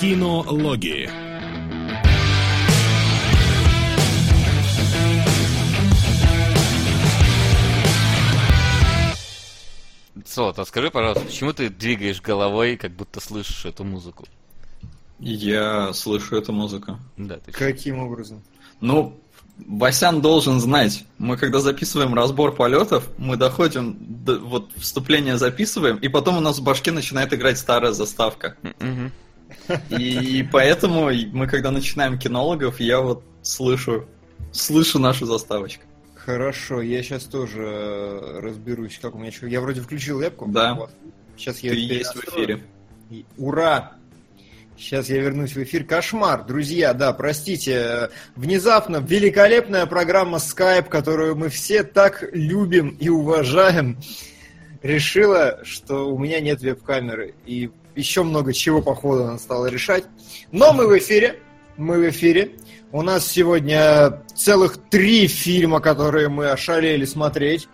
Кинологии. Солод, а скажи, пожалуйста, почему ты двигаешь головой, как будто слышишь эту музыку? Я слышу эту музыку. Да, ты Каким образом? Ну, Васян должен знать. Мы когда записываем разбор полетов, мы доходим до вот вступления записываем, и потом у нас в башке начинает играть старая заставка. Мгм. И поэтому мы, когда начинаем кинологов, я вот слышу, слышу нашу заставочку. Хорошо, я сейчас тоже э, разберусь, как у меня что. Я вроде включил вебку. Да. Вот. Сейчас я Ты есть в эфире. И- Ура! Сейчас я вернусь в эфир. Кошмар, друзья, да, простите. э, Внезапно великолепная программа Skype, которую мы все так любим и уважаем, решила, что у меня нет веб-камеры. И еще много чего, походу, она стала решать. Но мы в эфире. Мы в эфире. У нас сегодня целых три фильма, которые мы ошалели смотреть.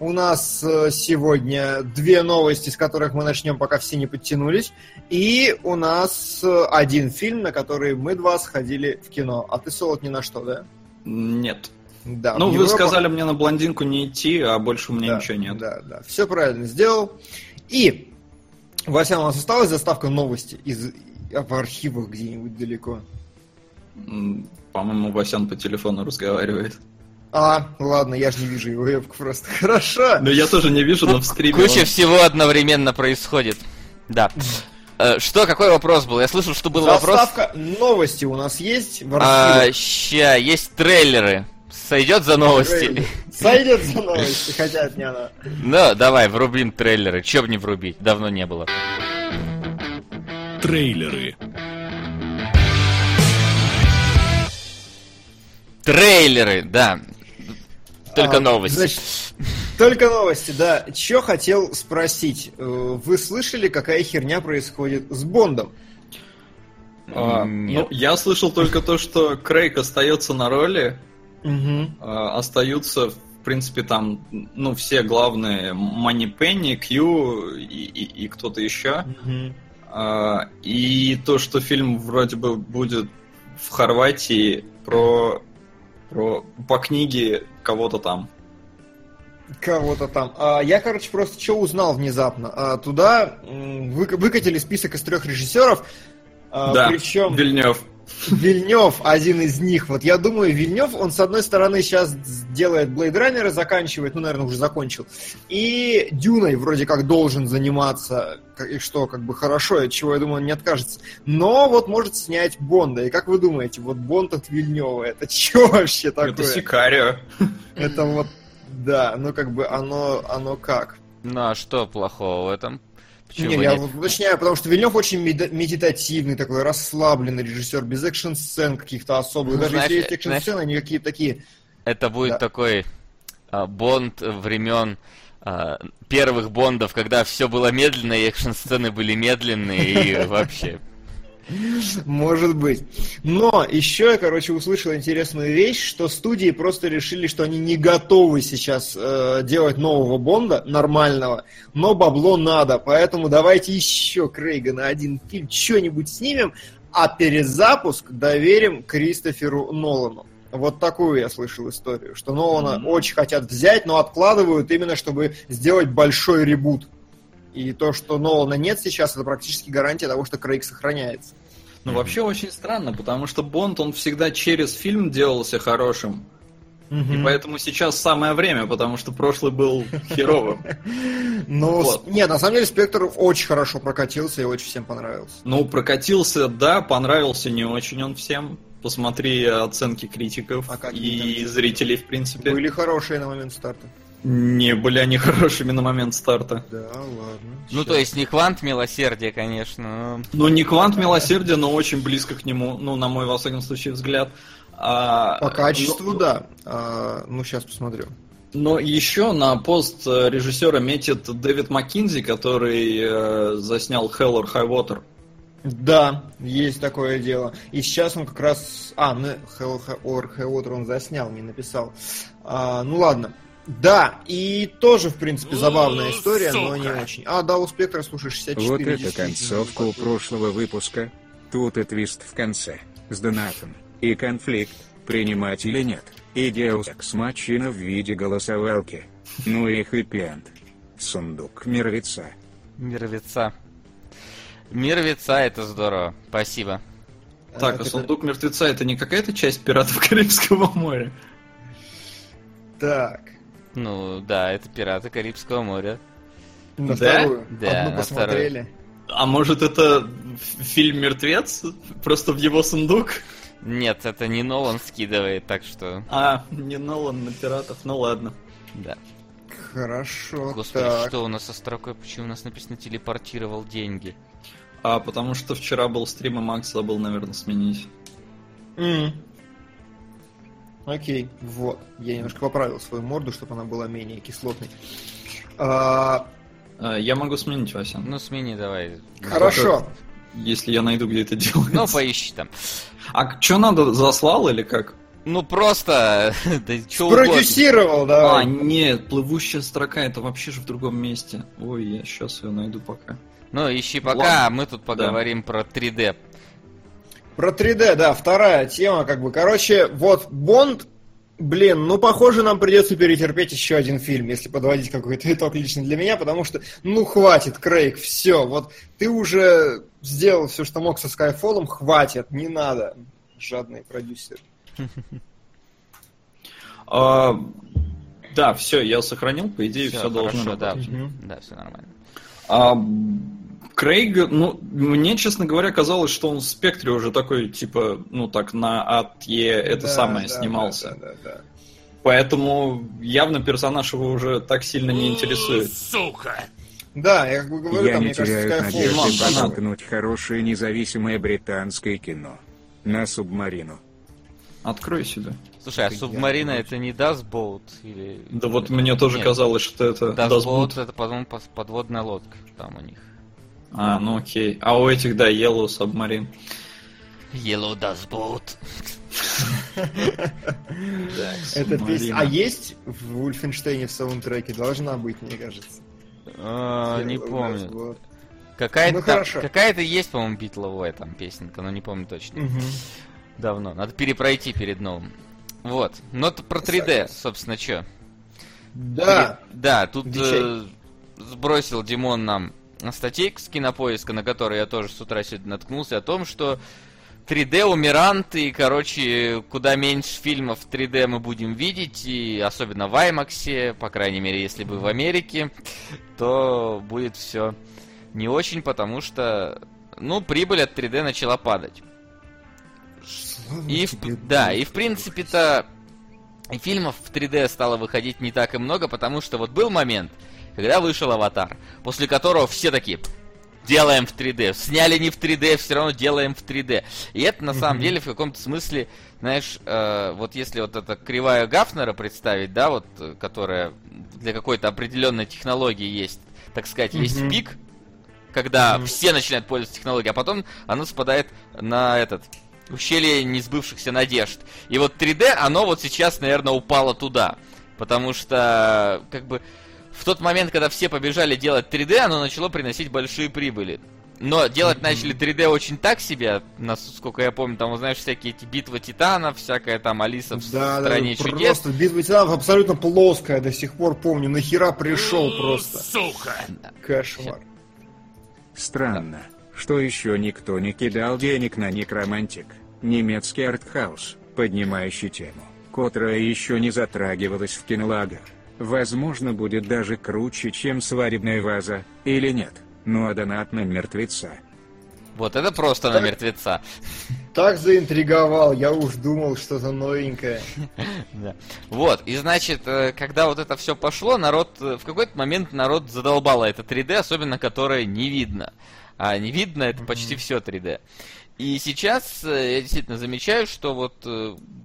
У нас э, сегодня две новости, с которых мы начнем, пока все не подтянулись. И у нас э, один фильм, на который мы два сходили в кино. А ты, Солод, ни на что, да? Нет. Да. Ну, вы Европу- сказали мне на блондинку не идти, а больше у меня да, ничего нет. Да, да. Все правильно сделал. И, Вася, у нас осталась заставка новости из в архивах где-нибудь далеко. По-моему, Васян по телефону разговаривает. А, ладно, я же не вижу его вебку просто. Хорошо. Но я тоже не вижу, но в стриме Куча он- всего одновременно происходит. Да. Э, Что, какой вопрос был? Я слышал, что был вопрос. Заставка новости у нас есть в А, архивах. ща, есть трейлеры. Сойдет за новости? Сойдет за новости, хотя это не она. Ну, давай, врубим трейлеры. Че б не врубить? Давно не было. Трейлеры. Трейлеры, да. Только А, новости. Значит, только новости, да. Че хотел спросить? Э, Вы слышали, какая херня происходит с Бондом? А, Нет. ну, я слышал только то, что Крейг остается на роли, А, остаются, в принципе, там, ну, все главные Мани Пенни, Кью и, и- и кто-то еще. А, и то, что фильм вроде бы будет в Хорватии про, про по книге кого-то там. Кого-то там. А, я, короче, просто что узнал внезапно. А, туда выка- выкатили список из трех режиссеров. А, да, Причем Вильнев. Вильнев один из них. Вот я думаю, Вильнев, он с одной стороны сейчас делает Blade Runner, заканчивает, ну, наверное, уже закончил. И Дюной вроде как должен заниматься, и что, как бы хорошо, от чего, я думаю, он не откажется. Но вот может снять Бонда. И как вы думаете, вот Бонд от Вильнева, это что вообще такое? Это Сикарио. Это вот, да, ну как бы оно, оно как? Ну а что плохого в этом? Почему Не, я нет? вот уточняю, потому что Вильнев очень медитативный, такой расслабленный режиссер, без экшн-сцен каких-то особых. Ну, Даже знаешь, если есть экшн-сцены, они какие-то такие... Это будет Да. такой а, Бонд времен а, первых Бондов, когда все было медленно, и экшн-сцены были медленные, и вообще. Может быть. Но еще я, короче, услышал интересную вещь, что студии просто решили, что они не готовы сейчас э, делать нового Бонда, нормального, но бабло надо, поэтому давайте еще Крейга на один фильм что-нибудь снимем, а перезапуск доверим Кристоферу Нолану. Вот такую я слышал историю, что Нолана Мгм. очень хотят взять, но откладывают именно, чтобы сделать большой ребут. И то, что Нолана нет сейчас, это практически гарантия того, что Крейг сохраняется. Ну, вообще очень странно, потому что Бонд, он всегда через фильм делался хорошим. И поэтому сейчас самое время, потому что прошлый был херовым. Ну, Вот. нет, на самом деле Спектр очень хорошо прокатился и очень всем понравился. Ну, прокатился, да, понравился не очень он всем. Посмотри оценки критиков А и зрителей, в принципе. Были хорошие на момент старта. Не были они хорошими на момент старта. Да, ладно. Ну, то есть не квант милосердия, конечно. но- Ну, не квант милосердия, но очень близко к нему, ну, на мой, во всяком случае, взгляд. А, По качеству, но- да. А, ну, сейчас посмотрю. Но еще на пост э, режиссера метит Дэвид Маккинзи, который э, заснял Hell or High Water. Да, есть такое дело. И сейчас он как раз... А, ну, Hell or High Water он заснял, не написал. А, ну, ладно. Да, и тоже, в принципе, забавная история, но не очень. А, да, у Спектра, слушай, 64. Вот это концовка у прошлого выпуска. Тут и твист в конце, с донатом, и конфликт, принимать или нет, и Deus Ex Machina в виде голосовалки. Ну и хэппи-энд. Сундук мертвеца. Мертвеца. Мертвеца, это здорово. Спасибо. Так, а это- сундук мертвеца это не какая-то часть пиратов Карибского моря? Так, Ну, да, это «Пираты Карибского моря». на Да? вторую. Да, Одну на посмотрели. А может это фильм «Мертвец»? Просто в его сундук? Нет, это не Нолан скидывает, так что, А, не Нолан на пиратов, ну ладно. да. Хорошо, Господи, так. что у нас со строкой, почему у нас написано «телепортировал деньги»? А, потому что вчера был стрим, и Макс забыл, наверное, сменить. М. Окей, вот. Я немножко поправил свою морду, чтобы она была менее кислотной. А, А, я могу сменить, Вася. Ну, смени давай. хорошо. Если я найду, где это делается. Ну, поищи там. А что надо, заслал или как? Ну, просто, да угодно. Спродюсировал, А, нет, плывущая строка, это вообще же в другом месте. Ой, я сейчас ее найду пока. Ну, ищи пока, Ладно. а мы тут поговорим про 3D. Про 3D, да, вторая тема, как бы. Короче, вот Бонд, блин, ну, похоже, нам придется перетерпеть еще один фильм, если подводить какой-то итог лично для меня, потому что, ну, хватит, Крейг, все, вот ты уже сделал все, что мог со Skyfall, хватит, не надо, жадный продюсер. А, да, все, я сохранил, по идее, все, должно хорошо, да. Да, все нормально. Крейг, ну, мне, честно говоря, казалось, что он в спектре уже такой, типа, ну так, на АТЕ это Да, самое да, снимался. Да, да, да. Поэтому явно персонаж его уже так сильно не интересует. Да, я как бы говорю, Я там, не мне кажется, теряю. Фильм, надежды подтолкнуть хорошее независимое британское кино. На субмарину. Открой себя. Слушай, а Субмарина это не Dustboat? Или... Да вот мне тоже Нет, казалось, что это Dustboat Dustboot. это, по-моему, подводная лодка там у них. А, ну окей. А у этих, да, Yellow Submarine. Yellow Dustboat. Это Submarine. песня. А есть в Ульфенштейне в саундтреке? Должна быть, мне кажется. А, не помню. Какая-то Ну, какая-то есть, по-моему, битловая там песенка, но не помню точно. Давно. Надо перепройти перед новым. Вот. Но это про 3D, собственно, что? Да. Да, тут э, сбросил Димон нам статейку с кинопоиска, на которой я тоже с утра сегодня наткнулся, о том, что 3D умирант, и, короче, куда меньше фильмов 3D мы будем видеть, и особенно в IMAX, по крайней мере, если бы в Америке, то будет все не очень, потому что, ну, прибыль от 3D начала падать. Слава И, в- тебе, да, и в принципе-то фильмов в 3D стало выходить не так и много, потому что вот был момент, когда вышел Аватар, после которого все такие делаем в 3D, сняли не в 3D, все равно делаем в 3D. И это на самом деле в каком-то смысле, знаешь, э, вот если вот это кривая Гафнера представить, да, вот, которая для какой-то определенной технологии есть, так сказать, есть пик, когда все начинают пользоваться технологией, а потом она спадает на этот ущелье несбывшихся надежд. И вот 3D, оно вот сейчас, наверное, упало туда. Потому что, как бы, в тот момент, когда все побежали делать 3D, оно начало приносить большие прибыли. Но делать начали 3D очень так себе, насколько я помню, там, знаешь, всякие эти битвы титанов, всякая там Алиса в Да, да, стране чудес. просто битва титанов абсолютно плоская, до сих пор помню. Нахера пришел просто. Кошмар. Странно, что еще никто не кидал денег на некромантик, немецкий артхаус, поднимающий тему, которая еще не затрагивалась в кинолагах. Возможно, будет даже круче, чем свадебная ваза, или нет. Ну а донат на мертвеца. Вот это просто на Так. мертвеца. Так заинтриговал, я уж думал что-то новенькое. Да. Вот, и значит, э, когда вот это все пошло, народ, э, в какой-то момент народ задолбало это 3D, особенно которое не видно. А не видно это почти все 3D. И сейчас э, я действительно замечаю, что вот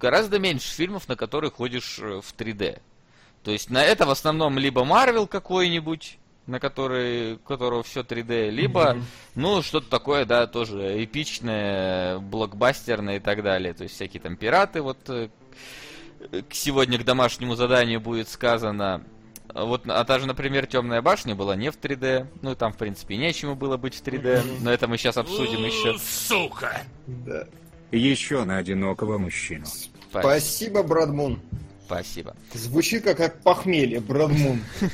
гораздо меньше фильмов, на которые ходишь в 3D. То есть на это в основном либо Марвел какой-нибудь, на который, у которого все 3D, либо, Мгм. ну, что-то такое, да, тоже эпичное, блокбастерное и так далее. То есть всякие там пираты, вот э, к- сегодня к домашнему заданию будет сказано. Вот, а та же, например, Темная башня была не в 3D. Ну, там, в принципе, нечему было быть в 3D. Но это мы сейчас обсудим еще. Сука! Да. Еще на одинокого мужчину. Спасибо, Брадмун. Спасибо. Звучит как, как похмелье, Брадмун.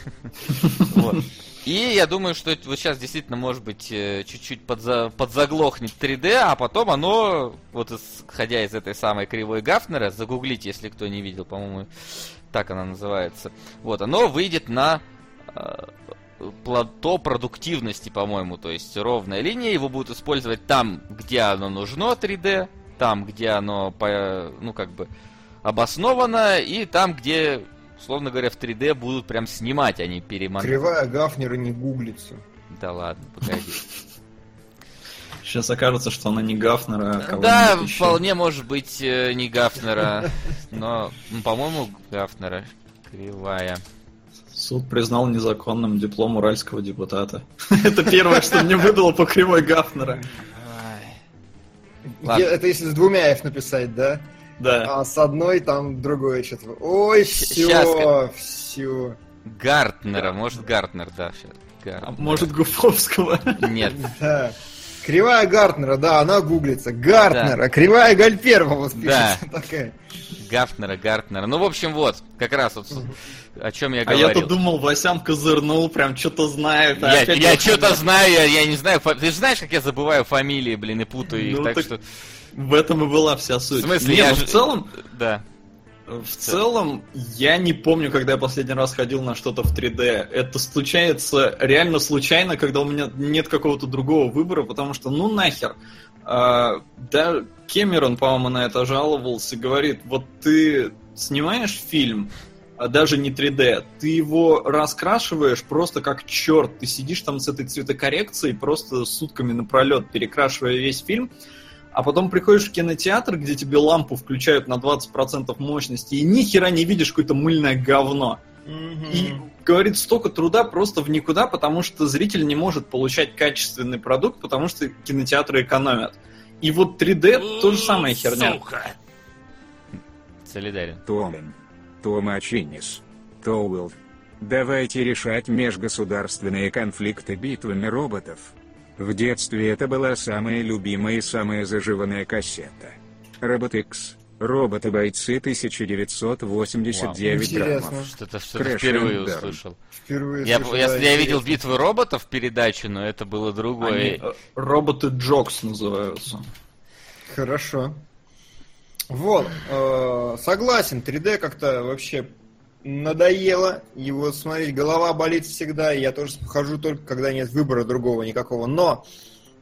Вот. И я думаю, что вот сейчас действительно, может быть, э, чуть-чуть подза- подзаглохнет 3D, а потом оно, вот исходя из этой самой кривой Гафнера, загуглите, если кто не видел, по-моему, так она называется. Вот, оно выйдет на э, плато продуктивности, по-моему, то есть ровная линия, его будут использовать там, где оно нужно 3D, там, где оно, по, ну, как бы, обосновано, и там, где условно говоря, в 3D будут прям снимать, а не перемонтировать. Кривая Гафнера не гуглится. Да ладно, погоди. Сейчас окажется, что она не Гафнера, а Да, еще. вполне может быть э, не Гафнера, но, по-моему, Гафнера. Кривая. Суд признал незаконным диплом уральского депутата. Это первое, что мне выдало по кривой Гафнера. Это если с двумя F написать, да? Да. А с одной там другое что-то. Ой, все, все. Гартнера, может Гартнер, да, сейчас. А Гартнер. может Гуфовского? Нет, Да. Кривая Гартнера, да, она гуглится. Гартнера, кривая Гальперова вот Да. пишется такая. Гафнера, Гартнера. Ну, в общем, вот, как раз вот о чем я А я-то говорил. думал, Васян козырнул, прям что-то знает. а Я, я что-то знаю, я, я не знаю. Ты же знаешь, как я забываю фамилии, блин, и путаю их, Ну, так, так что... В этом и была вся суть. В смысле, Не, я ну, же- в целом, Да. В целом, я не помню, когда я последний раз ходил на что-то в 3D. Это случается реально случайно, когда у меня нет какого-то другого выбора, потому что, ну нахер. А, да, Кэмерон, по-моему, на это жаловался, говорит, вот ты снимаешь фильм, а даже не 3D, ты его раскрашиваешь просто как черт. Ты сидишь там с этой цветокоррекцией просто сутками напролет, перекрашивая весь фильм, а потом приходишь в кинотеатр, где тебе лампу включают на 20% мощности, и ни хера не видишь какое-то мыльное говно. И, говорит, столько труда просто в никуда, потому что зритель не может получать качественный продукт, потому что кинотеатры экономят. И вот 3D то же самая херня. Сука! Солидарен. Том. Тома Чинис. Тоуэлл. Давайте решать межгосударственные конфликты битвами роботов. В детстве это была самая любимая и самая заживанная кассета. Робот X. Роботы-бойцы 1989 Интересно. граммов. Что-то что впервые Burn. услышал. Впервые Я, слышу, я, да, я видел битвы роботов передачу, но это было другое. Они, э, роботы Джокс называются. Хорошо. Вот, э, согласен, 3D как-то вообще надоело. Его смотреть, голова болит всегда, и я тоже хожу только, когда нет выбора другого никакого. Но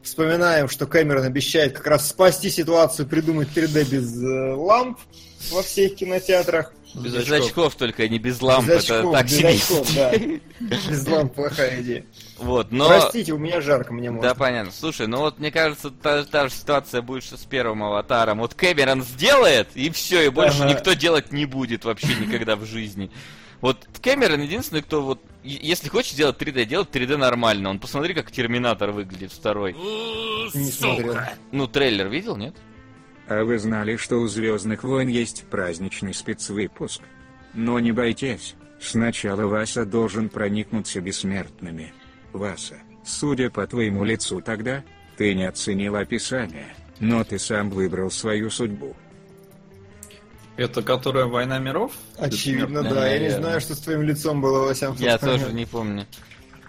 вспоминаем, что Кэмерон обещает как раз спасти ситуацию, придумать 3D без э, ламп во всех кинотеатрах. Без без очков. очков только, не без ламп. без это очков, так без себе. очков, да. Без ламп плохая идея. Вот, но... Простите, у меня жарко, мне можно. Да, понятно. Слушай, ну вот мне кажется, та, та же ситуация будет, что с первым аватаром. Вот Кэмерон сделает, и все, и больше Ага. никто делать не будет вообще никогда в жизни. Вот Кэмерон единственный, кто вот, если хочешь делать 3D, делать 3D нормально. Он посмотри, как Терминатор выглядит второй. Не смотрел. Ну, трейлер видел, нет? А вы знали, что у Звездных войн есть праздничный спецвыпуск? Но не бойтесь, сначала Васа должен проникнуться бессмертными. Васа, судя по твоему лицу тогда, ты не оценил описание, но ты сам выбрал свою судьбу. Это которая Война миров? Очевидно, да. Я не знаю, что с твоим лицом было, всяком Я тоже не помню.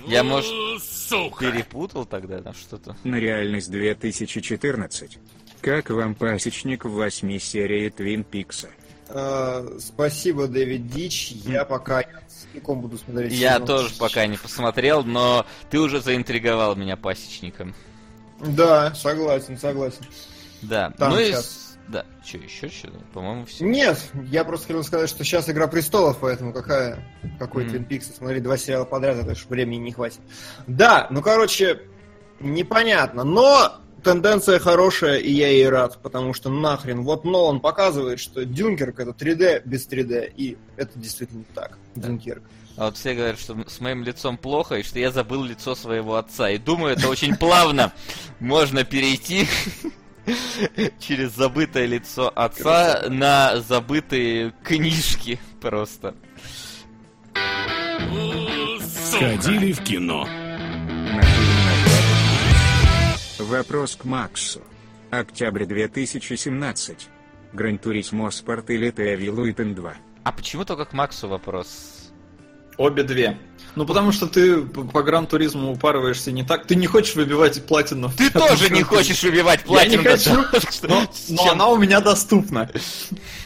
Я, может, Сука! перепутал тогда там что-то. На реальность 2014. Как вам пасечник в восьми серии Твин Пикса? А, спасибо, Дэвид Дич. Я пока целиком буду смотреть. Я сезон. тоже пока не посмотрел, но ты уже заинтриговал меня пасечником. Да, согласен, согласен. Да. Там ну и... щас. с- Да. Че, еще что-то? По-моему, все. Нет, я просто хотел сказать, что сейчас Игра престолов, поэтому какая, какой Мгм. Твин Пикс, смотри, два сериала подряд, это ж времени не хватит. Да, ну короче, непонятно, но тенденция хорошая, и я ей рад, потому что нахрен, вот Нолан показывает, что Дюнкерк это 3D без 3D, и это действительно так, Дюнкерк. А вот все говорят, что с моим лицом плохо, и что я забыл лицо своего отца. И думаю, это очень плавно можно перейти через забытое лицо отца на забытые книжки просто. Сходили в кино. Вопрос к Максу. Октябрь 2017. Гран Турисмо Спорт или Теви Луитен 2. А почему только к Максу вопрос? Обе две. Ну, потому что ты по гран-туризму упарываешься не так. Ты не хочешь выбивать платину. Ты тоже не хочешь выбивать Я не платину. хочу, но, она у меня доступна.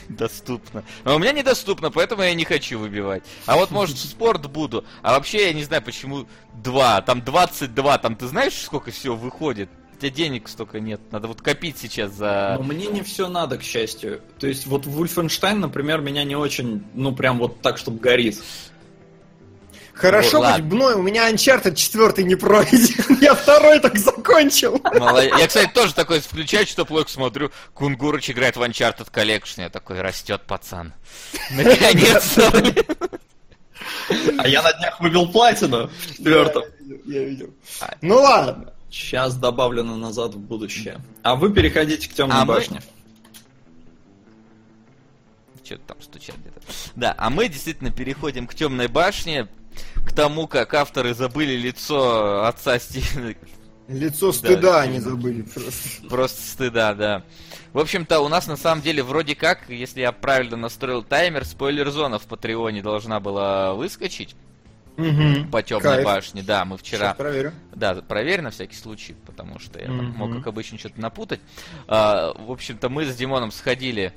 доступно. А у меня недоступно, поэтому я не хочу выбивать. А вот, может, в спорт буду. А вообще, я не знаю, почему 2. Там 22. Там ты знаешь, сколько всего выходит? Тебя денег столько нет. Надо вот копить сейчас за... Но мне не все надо, к счастью. То есть вот Вульфенштайн, например, меня не очень, ну прям вот так, чтобы горит. Хорошо Ну, быть ладно. мной, у меня Uncharted 4 не пройден. Я второй так закончил. Молодец. Я, кстати, тоже такой включаю, что плохо смотрю. Кунгурыч играет в Uncharted Collection. Я такой, растет пацан. Наконец-то. А я на днях выбил платину в четвертом. Я видел. Ну ладно. Сейчас добавлено назад в будущее. А вы переходите к темной А мы- башне. Что-то там стучат где-то. Да, а мы действительно переходим к темной башне, к тому, как авторы забыли лицо отца Стивена. Лицо стыда Да. они забыли просто. Просто стыда, да. В общем-то, у нас на самом деле вроде как, если я правильно настроил таймер, спойлер-зона в Патреоне должна была выскочить По темной Кайф. башне. Да, мы вчера... Сейчас проверю. Да, проверь на всякий случай, потому что я там Мгм. мог, как обычно, что-то напутать. А, в общем-то, мы с Димоном сходили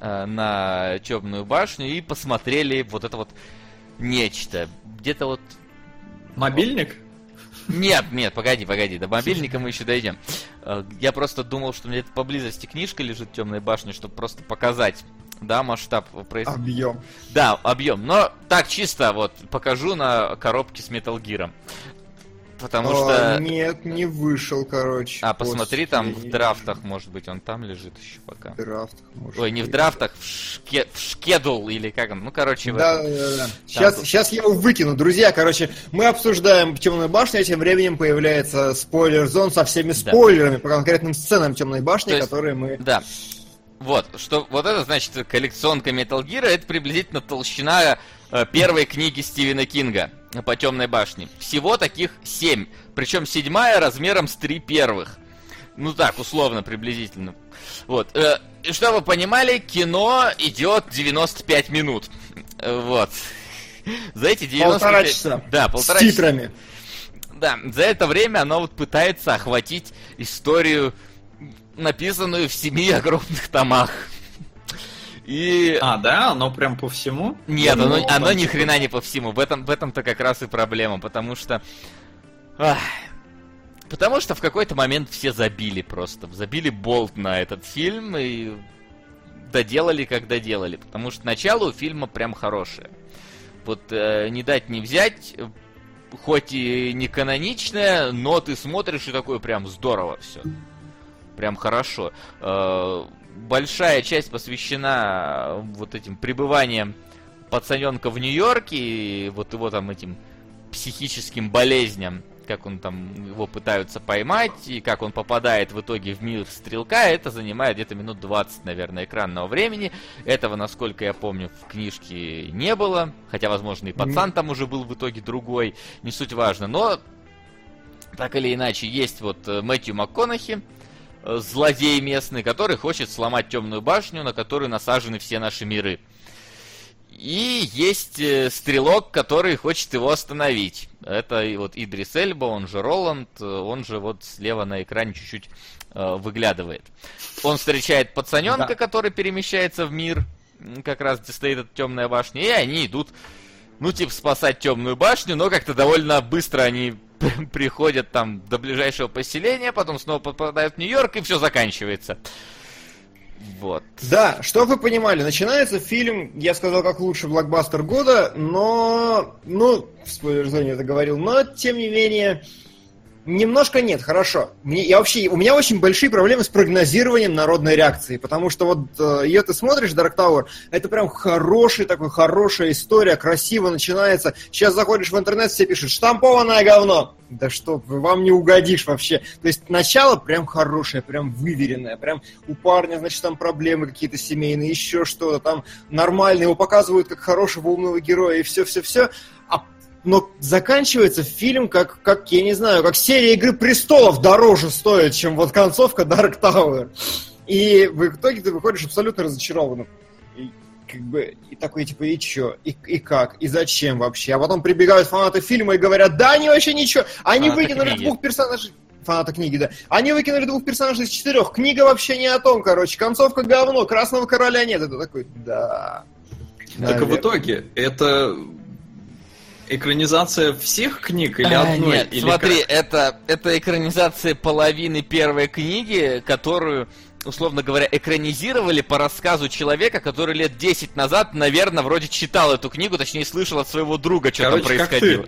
а, на темную башню и посмотрели вот это вот нечто. Где-то вот... Мобильник? Нет, нет, погоди, погоди, до мобильника мы еще дойдем. А, Я просто думал, что где-то поблизости книжка лежит темной башни, чтобы просто показать, да, масштаб происходящего. Объем. Да, объем. Но так чисто вот покажу на коробке с Metal Gear. Потому А, что... Нет, не вышел, короче. А, посмотри, Господи, там в драфтах, может быть, он там лежит еще пока. В драфтах, может Ой, не в драфтах, в, шке... в шкедул или как он. Ну, короче, в Да, этом. да, да. Сейчас, тут. сейчас я его выкину. Друзья, короче, мы обсуждаем темную башню, а тем временем появляется спойлер-зон со всеми Да. спойлерами по конкретным сценам темной башни, есть- которые мы. Да. Вот, что вот это значит коллекционка Metal Gear, это приблизительно толщина э, первой книги Стивена Кинга по темной башне. Всего таких семь. Причем седьмая размером с три первых. Ну так, условно, приблизительно. Вот. э, и чтобы вы понимали, кино идет 95 минут. Э, Вот. За эти 95... Полтора часа. Да, полтора с часа. титрами. Да, за это время оно вот пытается охватить историю, написанную в семи огромных томах. И... А, да? Оно прям по всему? Нет, оно, оно там ни типа- хрена не по всему. В этом, в этом-то как раз и проблема, потому что... Ах, потому что в какой-то момент все забили просто. Забили болт на этот фильм и доделали, как доделали. Потому что начало у фильма прям хорошее. Вот э, не дать не взять, хоть и не каноничное, но ты смотришь и такой прям здорово все. Прям хорошо. Э, большая часть посвящена э, вот этим пребываниям пацаненка в Нью-Йорке и вот его там этим психическим болезням, как он там его пытаются поймать, и как он попадает в итоге в мир стрелка, это занимает где-то минут 20, наверное, экранного времени. Этого, насколько я помню, в книжке не было, хотя, возможно, и пацан там уже был в итоге другой, не суть важно, но так или иначе, есть вот э, Мэтью МакКонахи, злодей местный, который хочет сломать темную башню, на которую насажены все наши миры. И есть э, стрелок, который хочет его остановить. Это вот Идрис Эльба, он же Роланд, э, он же вот слева на экране чуть-чуть э, выглядывает. Он встречает пацаненка, Да. который перемещается в мир, как раз где стоит эта темная башня, и они идут, ну, типа, спасать темную башню, но как-то довольно быстро они приходят там до ближайшего поселения, потом снова попадают в Нью-Йорк, и все заканчивается. Вот. Да, что вы понимали, начинается фильм, я сказал, как лучший блокбастер года, но, ну, в спойлер-зоне это говорил, но, тем не менее, немножко нет, хорошо. Мне, я вообще, у меня очень большие проблемы с прогнозированием народной реакции, потому что вот э, ее ты смотришь, Dark Tower, это прям хороший такой, хорошая история, красиво начинается. Сейчас заходишь в интернет, все пишут, штампованное говно. Да что, вам не угодишь вообще. То есть начало прям хорошее, прям выверенное, прям у парня, значит, там проблемы какие-то семейные, еще что-то, там нормально, его показывают как хорошего умного героя, и все-все-все. Но заканчивается фильм как, как, я не знаю, как серия Игры Престолов дороже стоит, чем вот концовка Dark Tower. И в итоге ты выходишь абсолютно разочарованным. И, как бы, и такой, типа, и чё? И, и как? И зачем вообще? А потом прибегают фанаты фильма и говорят, да, они вообще ничего. Они Фанаты выкинули книги. двух персонажей. Фанаты книги, да. Они выкинули двух персонажей из четырех. Книга вообще не о том, короче. Концовка говно, Красного Короля нет. Это такой, да. Так а в итоге это экранизация всех книг или А, одной? Нет, или смотри, как? это, это экранизация половины первой книги, которую, условно говоря, экранизировали по рассказу человека, который лет 10 назад, наверное, вроде читал эту книгу, точнее, слышал от своего друга, что там Короче, как происходило.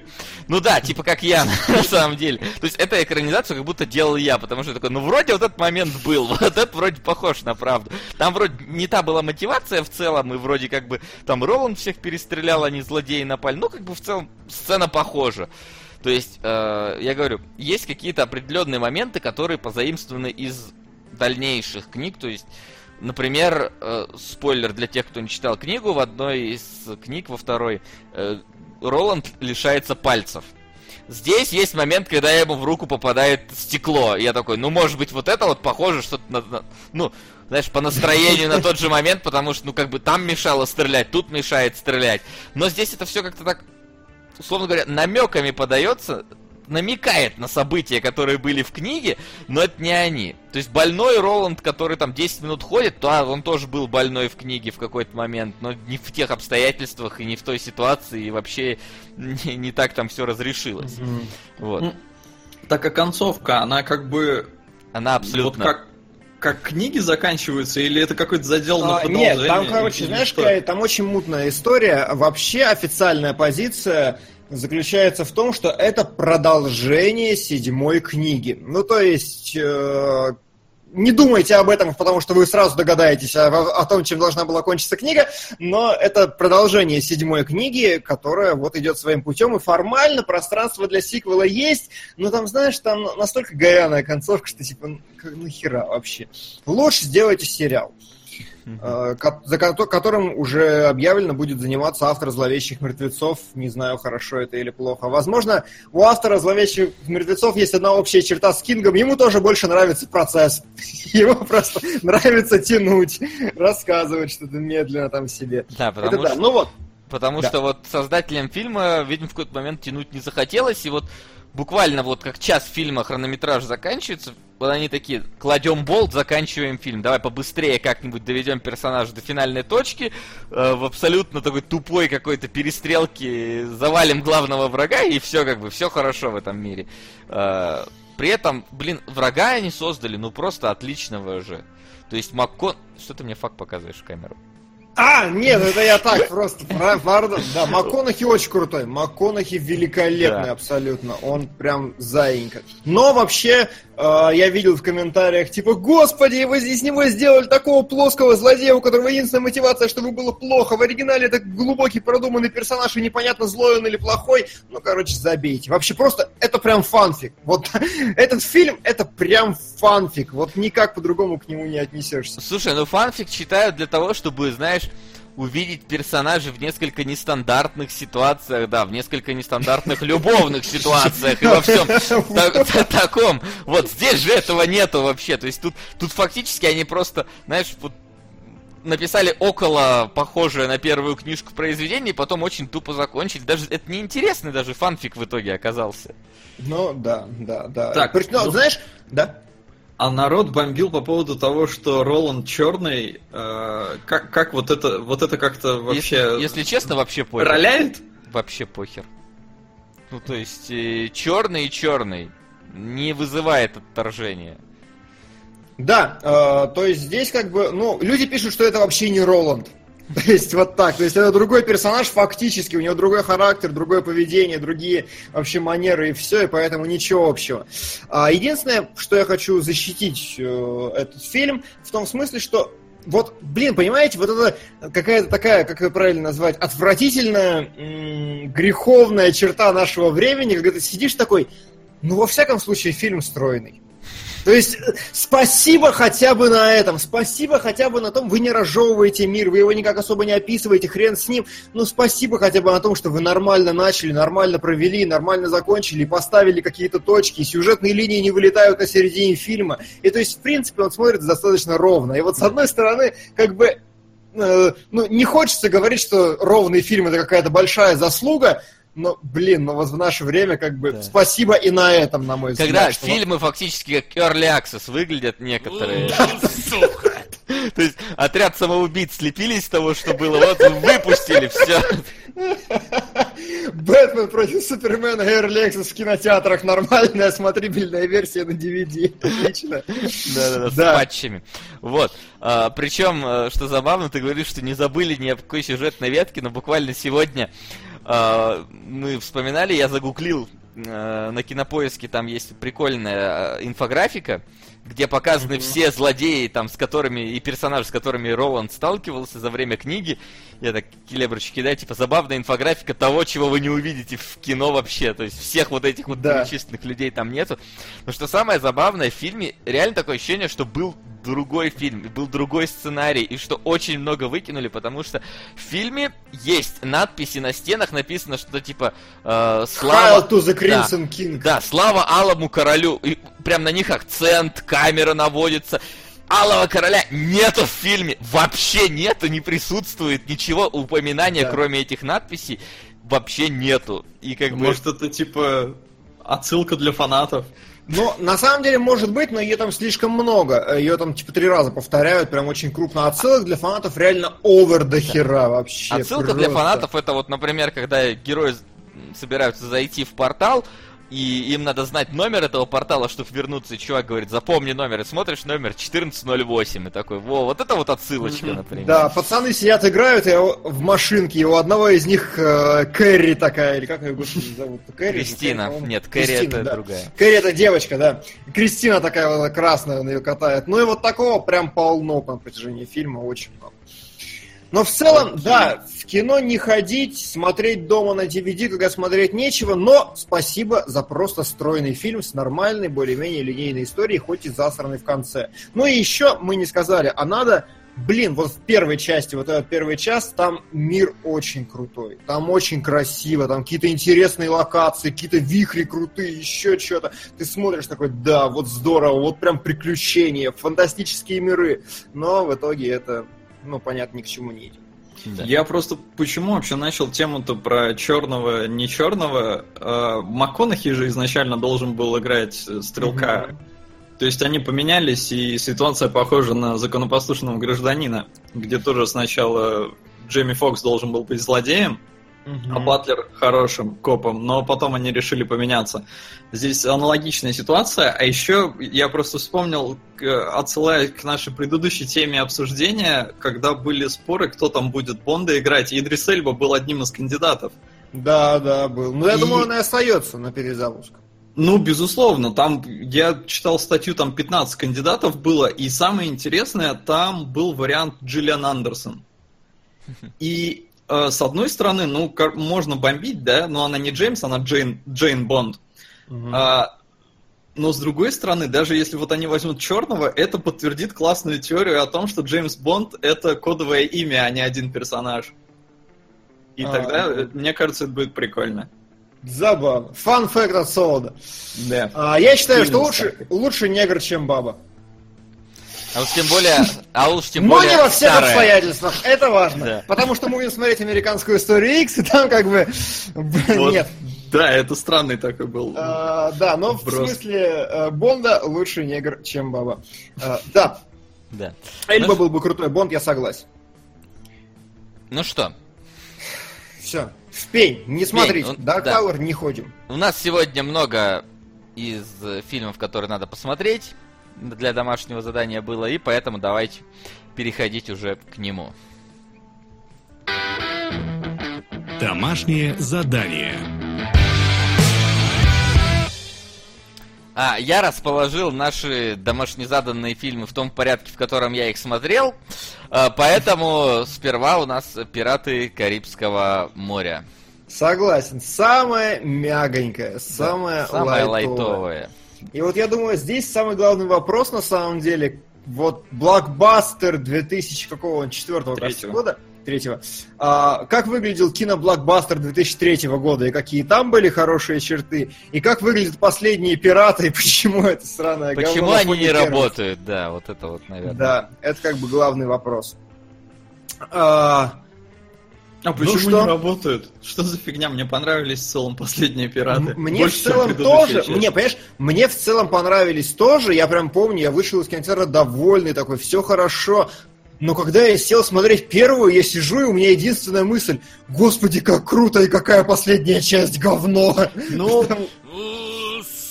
Ну да, типа как я, на самом деле. То есть это экранизацию как будто делал я, потому что такой, ну вроде вот этот момент был, вот этот вроде похож на правду. Там вроде не та была мотивация в целом, и вроде как бы там Роланд всех перестрелял, они злодеи напали. Ну как бы в целом сцена похожа. То есть, э, я говорю, есть какие-то определенные моменты, которые позаимствованы из дальнейших книг. То есть, например, э, спойлер для тех, кто не читал книгу, в одной из книг, во второй, э, Роланд лишается пальцев. Здесь есть момент, когда ему в руку попадает стекло. Я такой, ну, может быть, вот это вот похоже что-то на, на- ну, знаешь, по настроению на тот же момент, потому что, ну, как бы там мешало стрелять, тут мешает стрелять. Но здесь это все как-то так, условно говоря, намеками подается, намекает на события, которые были в книге, но это не они. То есть больной Роланд, который там 10 минут ходит, то а, он тоже был больной в книге в какой-то момент, но не в тех обстоятельствах и не в той ситуации, и вообще не, не так там все разрешилось. Мгм. Вот. Ну, Так а концовка, она как бы Она абсолютно... вот как как книги заканчиваются, или это какой-то задел на А, продолжение? Нет, там, короче, знаешь, что? какая- там очень мутная история. Вообще официальная позиция заключается в том, что это продолжение седьмой книги. Ну, то есть, э, не думайте об этом, потому что вы сразу догадаетесь о, о том, чем должна была кончиться книга, но это продолжение седьмой книги, которая вот идет своим путем, и формально пространство для сиквела есть, но там, знаешь, там настолько говяная концовка, что типа, ну, нахера вообще. Лучше сделайте сериал э, за ко- которым уже объявлено будет заниматься автор «Зловещих мертвецов». Не знаю, хорошо это или плохо. Возможно, у автора «Зловещих мертвецов» есть одна общая черта с Кингом. Ему тоже больше нравится процесс. Ему просто нравится тянуть, рассказывать что-то медленно там себе. Да, Это потому да. что... Ну вот, Потому Да. что вот создателям фильма, видимо, в какой-то момент тянуть не захотелось, и вот буквально вот как час фильма хронометраж заканчивается, вот они такие, кладем болт, заканчиваем фильм, давай побыстрее как-нибудь доведем персонажа до финальной точки, э, в абсолютно такой тупой какой-то перестрелке завалим главного врага, и все как бы, все хорошо в этом мире. Э, при этом, блин, врага они создали, ну просто отличного же. То есть Маккон... Что ты мне факт показываешь в камеру? А, нет, это я так просто, пардон. Да, МакКонахи очень крутой. МакКонахи великолепный Да. абсолютно. Он прям заинька. Но вообще, я видел в комментариях, типа, господи, вы из него сделали такого плоского злодея, у которого единственная мотивация, чтобы было плохо. В оригинале это глубокий продуманный персонаж, и непонятно, злой он или плохой. Ну, короче, забейте. Вообще просто, это прям фанфик. Вот этот фильм, это прям фанфик. Вот никак по-другому к нему не отнесешься. Слушай, ну фанфик читают для того, чтобы, знаешь, увидеть персонажей в несколько нестандартных ситуациях, да, в несколько нестандартных любовных ситуациях и во всем та- та- таком. Вот здесь же этого нету вообще. То есть тут, тут фактически они просто, знаешь, вот написали около похожее на первую книжку произведение, и потом очень тупо закончили. Даже это неинтересный даже фанфик в итоге оказался. Ну, да, да, да. Так, При- ну, ну- знаешь, да. А народ бомбил по поводу того, что Роланд черный. э, как, как вот это, вот это как-то вообще Если, если честно, вообще похер. роляет? Вообще похер. Ну, то есть, черный и черный не вызывает отторжения. Да, э, то есть здесь как бы, ну, люди пишут, что это вообще не Роланд. То есть вот так, то есть это другой персонаж фактически, у него другой характер, другое поведение, другие вообще манеры и все, и поэтому ничего общего. А единственное, что я хочу защитить э, этот фильм, в том смысле, что вот, блин, понимаете, вот это какая-то такая, как ее правильно назвать, отвратительная, греховная черта нашего времени, когда ты сидишь такой, ну, во всяком случае, фильм стройный. То есть, э, спасибо хотя бы на этом, спасибо хотя бы на том, вы не разжевываете мир, вы его никак особо не описываете, хрен с ним, ну спасибо хотя бы на том, что вы нормально начали, нормально провели, нормально закончили, поставили какие-то точки, сюжетные линии не вылетают на середине фильма. И то есть, в принципе, он смотрится достаточно ровно. И вот с одной стороны, как бы э, ну, не хочется говорить, что ровный фильм это какая-то большая заслуга, но, блин, ну вот в наше время как бы да. спасибо и на этом, на мой взгляд. Когда фильмы фактически как Early Access выглядят некоторые. Сука! То есть отряд самоубийц слепились с того, что было, вот выпустили, все. Бэтмен против Супермена Early Access в кинотеатрах. Нормальная смотрибельная версия на DVD. Отлично. Да-да-да, с патчами. Вот. А, причем, э, что забавно, ты говоришь, что не забыли ни о какой сюжетной ветке, но буквально сегодня мы вспоминали, я загуглил э, на кинопоиске, там есть прикольная э, инфографика, где показаны mm-hmm. все злодеи, там, с которыми, и персонажи, с которыми Роланд сталкивался за время книги. Я так келеброчки кидаю, типа, забавная инфографика того, чего вы не увидите в кино вообще. То есть всех вот этих вот да. перечисленных людей там нету. Но что самое забавное, в фильме реально такое ощущение, что был другой фильм, был другой сценарий, и что очень много выкинули, потому что в фильме есть надписи на стенах, написано что типа э, слава... Hail to the Crimson да, King. Да, слава Алому Королю. И прям на них акцент, камера наводится. Алого Короля нету в фильме, вообще нету, не присутствует ничего, упоминания, да. кроме этих надписей, вообще нету. И как Может, бы... это типа отсылка для фанатов? Ну, на самом деле, может быть, но ее там слишком много. Ее там, типа, три раза повторяют, прям очень крупно. Отсылок для фанатов реально овер до хера вообще. Отсылка просто. для фанатов это вот, например, когда герои собираются зайти в портал, и им надо знать номер этого портала, чтобы вернуться, и чувак говорит, запомни номер, и смотришь номер 1408, и такой, во, вот это вот отсылочка, например. Да, пацаны сидят, играют, и в машинке, и у одного из них э, Кэрри такая, или как ее господи зовут? Кэрри? Кристина, Кэрри, нет, Кэрри Кристина, это да. другая. Кэрри это девочка, да. Кристина такая вот красная, он ее катает. Ну и вот такого прям полно на протяжении фильма, очень много. Но в целом, да, в кино не ходить, смотреть дома на DVD, когда смотреть нечего, но спасибо за просто стройный фильм с нормальной, более-менее линейной историей, хоть и засранной в конце. Ну и еще мы не сказали, а надо Блин, вот в первой части, вот этот первый час, там мир очень крутой. Там очень красиво, там какие-то интересные локации, какие-то вихри крутые, еще что-то. Ты смотришь такой, да, вот здорово, вот прям приключения, фантастические миры. Но в итоге это ну, понятно, ни к чему не идет. Да. Я просто почему вообще начал тему-то про черного, не черного. Э, МакКонахи же изначально должен был играть э, стрелка. Mm-hmm. То есть они поменялись, и ситуация похожа на законопослушного гражданина, где тоже сначала Джейми Фокс должен был быть злодеем, а Батлер хорошим копом, но потом они решили поменяться. Здесь аналогичная ситуация, а еще я просто вспомнил, отсылая к нашей предыдущей теме обсуждения, когда были споры, кто там будет Бонда играть, и Идрис Эльба был одним из кандидатов. Да, да, был. Ну, я и... думаю, он и остается на перезапуск. Ну, безусловно, там я читал статью, там 15 кандидатов было, и самое интересное, там был вариант Джиллиан Андерсон. И Э, с одной стороны, ну, можно бомбить, да, но она не Джеймс, она Джейн, Джейн Бонд. Угу. А, но с другой стороны, даже если вот они возьмут черного, это подтвердит классную теорию о том, что Джеймс Бонд это кодовое имя, а не один персонаж. И а, тогда, да. мне кажется, это будет прикольно. Забавно. Фан факт от Солода. Да. А, я считаю, Фильм что лучше, лучше негр, чем баба. А уж тем более, а уж тем Но более не во всех старая. обстоятельствах, это важно. Да. Потому что мы будем смотреть американскую историю X, и там как бы вот. нет. Да, это странный такой был. А, да, но в смысле э, Бонда лучше негр, чем баба. А, да. Да. Эльба ну, был бы крутой Бонд, я согласен. Ну что? Все. В пень, не смотрите. Ну, Dark да. Tower не ходим. У нас сегодня много из фильмов, которые надо посмотреть для домашнего задания было, и поэтому давайте переходить уже к нему. Домашнее задание. А, я расположил наши домашне заданные фильмы в том порядке, в котором я их смотрел. А, поэтому сперва у нас «Пираты Карибского моря». Согласен. Самое мягонькое, самое, да, самое лайтовое. лайтовое. И вот я думаю, здесь самый главный вопрос на самом деле, вот блокбастер 2000 какого он, четвертого года, третьего. А, как выглядел киноблокбастер 2003 года, и какие там были хорошие черты, и как выглядят последние пираты, и почему это сраное Почему говно они не первых. работают, да, вот это вот, наверное. Да, это как бы главный вопрос. А, А почему что? не работают? Что за фигня? Мне понравились в целом последние пираты. М- Мне Больше, в целом тоже, часть. мне, понимаешь, мне в целом понравились тоже, я прям помню, я вышел из кинотеатра довольный такой, все хорошо, но когда я сел смотреть первую, я сижу, и у меня единственная мысль, господи, как круто, и какая последняя часть говно. Ну,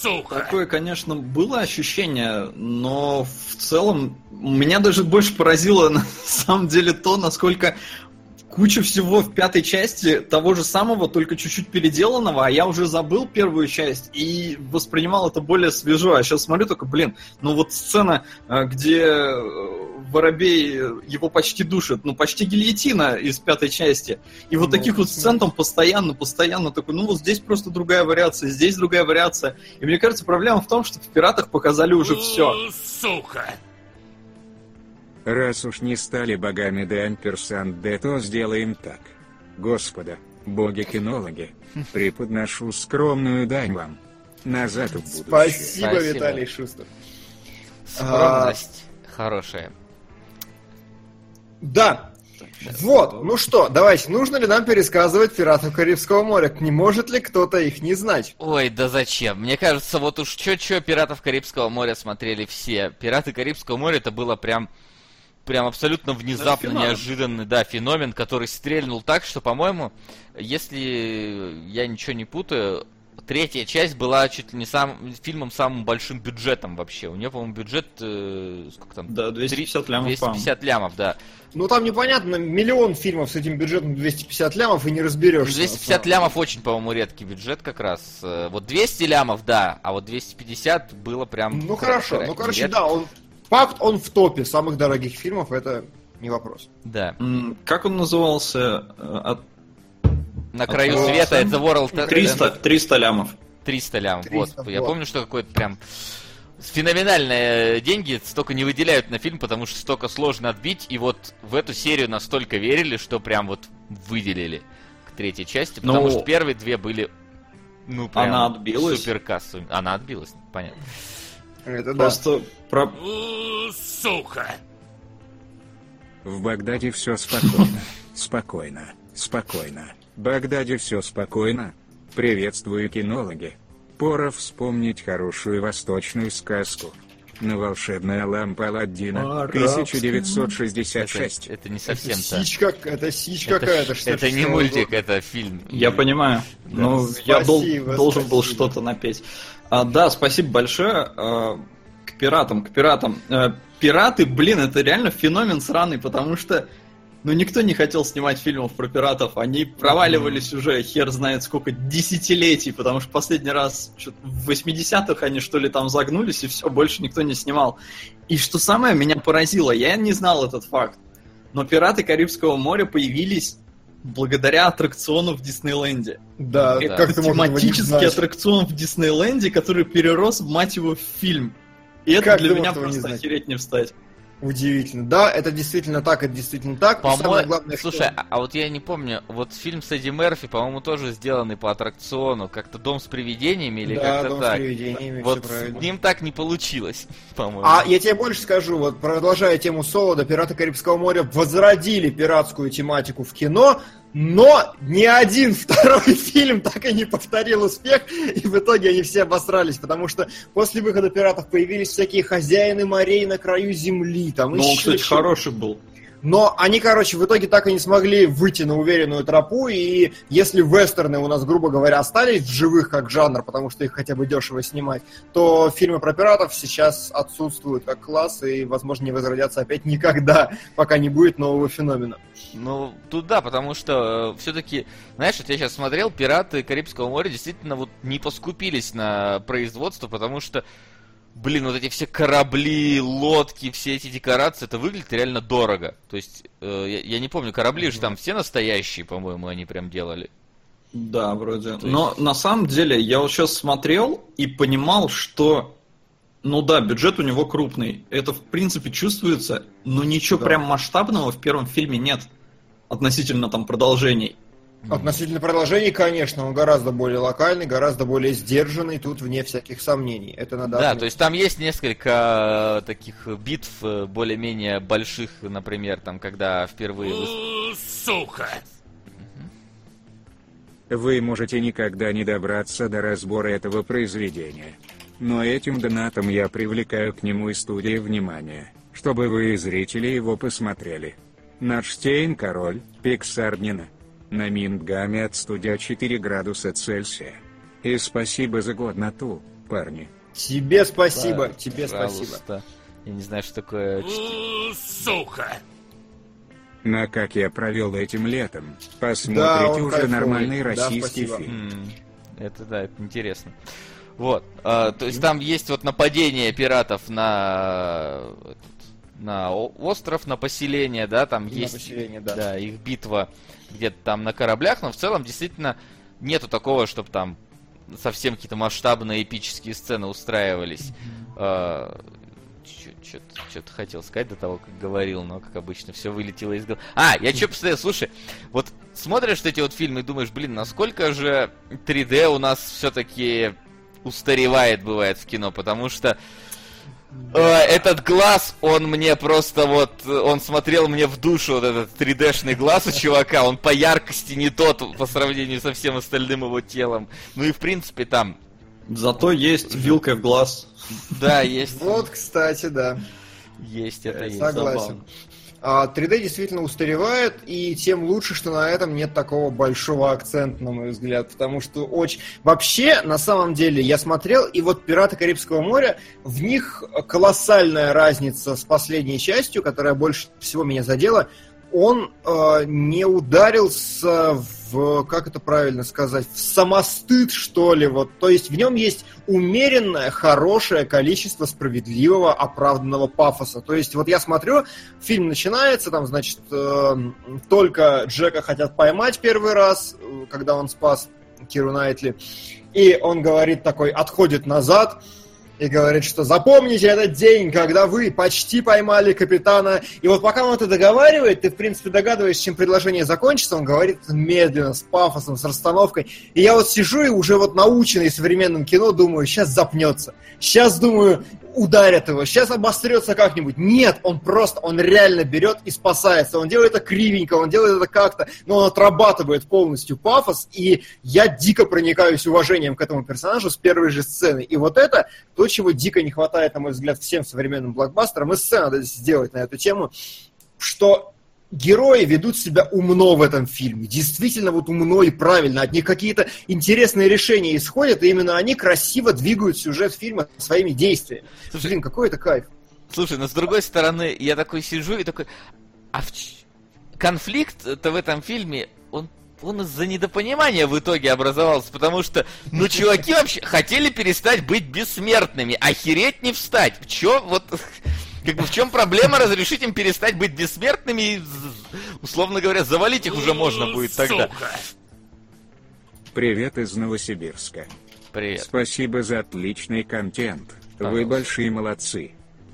Сука! Такое, конечно, было ощущение, но в целом меня даже больше поразило на самом деле то, насколько куча всего в пятой части того же самого, только чуть-чуть переделанного, а я уже забыл первую часть и воспринимал это более свежо. А сейчас смотрю только, блин, ну вот сцена, э, где э, Воробей э, его почти душит, ну почти гильотина из пятой части. И вот Ну, таких вот сцен там постоянно, постоянно такой, ну вот здесь просто другая вариация, здесь другая вариация. И мне кажется, проблема в том, что в «Пиратах» показали уже все. Сука! Раз уж не стали богами де Амперсанде, то сделаем так. Господа, боги-кинологи, преподношу скромную дань вам. Назад в будущее. Спасибо, Спасибо. Виталий Шустер. Скромность хорошая. Да. Вот, ну что, давайте, нужно ли нам пересказывать «Пиратов Карибского моря»? Не может ли кто-то их не знать? Ой, да зачем? Мне кажется, вот уж чё-чё «Пиратов Карибского моря» смотрели все. «Пираты Карибского моря» это было прям прям абсолютно внезапно феномен. неожиданный, да, феномен, который стрельнул так, что, по-моему, если я ничего не путаю, третья часть была чуть ли не сам, фильмом с самым большим бюджетом вообще. У нее, по-моему, бюджет, э, сколько там? Да, 250 лямов, 250 лямов, да. Ну там непонятно, миллион фильмов с этим бюджетом 250 лямов и не разберешься. 250 лямов очень, по-моему, редкий бюджет как раз. Э, Вот 200 лямов, да, а вот 250 было прям... Ну хорошо, ну короче, редко. да, он факт, он в топе самых дорогих фильмов, это не вопрос. Да. Как он назывался? Э, От На краю А, света, это World... 300, 300 лямов. 300 лямов, 300, вот. Я вот. помню, что какой-то прям феноменальные деньги столько не выделяют на фильм, потому что столько сложно отбить, и вот в эту серию настолько верили, что прям вот выделили к третьей части, потому Ну, что первые две были ну прям она отбилась. супер кассовыми. Она отбилась, понятно. Это да. Просто про... Сука! В Багдаде все спокойно. Спокойно. Спокойно. Багдаде все спокойно. Приветствую кинологи. Пора вспомнить хорошую восточную сказку. На волшебная лампа Аладдина, Арабская. 1966. Это, это не Это совсем это сичка Это, какая-то. ж- это не 66-го мультик, года. это фильм. Я И- понимаю. Ну, я дол- Спасибо, должен был что-то напеть. А, да, спасибо большое. А, к пиратам, к пиратам. А, пираты, блин, это реально феномен сраный, потому что ну, никто не хотел снимать фильмов про пиратов. Они проваливались уже хер знает сколько десятилетий, потому что последний раз в 80-х они что ли там загнулись, и все, больше никто не снимал. И что самое меня поразило, я не знал этот факт, но пираты Карибского моря появились благодаря аттракциону в Диснейленде. Да, Да. как ты не Тематический аттракцион в Диснейленде, который перерос, мать его, в фильм. И это Как для меня не просто знать? охереть не встать. Удивительно. Да, это действительно так, это действительно так. И самое главное, что- слушай, а, а вот я не помню, вот фильм с Эдди Мерфи, по-моему, тоже сделанный по аттракциону, как-то «Дом с привидениями» или да, как-то дом так. с привидениями, Вот с ним так не получилось, по-моему. А я тебе больше скажу, вот продолжая тему Солода, «Пираты Карибского моря» возродили пиратскую тематику в кино, но ни один второй фильм так и не повторил успех, и в итоге они все обосрались, потому что после выхода «Пиратов» появились всякие хозяины морей на краю земли, там Ну, он, еще кстати, чего- хороший был. Но они, короче, в итоге так и не смогли выйти на уверенную тропу, и если вестерны у нас, грубо говоря, остались в живых как жанр, потому что их хотя бы дешево снимать, то фильмы про пиратов сейчас отсутствуют как класс и, возможно, не возродятся опять никогда, пока не будет нового феномена. Ну, тут да, потому что все-таки, знаешь, вот я сейчас смотрел, пираты Карибского моря действительно вот не поскупились на производство, потому что, блин, вот эти все корабли, лодки, все эти декорации, это выглядит реально дорого. То есть, э, я, я не помню, корабли же там все настоящие, по-моему, они прям делали. Да, вроде. То есть- Но на самом деле я вот сейчас смотрел и понимал, что Ну да, бюджет у него крупный. Это, в принципе, чувствуется, но ничего Да. прям масштабного в первом фильме нет. Относительно там продолжений. Относительно продолжений, конечно, он гораздо более локальный, гораздо более сдержанный, тут вне всяких сомнений. Это надо Да, отметить. то есть там есть несколько э, таких битв э, более-менее больших, например, там, когда впервые... Э, Сука. Вы можете никогда не добраться до разбора этого произведения. Но этим донатом я привлекаю к нему и студии внимание, чтобы вы, зрители, его посмотрели. Начштейн Король, Пиксарднина. На Мингаме от студия 4 градуса Цельсия. И спасибо за годноту, парни. Тебе спасибо, Да, тебе спасибо. пожалуйста. Я не знаю, что такое... Сука. На как я провел этим летом. Да, Посмотрите он уже кайфовый. нормальный Да, российский спасибо. фильм. Это да, это интересно. Вот, а, то есть там есть вот нападение пиратов на этот, на остров, на поселение, да, там На есть поселение, да. их битва где-то там на кораблях, но в целом действительно нету такого, чтобы там совсем какие-то масштабные эпические сцены устраивались. Что-то хотел сказать до того, как говорил, но, как обычно, все вылетело из головы. А, я что посмотрел, слушай, вот смотришь эти вот фильмы и думаешь, блин, насколько же 3D у нас все-таки устаревает, бывает, в кино, потому что этот глаз, он мне просто вот, э, он смотрел мне в душу, вот этот 3D-шный глаз у чувака, он по яркости не тот по сравнению со всем остальным его телом. Ну и в принципе там, Зато есть вилкой в глаз. да, есть, Вот, кстати, да. есть это есть. Согласен. Забавно. А 3D действительно устаревает, и тем лучше, что на этом нет такого большого акцента, на мой взгляд, потому что очень... Вообще, на самом деле, я смотрел, и вот «Пираты Карибского моря», в них колоссальная разница с последней частью, которая больше всего меня задела. Он э, не ударился в, как это правильно сказать, в самостыд, что ли, вот. То есть в нем есть умеренное, хорошее количество справедливого, оправданного пафоса. То есть вот я смотрю, фильм начинается, там, значит, э, только Джека хотят поймать первый раз, э, когда он спас Киру Найтли, и он говорит такой, отходит назад, и говорит, что запомните этот день, когда вы почти поймали капитана. И вот пока он это договаривает, ты, в принципе, догадываешься, чем предложение закончится. Он говорит медленно, с пафосом, с расстановкой. И я вот сижу и уже вот наученный современным кино думаю, сейчас запнется. Сейчас, думаю, ударят его, сейчас обострется как-нибудь. Нет, он просто, он реально берет и спасается. Он делает это кривенько, он делает это как-то, но он отрабатывает полностью пафос, и я дико проникаюсь уважением к этому персонажу с первой же сцены. И вот это то, чего дико не хватает, на мой взгляд, всем современным блокбастерам, и сцену надо сделать на эту тему, что герои ведут себя умно в этом фильме. Действительно вот умно и правильно. От них какие-то интересные решения исходят, и именно они красиво двигают сюжет фильма своими действиями. Слушай, Блин, какой это кайф. Слушай, но с другой стороны, я такой сижу и такой, а в конфликт-то в этом фильме, он из-за недопонимания в итоге образовался, потому что, ну, чуваки вообще хотели перестать быть бессмертными, охереть не встать. В чем, вот, как бы, в чем проблема разрешить им перестать быть бессмертными и, условно говоря, завалить их уже можно будет тогда. Привет из Новосибирска. Привет. Спасибо за отличный контент. Вы Пожалуйста. большие молодцы.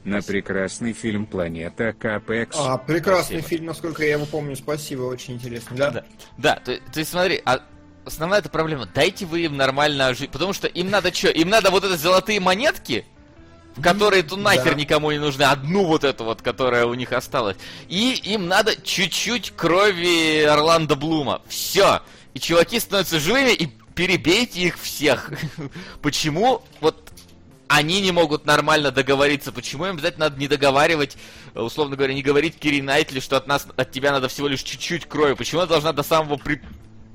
На прекрасный фильм «Планета Капекс». А, прекрасный Спасибо. фильм, насколько я его помню. Спасибо, очень интересно. Да? Да, да то, то есть смотри, а основная эта проблема, дайте вы им нормально жить, потому что им надо что, им надо вот эти золотые монетки, в которые тут нахер Да. никому не нужны, одну вот эту вот, которая у них осталась, и им надо чуть-чуть крови Орландо Блума, все, и чуваки становятся живыми, и перебейте их всех. Почему вот они не могут нормально договориться. Почему им обязательно надо не договаривать, э, условно говоря, не говорить Кири Найтли, что от нас, от тебя надо всего лишь чуть-чуть крови? Почему она должна до самого при-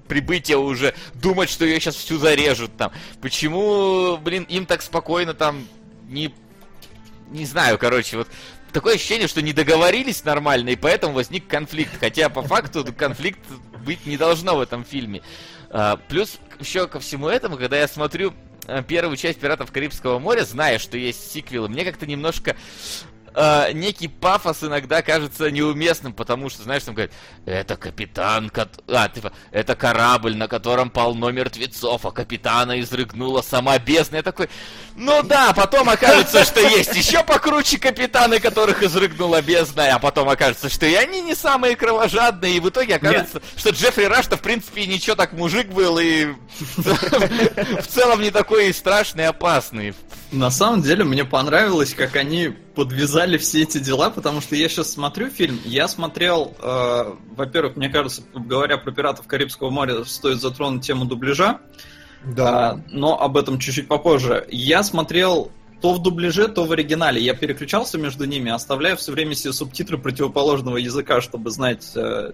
прибытия уже думать, что ее сейчас всю зарежут там? Почему, блин, им так спокойно там не... Не знаю, короче, вот такое ощущение, что не договорились нормально, и поэтому возник конфликт. Хотя по факту конфликт быть не должно в этом фильме. А, Плюс еще ко всему этому, когда я смотрю первую часть «Пиратов Карибского моря», зная, что есть сиквелы, мне как-то немножко э, некий пафос иногда кажется неуместным, потому что, знаешь, там говорят, это капитан, кот... а, типа, это корабль, на котором полно мертвецов, а капитана изрыгнула сама бездна. Я такой, ну да, потом окажется, что есть еще покруче капитаны, которых изрыгнула бездна, а потом окажется, что и они не самые кровожадные, и в итоге окажется, Нет. что Джеффри Раш-то, в принципе, ничего так мужик был, и в целом не такой страшный, и опасный. На самом деле, мне понравилось, как они подвязали все эти дела, потому что я сейчас смотрю фильм, я смотрел, э, во-первых, мне кажется, говоря про пиратов Карибского моря, стоит затронуть тему дубляжа, да. э, но об этом чуть-чуть попозже. Я смотрел то в дубляже, то в оригинале. Я переключался между ними, оставляя все время себе субтитры противоположного языка, чтобы знать, э,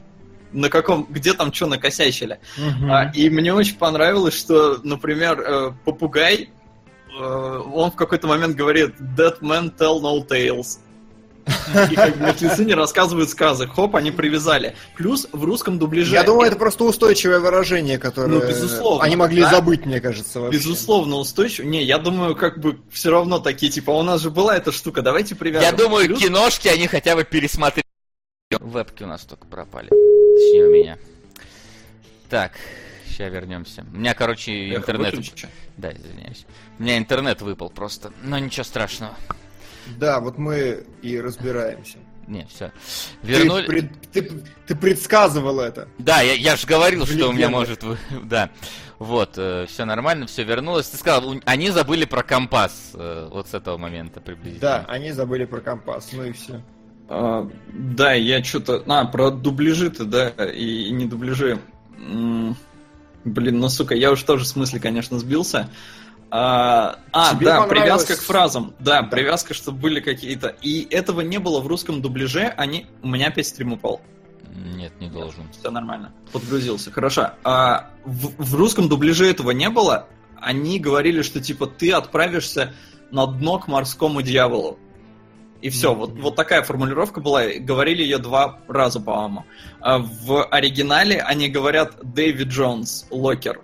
на каком, где там что накосячили. Угу. А, и мне очень понравилось, что, например, э, попугай он в какой-то момент говорит «That man tell no tales». И как мертвецы не рассказывают сказок. Хоп, они привязали. Плюс в русском дубляже... Я думаю, это просто устойчивое выражение, которое ну, безусловно, они могли да? забыть, мне кажется, вообще. Безусловно, устойчиво. Не, я думаю, как бы все равно такие, типа, у нас же была эта штука, давайте привяжем. Я думаю, Плюс... киношки они хотя бы пересмотрели. Вебки у нас только пропали. Точнее, у меня. Так, сейчас вернемся. У меня, короче, интернет... Выключи. Да, извиняюсь. У меня интернет выпал просто, но ничего страшного. Да, вот мы и разбираемся. Не, все. Вернули... Ты, пред, ты, ты предсказывал это. Да, я, я же говорил, в что у меня может... Да. Вот, э, все нормально, все вернулось. Ты сказал, они забыли про компас э, вот с этого момента приблизительно. Да, они забыли про компас, ну и все. А, да, я что-то... А, про дубляжи-то, да, и, и не дубляжи. Блин, ну сука, я уж тоже в смысле, конечно, сбился. А, а да, привязка к фразам. Да, привязка, чтобы были какие-то. И этого не было в русском дубляже. Они. У меня опять стрим упал. Нет, не должен. Все нормально. Подгрузился. Хорошо. А, в, в русском дубляже этого не было. Они говорили, что типа ты отправишься на дно к морскому дьяволу. И все, вот, вот такая формулировка была. Говорили ее два раза, по-моему. А в оригинале они говорят Дэвид Джонс, Локер.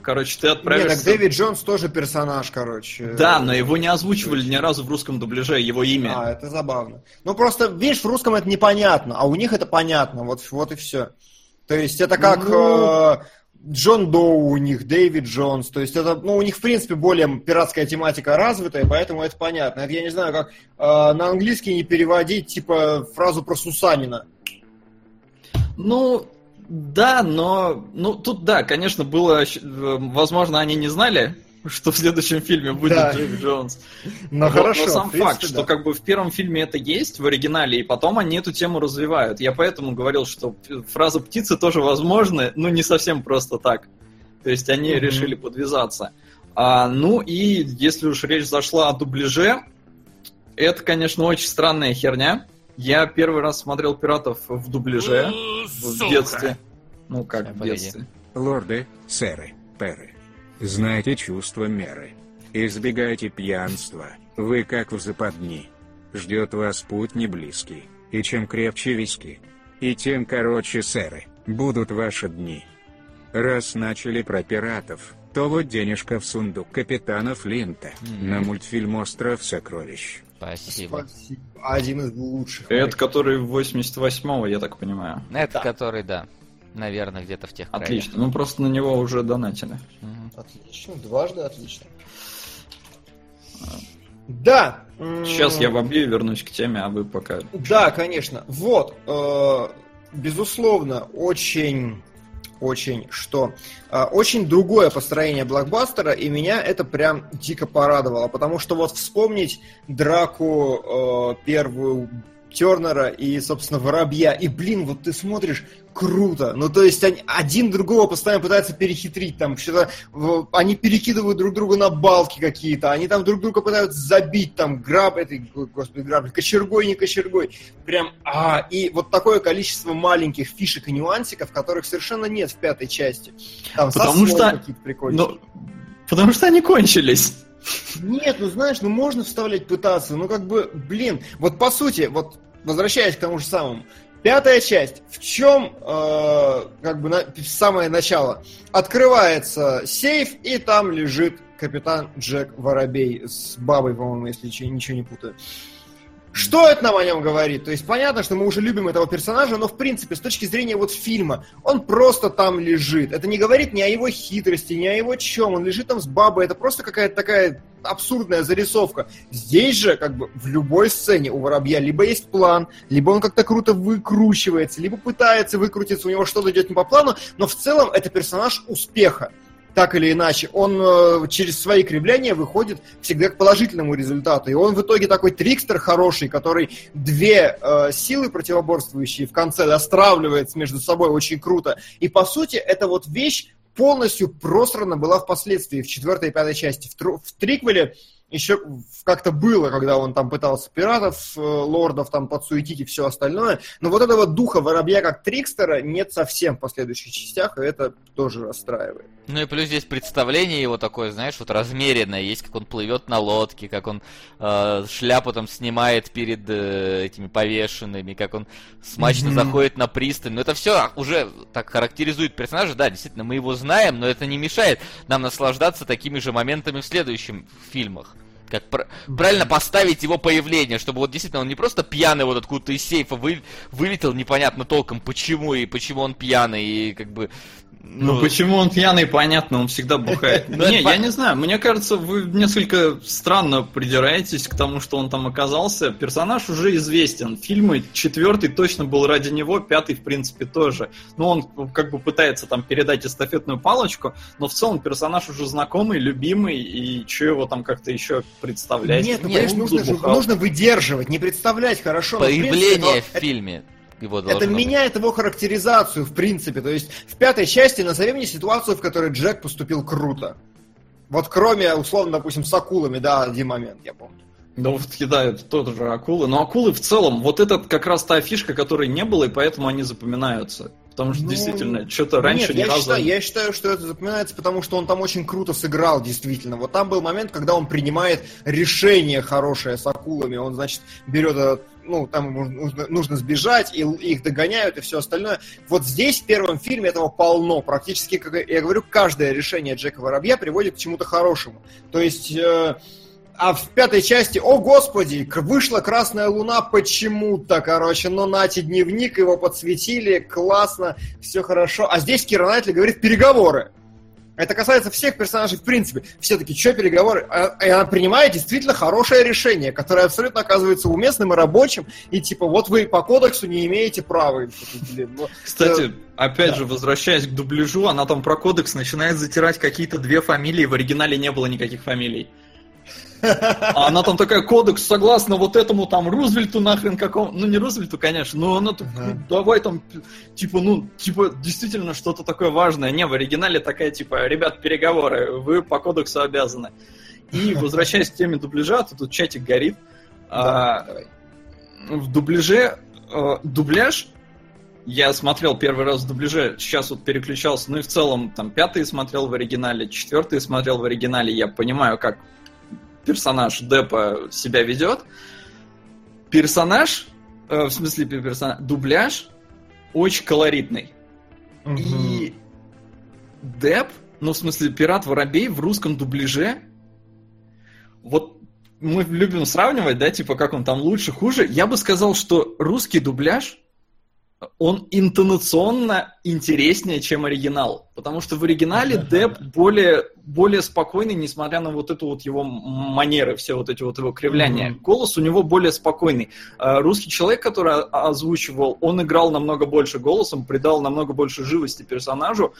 Короче, ты отправишься... Нет, так Дэвид Джонс тоже персонаж, короче. Да, но его не озвучивали ни разу в русском дубляже, его имя. А, это забавно. Ну, просто, видишь, в русском это непонятно, а у них это понятно, вот, вот и все. То есть это как ну... э, Джон Доу у них, Дэвид Джонс, то есть это, ну, у них, в принципе, более пиратская тематика развитая, поэтому это понятно. Это я не знаю, как э, на английский не переводить, типа, фразу про Сусанина. Ну, да, но, ну, тут, да, конечно, было, возможно, они не знали, что в следующем фильме будет да. Джейк Джонс. Но, но хорошо. Но сам принципе, факт, да. что как бы в первом фильме это есть в оригинале, и потом они эту тему развивают. Я поэтому говорил, что фраза птицы тоже возможны, но не совсем просто так. То есть они mm-hmm. решили подвязаться. А, ну и если уж речь зашла о дубляже, это, конечно, очень странная херня. Я первый раз смотрел пиратов в дубляже в детстве. Ну как в детстве. Лорды, сэры, перы. Знайте чувство меры. Избегайте пьянства, вы как в западни. Ждет вас путь не близкий, и чем крепче виски, и тем короче, сэры, будут ваши дни. Раз начали про пиратов, то вот денежка в сундук капитана Флинта mm-hmm. на мультфильм «Остров сокровищ». Спасибо. Спасибо. Один из лучших. Это который 88-го, я так понимаю. Это да. который, да. Наверное, где-то в тех краях. Отлично. Ну просто на него уже донатили. Угу. Отлично. Дважды отлично. Да. Сейчас я вобью и вернусь к теме, а вы пока... Да, конечно. Вот. Э, безусловно, очень очень, что э, очень другое построение блокбастера, и меня это прям дико порадовало, потому что вот вспомнить драку э, первую Тернера и, собственно, Воробья. И, блин, вот ты смотришь, круто. Ну, то есть они один другого постоянно пытаются перехитрить. Там что-то они перекидывают друг друга на балки какие-то. Они там друг друга пытаются забить. Там граб, этой, господи, граб, кочергой, не кочергой. Прям, а, и вот такое количество маленьких фишек и нюансиков, которых совершенно нет в пятой части. Там Потому что... какие-то прикольные. Ну, потому что они кончились. Нет, ну знаешь, ну можно вставлять, пытаться, ну как бы, блин, вот по сути, вот возвращаясь к тому же самому, пятая часть, в чем, э, как бы, на, самое начало, открывается сейф, и там лежит капитан Джек Воробей с бабой, по-моему, если ничего не путаю. Что это нам о нем говорит? То есть понятно, что мы уже любим этого персонажа, но в принципе, с точки зрения вот фильма, он просто там лежит. Это не говорит ни о его хитрости, ни о его чем. Он лежит там с бабой. Это просто какая-то такая абсурдная зарисовка. Здесь же, как бы, в любой сцене у Воробья либо есть план, либо он как-то круто выкручивается, либо пытается выкрутиться, у него что-то идет не по плану, но в целом это персонаж успеха так или иначе, он э, через свои кривляния выходит всегда к положительному результату. И он в итоге такой трикстер хороший, который две э, силы противоборствующие в конце достравливает между собой очень круто. И по сути, это вот вещь полностью просрана была впоследствии в четвертой и пятой части. В, в триквеле еще как-то было, когда он там пытался пиратов, э, лордов там подсуетить и все остальное. Но вот этого духа воробья как трикстера нет совсем в последующих частях, и это тоже расстраивает. Ну и плюс здесь представление его такое, знаешь, вот размеренное. Есть, как он плывет на лодке, как он э, шляпу там снимает перед э, этими повешенными, как он смачно mm-hmm. заходит на пристань. Но это все уже так характеризует персонажа. Да, действительно, мы его знаем, но это не мешает нам наслаждаться такими же моментами в следующих фильмах как пр- правильно поставить его появление, чтобы вот действительно он не просто пьяный вот откуда-то из сейфа вы- вылетел непонятно толком почему и почему он пьяный и как бы ну, ну, почему он пьяный, понятно, он всегда бухает. Ну, не, я не знаю, мне кажется, вы несколько странно придираетесь к тому, что он там оказался. Персонаж уже известен. Фильмы четвертый точно был ради него, пятый, в принципе, тоже. Но он как бы пытается там передать эстафетную палочку, но в целом персонаж уже знакомый, любимый, и что его там как-то еще представлять? Нет, ну, конечно, нужно, нужно выдерживать, не представлять хорошо. Появление в фильме его Это меняет его характеризацию, в принципе. То есть в пятой части назови мне ситуацию, в которой Джек поступил круто. Вот кроме, условно, допустим, с акулами, да, один момент, я помню. Да вот кидают тот же акулы. Но акулы в целом, вот это как раз та фишка, которой не было, и поэтому они запоминаются. Потому что ну, действительно, что-то раньше нет, ни я разу... Считаю, я считаю, что это запоминается, потому что он там очень круто сыграл, действительно. Вот там был момент, когда он принимает решение хорошее с акулами. Он, значит, берет этот ну, там нужно, нужно сбежать, и их догоняют, и все остальное. Вот здесь, в первом фильме, этого полно. Практически, как я говорю, каждое решение Джека Воробья приводит к чему-то хорошему. То есть... Э, а в пятой части, о господи, вышла Красная Луна почему-то, короче, но нате дневник, его подсветили, классно, все хорошо. А здесь Кира Найтли говорит переговоры. Это касается всех персонажей в принципе. Все таки что переговоры? И она принимает действительно хорошее решение, которое абсолютно оказывается уместным и рабочим. И типа, вот вы по кодексу не имеете права. Ну, Кстати, э, опять да. же, возвращаясь к дубляжу, она там про кодекс начинает затирать какие-то две фамилии. В оригинале не было никаких фамилий. А она там такая, кодекс, согласно вот этому там Рузвельту нахрен какому... Ну, не Рузвельту, конечно, но она так, ну, давай там, типа, ну, типа, действительно что-то такое важное. Не, в оригинале такая, типа, ребят, переговоры, вы по кодексу обязаны. И возвращаясь к теме дубляжа, то тут чатик горит. Да, а, в дубляже... А, дубляж я смотрел первый раз в дубляже, сейчас вот переключался, ну и в целом там пятый смотрел в оригинале, четвертый смотрел в оригинале, я понимаю, как персонаж Депа себя ведет. Персонаж, э, в смысле персонаж, дубляж очень колоритный. Угу. И Деп, ну в смысле пират Воробей в русском дубляже, вот мы любим сравнивать, да, типа как он там лучше, хуже. Я бы сказал, что русский дубляж он интонационно интереснее, чем оригинал. Потому что в оригинале Деп более, более спокойный, несмотря на вот эту вот его манеры, все вот эти вот его кривляния. Mm-hmm. Голос у него более спокойный. А русский человек, который озвучивал, он играл намного больше голосом, придал намного больше живости персонажу,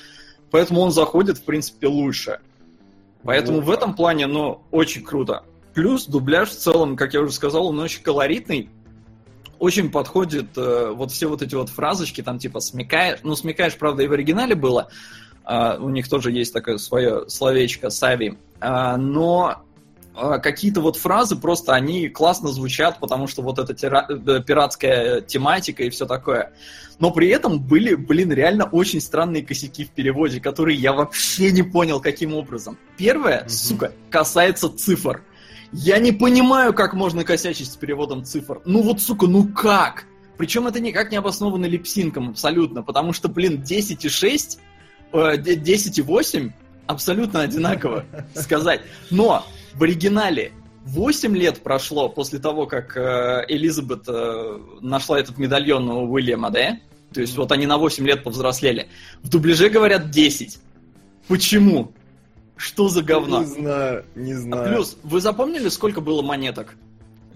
поэтому он заходит, в принципе, лучше. Поэтому mm-hmm. в этом плане, ну, очень круто. Плюс дубляж в целом, как я уже сказал, он очень колоритный, очень подходит э, вот все вот эти вот фразочки, там типа смекаешь, ну смекаешь, правда, и в оригинале было, э, у них тоже есть такое свое словечко Сави, э, но э, какие-то вот фразы просто они классно звучат, потому что вот эта тира- э, пиратская тематика и все такое. Но при этом были, блин, реально очень странные косяки в переводе, которые я вообще не понял, каким образом. Первое, mm-hmm. сука, касается цифр. Я не понимаю, как можно косячить с переводом цифр. Ну вот, сука, ну как? Причем это никак не обосновано липсинком абсолютно, потому что, блин, 10,6, э, 10,8 абсолютно одинаково сказать. Но в оригинале 8 лет прошло после того, как э, Элизабет э, нашла этот медальон у Уильяма, да? То есть вот они на 8 лет повзрослели. В дубляже говорят 10. Почему? Что за говно? Не знаю, не А знаю. плюс, вы запомнили, сколько было монеток?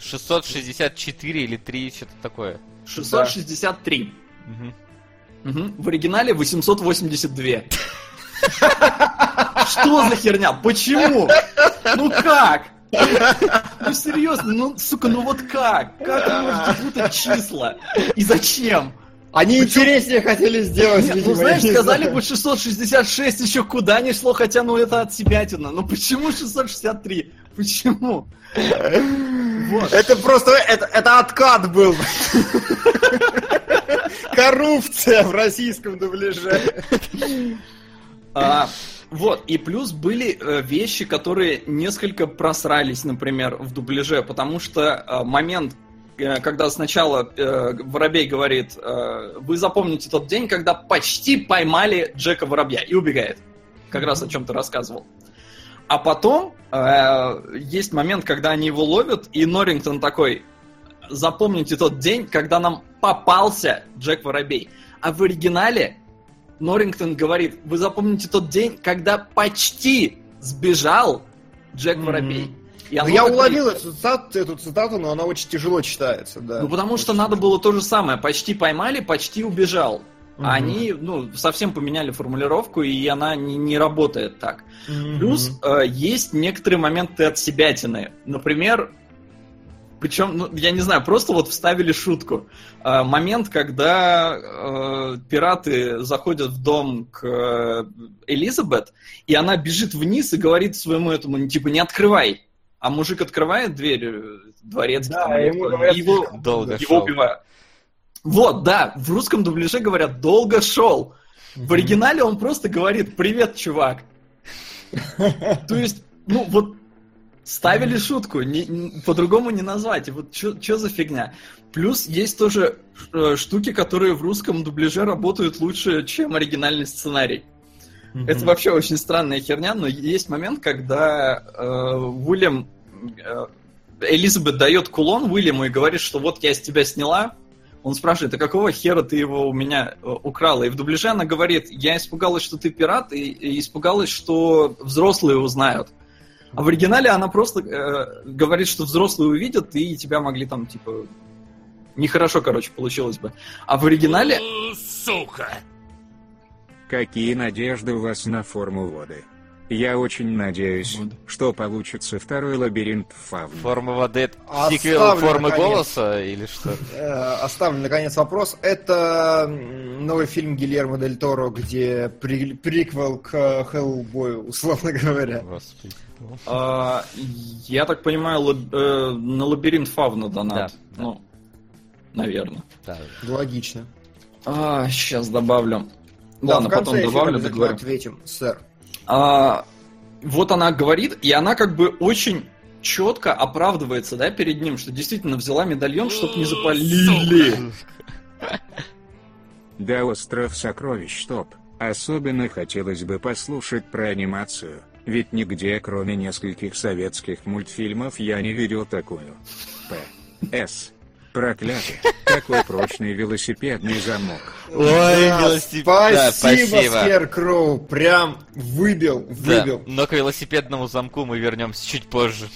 664 или 3, что-то такое. 663. Мгм. Мгм. В оригинале 882. Что за херня? Почему? Ну как? Ну серьезно, ну сука, ну вот как? Как вы можете путать числа? И зачем? Они интереснее хотели сделать, Нет, видимо, ну знаешь, не сказали знаю. бы 666 еще куда ни шло, хотя ну это от себятина. Ну почему 663? Почему? Вот. Это просто, это, это откат был. Коррупция в российском дубляже. А, вот, и плюс были э, вещи, которые несколько просрались, например, в дубляже, потому что э, момент, когда сначала э, Воробей говорит, э, вы запомните тот день, когда почти поймали Джека Воробья, и убегает. Как раз о чем ты рассказывал. А потом э, есть момент, когда они его ловят, и Норрингтон такой, запомните тот день, когда нам попался Джек Воробей. А в оригинале Норрингтон говорит, вы запомните тот день, когда почти сбежал Джек Мгм. Воробей. И Ну, оно я и- уловил эту цитату, эту цитату, но она очень тяжело читается, да. Ну, потому что надо было то же самое. Почти поймали, почти убежал. А они, ну, совсем поменяли формулировку, и она не, не работает так. Мгм. Плюс э, есть некоторые моменты от себятины. Например, причем, ну, я не знаю, просто вот вставили шутку. Э, момент, когда э, пираты заходят в дом к э, Элизабет, и она бежит вниз и говорит своему этому, типа, не открывай. А мужик открывает дверь, э, дворец, Да, ему говорят, его, долго его шел. убивают. Вот, да, в русском дубляже говорят «долго шел». В оригинале он просто говорит «Привет, чувак». То есть, ну вот, ставили шутку, по-другому не назвать. И Вот что за фигня? Плюс есть тоже э, штуки, которые в русском дубляже работают лучше, чем оригинальный сценарий. Это вообще очень странная херня, но есть момент, когда э, Уильям... э, Элизабет дает кулон Уильяму и говорит, что вот я с тебя сняла. Он спрашивает, а какого хера ты его у меня э, украла? И в дубляже она говорит, я испугалась, что ты пират, и, и испугалась, что взрослые узнают. А в оригинале она просто э, говорит, что взрослые увидят, и тебя могли там, типа... Нехорошо, короче, получилось бы. А в оригинале... Сука! Какие надежды у вас на форму воды? Я очень надеюсь, Вот. что получится второй лабиринт фавн. Форма воды это Оставлю, сиквел формы наконец. голоса или что? Э, Оставлю, наконец, вопрос. Это новый фильм Гильермо Дель Торо, где при- приквел к Хеллбою, условно говоря. Господи. А, я так понимаю, лаб- э, на лабиринт Фавна донат. Да, да. Ну, наверное. Да. Логично. А, сейчас добавлю. Да, Ладно, в конце потом добавлю, договорю. ответим, сэр. А, вот она говорит, и она как бы очень четко оправдывается, да, перед ним, что действительно взяла медальон, чтобы не запалили. Да, остров сокровищ, стоп. Особенно хотелось бы послушать про анимацию, ведь нигде, кроме нескольких советских мультфильмов, я не видел такую. П. С. Проклятый. Какой прочный велосипедный замок. Ой, Да, велосипед. Да, Спасибо, спасибо. Скеркроу. Прям выбил, Да, выбил. но к велосипедному замку мы вернемся чуть позже.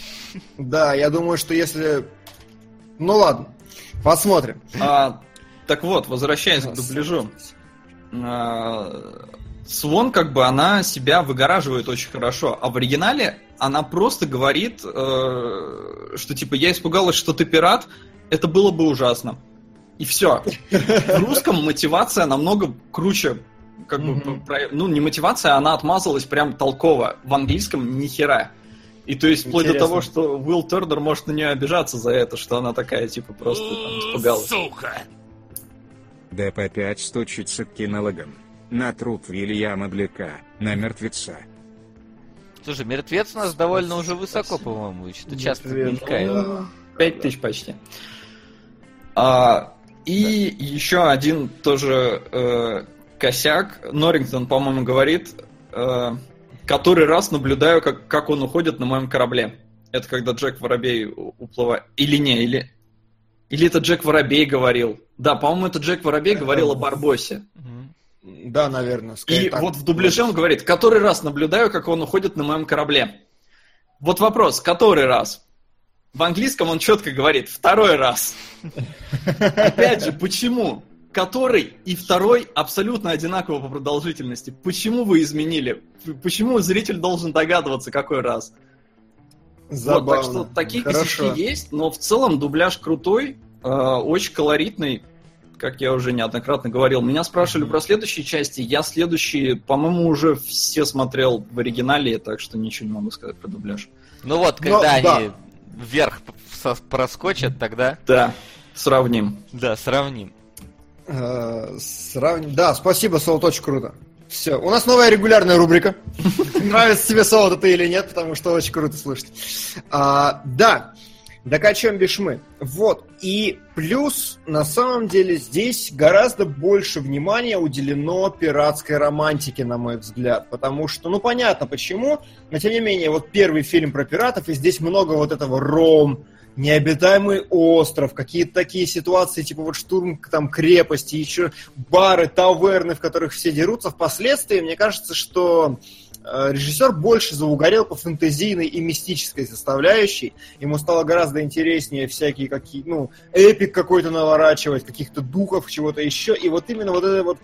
Да, я думаю, что если... Ну ладно, посмотрим. А, так вот, возвращаясь к дубляжу. А, Свон, как бы, она себя выгораживает очень хорошо. А в оригинале она просто говорит, э, что типа я испугалась, что ты пират, это было бы ужасно. И все. В русском мотивация намного круче. Как бы, про- ну, не мотивация, она отмазалась прям толково. В английском ни хера. И то есть вплоть до Интересно. того, что Уилл Тернер может на нее обижаться за это, что она такая, типа, просто там испугалась. Сука! ДП-5 стучится к кинологам. На труп Вильяма Блика, на мертвеца. Слушай, мертвец у нас довольно уже высоко, по-моему, что-то часто мелькает. Пять тысяч почти. А, и еще один тоже э, косяк. Норрингтон, по-моему, говорит, э, который раз наблюдаю, как, как он уходит на моем корабле. Это когда Джек Воробей уплывает. Или не, или... Или это Джек Воробей говорил. Да, по-моему, это Джек Воробей говорил о Барбосе. Да, наверное. И так. вот в дубляже он говорит, который раз наблюдаю, как он уходит на моем корабле. Вот вопрос, который раз? В английском он четко говорит, второй раз. Опять же, почему? Который и второй абсолютно одинаково по продолжительности. Почему вы изменили? Почему зритель должен догадываться, какой раз? Забавно. Вот, так что такие Хорошо. косячки есть, но в целом дубляж крутой, э, очень колоритный, как я уже неоднократно говорил. Меня спрашивали про следующие части, я следующие, по-моему, уже все смотрел в оригинале, так что ничего не могу сказать про дубляж. Ну вот, Но, когда да. Вверх проскочат, тогда, Да, сравним. да, сравним. Э, сравним- Да, спасибо, Солод, очень круто. Все, у нас новая регулярная рубрика. Нравится тебе Солод это или нет, потому что очень круто слушать. А, да, так о чем бишь мы? Вот, и плюс, на самом деле, здесь гораздо больше внимания уделено пиратской романтике, на мой взгляд. Потому что, ну, понятно почему, но тем не менее, вот первый фильм про пиратов, и здесь много вот этого ром, необитаемый остров, какие-то такие ситуации, типа вот штурм там крепости, еще бары, таверны, в которых все дерутся. Впоследствии, мне кажется, что режиссер больше заугорел по фэнтезийной и мистической составляющей. Ему стало гораздо интереснее всякие какие, ну, эпик какой-то наворачивать, каких-то духов, чего-то еще. И вот именно вот это вот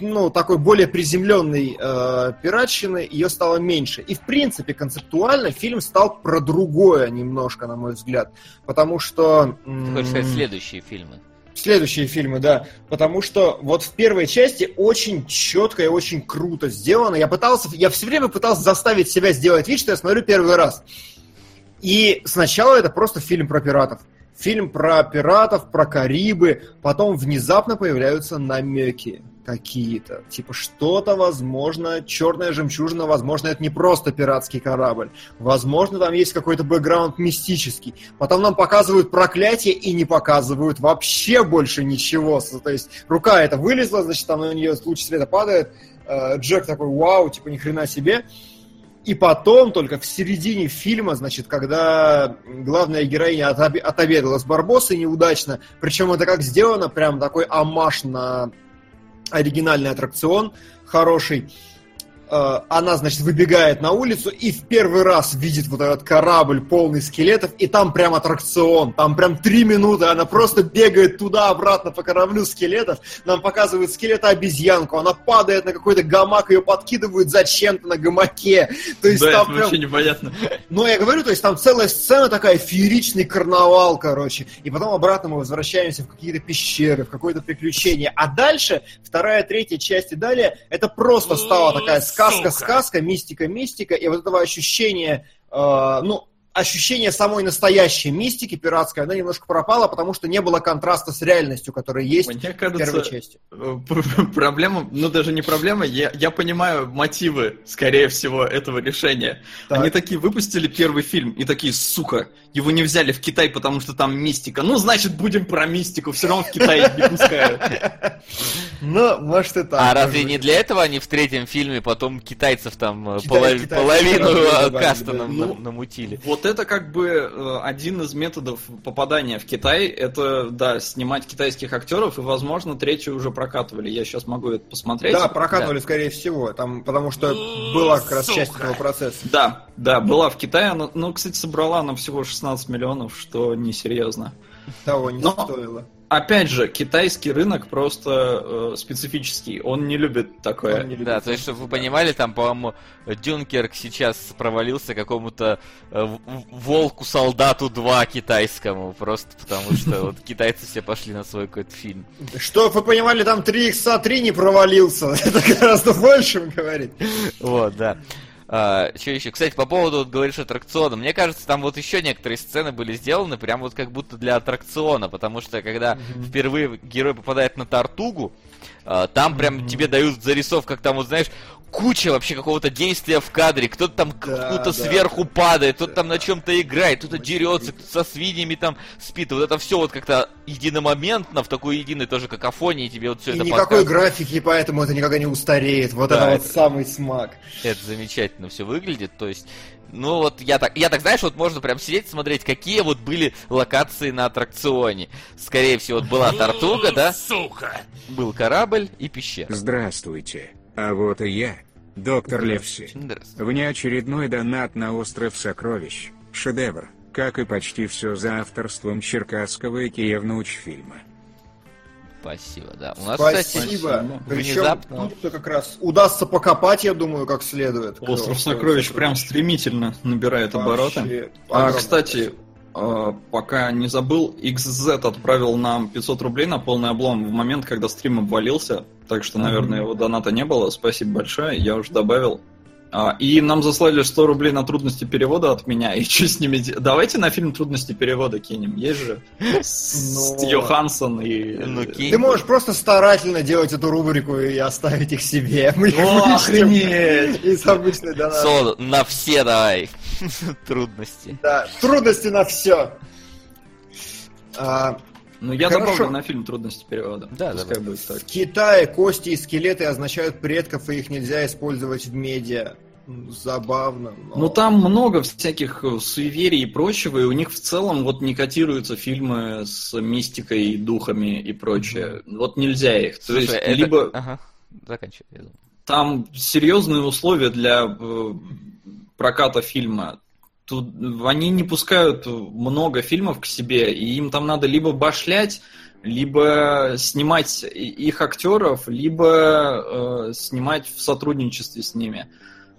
ну, такой более приземленной э, пиратщины, ее стало меньше. И, в принципе, концептуально фильм стал про другое немножко, на мой взгляд. Потому что... Ты хочешь сказать следующие фильмы? Следующие фильмы, да. Потому что вот в первой части очень четко и очень круто сделано. Я пытался, я все время пытался заставить себя сделать вид, что я смотрю первый раз. И сначала это просто фильм про пиратов. Фильм про пиратов, про Карибы. Потом внезапно появляются намеки какие-то. Типа что-то, возможно, черная жемчужина, возможно, это не просто пиратский корабль. Возможно, там есть какой-то бэкграунд мистический. Потом нам показывают проклятие и не показывают вообще больше ничего. То есть рука эта вылезла, значит, там на нее луч света падает. Э, Джек такой, вау, типа ни хрена себе. И потом, только в середине фильма, значит, когда главная героиня отоб- отобедала с Барбосой неудачно, причем это как сделано, прям такой амаш на оригинальный аттракцион хороший. Э, Она, значит, выбегает на улицу и в первый раз видит вот этот корабль полный скелетов, и там прям аттракцион, там прям три минуты, она просто бегает туда-обратно по кораблю скелетов, нам показывают скелета обезьянку, она падает на какой-то гамак, ее подкидывают зачем-то на гамаке. То есть да, там прям вообще непонятно. ну, я говорю, то есть там целая сцена такая, фееричный карнавал, короче. И потом обратно мы возвращаемся в какие-то пещеры, в какое-то приключение. А дальше, вторая, третья часть и далее, это просто стала такая сказка-сказка, мистика-мистика. И вот этого ощущения, э, ну, ощущение самой настоящей мистики пиратской, она немножко пропала, потому что не было контраста с реальностью, которая есть Мне в первой кажется, части. э, проблема, ну даже не проблема, я, я понимаю мотивы, скорее всего, этого решения. Так. Они такие выпустили первый фильм и такие, сука, его не взяли в Китай, потому что там мистика. Ну, значит, будем про мистику, все равно в Китай не пускают. Ну, может и так. А разве не для этого они в третьем фильме потом китайцев там э, половину э, каста Ну, нам- намутили? Вот это как бы э, один из методов попадания в Китай. Это, да, снимать китайских актеров, и, возможно, третий уже прокатывали. Я сейчас могу это посмотреть. Да, прокатывали, скорее всего, там, потому что была как раз часть этого процесса. Да, да, была в Китае. Она, ну, кстати, собрала она всего 16 миллионов, что несерьезно. Того не Но- стоило. Опять же, китайский рынок просто э, специфический. Он не любит такое. Он не любит. Да, то есть, чтобы вы понимали, там, по-моему, Дюнкерк сейчас провалился какому-то э, волку-солдату 2 китайскому, просто потому что вот китайцы все пошли на свой какой-то фильм. Что, вы понимали, там 3 х 3 не провалился. Это гораздо больше говорит. Вот, да. Что еще? Кстати, по поводу, вот, говоришь, аттракциона. Мне кажется, там вот еще некоторые сцены были сделаны прям вот как будто для аттракциона, потому что когда впервые герой попадает на Тартугу, а, там прям тебе дают зарисов, как там, вот знаешь, куча вообще какого-то действия в кадре, кто-то там Да, кто-то да, сверху да, падает, кто-то там да. на чем-то играет, кто-то дерется, кто-то со свиньями там спит. Вот это все вот как-то единомоментно, в такой единой тоже какофонии тебе вот все И это никакой показывает. графики, поэтому это никогда не устареет. Вот Да, это вот это- самый смак. Это замечательно все выглядит, то есть... Ну вот я так, я так, знаешь, вот можно прям сидеть смотреть, какие вот были локации на аттракционе. Скорее всего, вот была Тартуга, да, Сука! был корабль и пещера. Здравствуйте. А вот и я, доктор Левси. Внеочередной донат на Остров Сокровищ. Шедевр, как и почти все за авторством Черкасского и Киевнаучфильма. Спасибо, да. У нас, кстати, Спасибо. Причем внезапно- тут как раз удастся покопать, я думаю, как следует. Остров сокровищ прям стремительно набирает обороты. Вообще, А, огромное кстати, э, пока не забыл, XZ отправил нам 500 рублей на полный облом в момент, когда стрим обвалился. Так что, наверное, его доната не было. Спасибо большое, я уже добавил. А, и нам заслали 100 рублей на трудности перевода от меня. И что с ними делать? Давайте на фильм трудности перевода кинем. Есть же с Ну, Йоханссон и... Ну, кинь. Ты можешь просто старательно делать эту рубрику и оставить их себе. Мы их О, вычтем охренеть! Из обычной донаты. На все давай. Трудности. Да, трудности на все. А, Ну, я Хорошо. добавлю на фильм трудности перевода. Да, Пускай будет так. в Китае кости и скелеты означают предков, и их нельзя использовать в медиа. Забавно. но- Ну там много всяких э, суеверий и прочего, и у них в целом вот не котируются фильмы с мистикой, и духами и прочее. Вот нельзя их. То Слушай, есть это- либо Ага, заканчивай. я думаю. там серьезные условия для э, проката фильма. Тут они не пускают много фильмов к себе, и им там надо либо башлять, либо снимать их актеров, либо э, снимать в сотрудничестве с ними.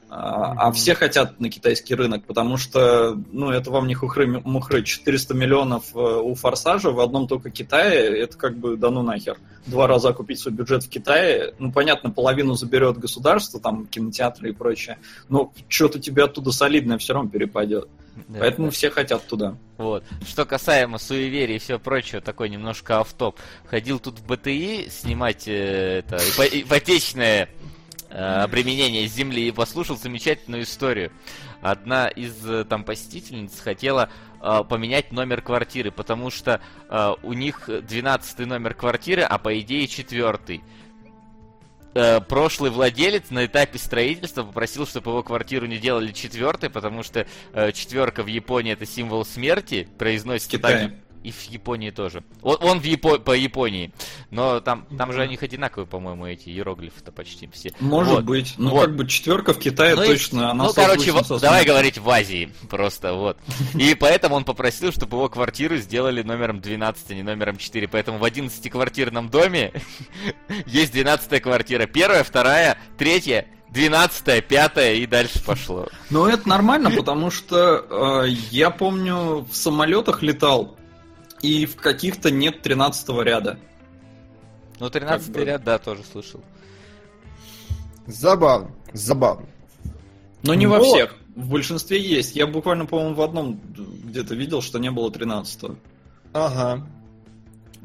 А, а все хотят на китайский рынок, потому что, ну, это вам не хухры-мухры. 400 миллионов э, у «Форсажа» в одном только Китае, это как бы да ну нахер. Два раза купить свой бюджет в Китае, ну, понятно, половину заберет государство, там, кинотеатры и прочее, но что-то тебе оттуда солидное все равно перепадет. Да, Поэтому да. все хотят туда. Вот. Что касаемо суеверий и всего прочего, такой немножко автоп. Ходил тут в БТИ снимать э, это ипо- ипотечное э, обременение земли и послушал замечательную историю. Одна из э, там посетительниц хотела э, поменять номер квартиры, потому что э, у них 12 номер квартиры, а по идее четвертый. Э, прошлый владелец на этапе строительства попросил, чтобы его квартиру не делали четвертой, потому что э, четверка в Японии это символ смерти, произносится В Китае. И в Японии тоже. Он, он в Япо- по Японии, но там, там же у них одинаковые, по-моему, эти иероглифы-то почти все. Может Вот. быть. Ну, Вот. как бы четверка в Китае Ну и- точно, она ну, короче, в- давай говорить в Азии просто, вот. И поэтому он попросил, чтобы его квартиру сделали номером 12, а не номером 4. Поэтому в 11-квартирном доме есть 12 квартира. Первая, вторая, третья, 12, пятая и дальше пошло. Ну, это нормально, потому что э, я помню, в самолетах летал, и в каких-то нет 13 ряда. Ну, 13 Как бы. ряд, да, тоже слышал. Забавно, забавно. Но не во Вот. всех. В большинстве есть. Я буквально, по-моему, в одном где-то видел, что не было 13 Ага.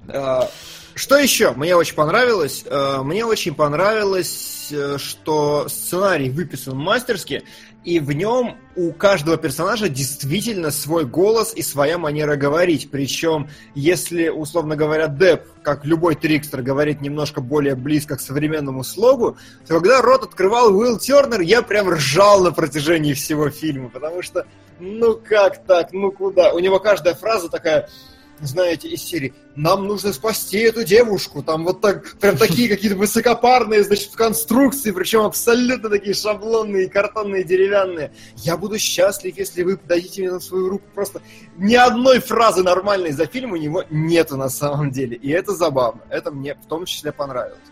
А, Что еще? Мне очень понравилось. А, Мне очень понравилось, э, что сценарий выписан мастерски, и в нем у каждого персонажа действительно свой голос и своя манера говорить. Причем, если, условно говоря, Деп, как любой трикстер, говорит немножко более близко к современному слогу, то когда рот открывал Уилл Тернер, я прям ржал на протяжении всего фильма, потому что, ну как так, ну куда? У него каждая фраза такая, знаете, из серии «Нам нужно спасти эту девушку». Там вот так, прям такие какие-то высокопарные, значит, конструкции, причем абсолютно такие шаблонные, картонные, деревянные. «Я буду счастлив, если вы дадите мне свою руку». Просто ни одной фразы нормальной за фильм у него нету на самом деле. И это забавно. Это мне в том числе понравилось.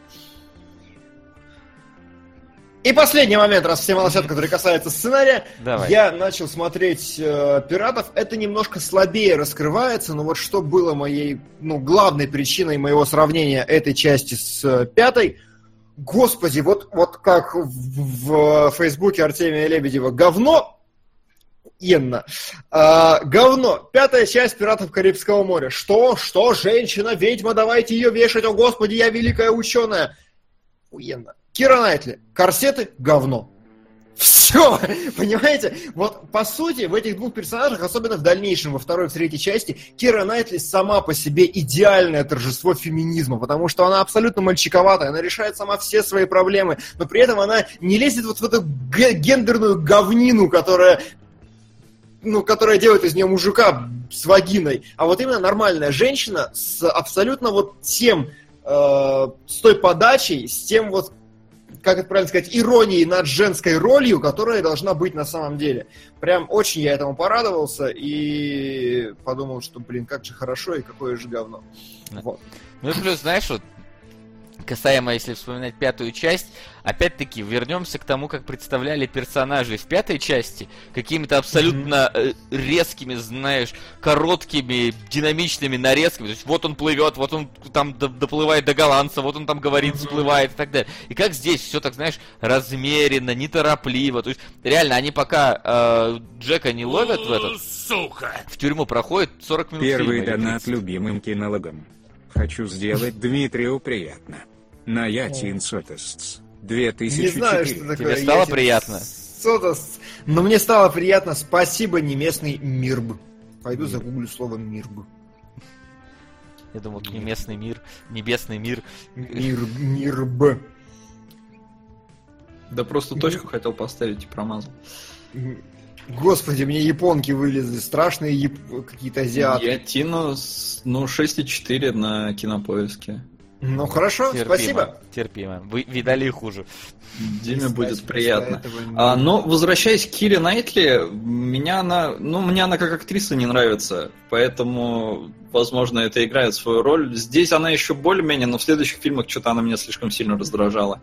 И последний момент, раз все молчат, который касается сценария. Давай. Я начал смотреть э, «Пиратов». Это немножко слабее раскрывается, но вот что было моей, ну, главной причиной моего сравнения этой части с э, пятой, господи, вот, вот как в, в Фейсбуке Артемия Лебедева говно, Инна. А, говно. Пятая часть «Пиратов Карибского моря». Что? Что? Женщина, ведьма, давайте ее вешать. О, господи, я великая ученая. Уенно. Кира Найтли, корсеты, говно. Все, понимаете? Вот, по сути, в этих двух персонажах, особенно в дальнейшем, во второй и третьей части, Кира Найтли сама по себе идеальное торжество феминизма, потому что она абсолютно мальчиковатая, она решает сама все свои проблемы, но при этом она не лезет вот в эту гендерную говнину, которая ну, которая делает из нее мужика с вагиной, а вот именно нормальная женщина с абсолютно вот тем, э, с той подачей, с тем вот как это правильно сказать, иронией над женской ролью, которая должна быть на самом деле. Прям очень я этому порадовался и подумал, что, блин, как же хорошо и какое же говно. Вот. Ну и плюс, знаешь, вот касаемо, если вспоминать пятую часть, опять-таки вернемся к тому, как представляли персонажей в пятой части, какими-то абсолютно mm-hmm. резкими, знаешь, короткими, динамичными нарезками. То есть вот он плывет, вот он там доплывает до голландца, вот он там говорит, mm-hmm. всплывает и так далее. И как здесь все так, знаешь, размеренно, неторопливо. То есть реально они пока э, Джека не ловят в этот... Сука! В тюрьму проходит 40 минут Первый фильма, донат любимым кинологом. Хочу сделать Дмитрию приятно. На Ятин Сотестс. 2004. Не знаю, что такое. Тебе стало Ятин приятно? Сотестс. Но мне стало приятно. Спасибо, не местный Мирб. Пойду загуглю слово Мирб. Я думал, местный мир, небесный мир. Мир, Мирб. Да просто точку хотел поставить и промазал. Господи, мне японки вылезли, страшные яп... какие-то азиаты. Я тину, ну, 6,4 на кинопоиске. Ну хорошо, Терпимо, спасибо. Терпимо. Вы видали и хуже. Диме Искать будет приятно. А, но возвращаясь к Кире Найтли, меня она, ну, мне она как актриса не нравится, поэтому, возможно, это играет свою роль. Здесь она еще более-менее, но в следующих фильмах что-то она меня слишком сильно раздражала.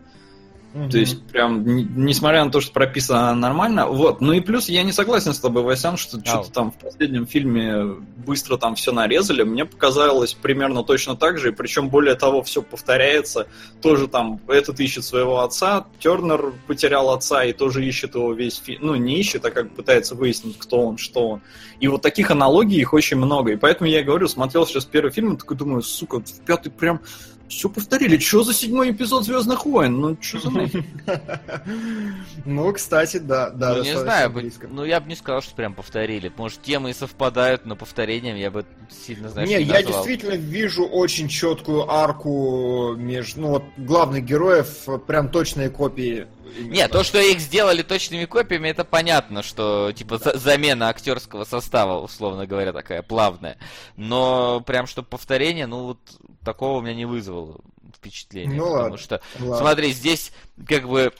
Мгм. То есть, прям, несмотря на то, что прописано нормально, вот. Ну и плюс, я не согласен с тобой, Васян, что что-то там в последнем фильме быстро там все нарезали. Мне показалось примерно точно так же, и причем более того, все повторяется. Тоже там этот ищет своего отца, Тернер потерял отца и тоже ищет его весь фильм. Ну, не ищет, а как пытается выяснить, кто он, что он. И вот таких аналогий их очень много. И поэтому я говорю, смотрел сейчас первый фильм, и такой думаю, сука, в пятый прям все повторили. Что за седьмой эпизод Звездных войн? Ну, что за? Ну, кстати, да, да. ну, не знаю, близко. ну я бы не сказал, что прям повторили. Может, темы и совпадают, но повторением я бы сильно, знаешь, не, не я действительно вижу очень четкую арку между, ну вот, главных героев, прям точные копии. Нет, то, что их сделали точными копиями, это понятно, что типа за- замена актерского состава, условно говоря, такая плавная. Но прям что повторение, ну вот такого у меня не вызвало впечатления. Ну потому ладно, что, ладно. смотри, здесь как бы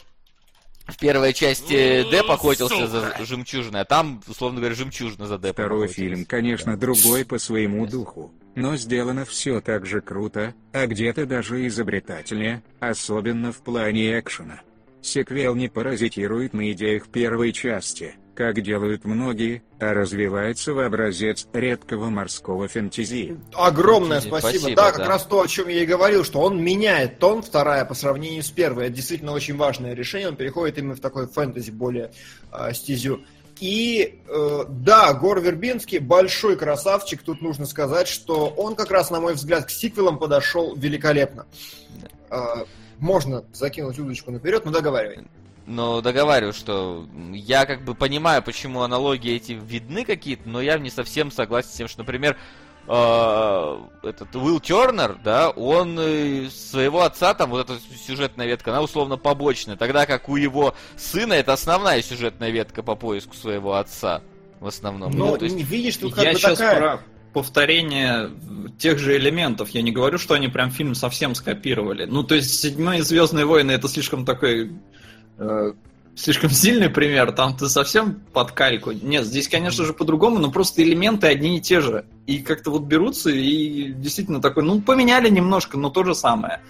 в первой части Ну, Деп охотился сука. за жемчужиной, а там, условно говоря, жемчужина за Депом Второй фильм, конечно, другой по своему духу, но сделано все так же круто, а где-то даже изобретательнее, особенно в плане экшена. Секвел не паразитирует на идеях первой части, как делают многие, а развивается в образец редкого морского фэнтези. Огромное Спасибо, спасибо. Да, как да. раз то, о чем я и говорил, что он меняет тон вторая по сравнению с первой. Это действительно очень важное решение. Он переходит именно в такой фэнтези более э, стезю. И э, да, Гор Вербинский большой красавчик. Тут нужно сказать, что он как раз, на мой взгляд, к сиквелам подошел великолепно. Э, можно закинуть удочку наперед, но договаривай. Но договариваю, что я как бы понимаю, почему аналогии эти видны какие-то, но я не совсем согласен с тем, что, например, э, этот Уилл Тернер, да, он своего отца, там вот эта сюжетная ветка, она условно побочная, тогда как у его сына это основная сюжетная ветка по поиску своего отца в основном. Но Ну, то есть, не видишь, тут как Я бы сейчас такая... про повторение тех же элементов. Я не говорю, что они прям фильм совсем скопировали. Ну, то есть, седьмые Звездные войны это слишком такой э, слишком сильный пример. Там ты совсем под кальку. Нет, здесь, конечно же, по-другому, но просто элементы одни и те же. И как-то вот берутся и действительно такой, ну, поменяли немножко, но то же самое.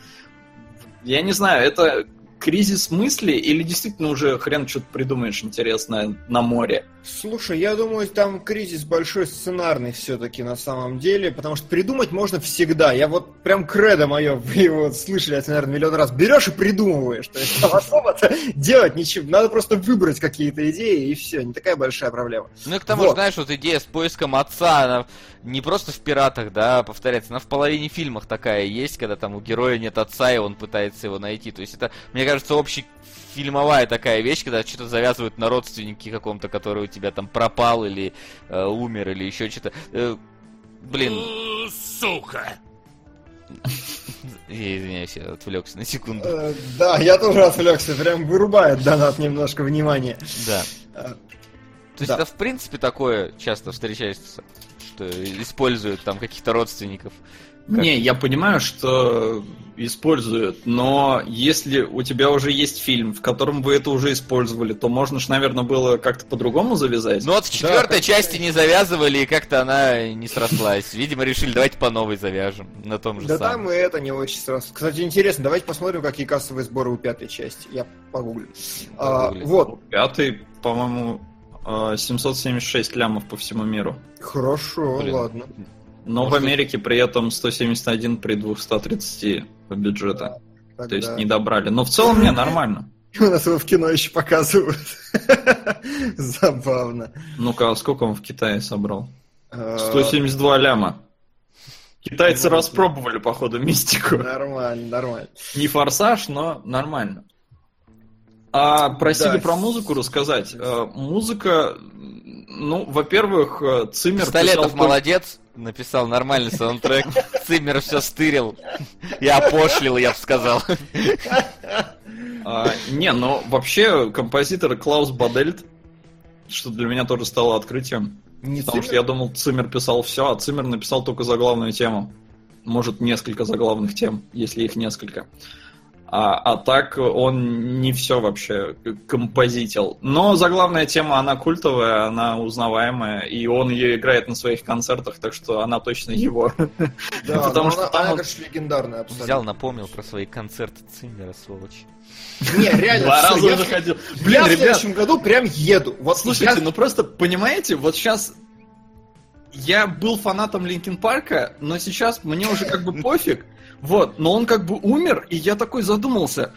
Я не знаю, это кризис мысли или действительно уже хрен что-то придумаешь интересное на море? Слушай, я думаю, там кризис большой сценарный все-таки на самом деле, потому что придумать можно всегда. Я вот прям кредо мое, вы его слышали, наверное, миллион раз. Берешь и придумываешь. То есть там особо-то делать ничего. Надо просто выбрать какие-то идеи, и все. Не такая большая проблема. Ну и к тому же, Вот. знаешь, вот идея с поиском отца, она не просто в «Пиратах», да, повторяется, она в половине фильмах такая есть, когда там у героя нет отца, и он пытается его найти. То есть это, мне кажется, общий фильмовая такая вещь, когда что-то завязывают на родственнике каком-то, который у тебя там пропал или э, умер, или еще что-то. Э, блин, Э, Сука. я извиняюсь, я отвлекся на секунду. Э, Да, я тоже отвлекся. Прям вырубает донат немножко внимания. Да. Э, То есть это в принципе такое часто встречается, что используют там каких-то родственников. Как? Не, я понимаю, что используют, но если у тебя уже есть фильм, в котором вы это уже использовали, то можно ж, наверное, было как-то по-другому завязать. Ну вот в четвертой как- части не завязывали, и как-то она не срослась. Видимо, решили, давайте по новой завяжем. На том же Да самом. там и это не очень сразу. Кстати, интересно, давайте посмотрим, какие кассовые сборы у пятой части. Я погуглю. А, вот, Пятый, по-моему, э, 776 лямов по всему миру. хорошо, Блин. ладно. Но Может, в Америке при этом 171 при 230 бюджета. То есть Тогда- не добрали. Но в целом не, нормально. У нас его в кино еще показывают. Забавно. Ну-ка, а сколько он в Китае собрал? А, 172 ляма. Китайцы распробовали, походу, мистику. Нормально, нормально. Не форсаж, но нормально. А просили Да. про музыку рассказать. Э, Музыка, ну, во-первых, э, Циммер Столетов писал молодец, написал нормальный саундтрек. Циммер все стырил. Я опошлил, я бы сказал. А, не, ну вообще композитор Клаус Бадельт, что для меня тоже стало открытием. Не Потому что Циммер? я думал, Циммер писал все, а Циммер написал только заглавную тему. Может, несколько заглавных тем, если их несколько. А, а так он не все вообще композитил. Но заглавная тема, она культовая, она узнаваемая, и он ее играет на своих концертах, так что она точно его. Да, потому но что она, там она, он- конечно, легендарная абсолютно. Взял, напомнил про свои концерты Циммера, сволочь. Не, реально, Два раза я, уже ходил. я Блин, в ребят, следующем году прям еду. Вот Слушайте, ну просто понимаете, вот сейчас я был фанатом Линкин Парка, но сейчас мне уже как бы пофиг. Вот, но он как бы умер, и я такой задумался.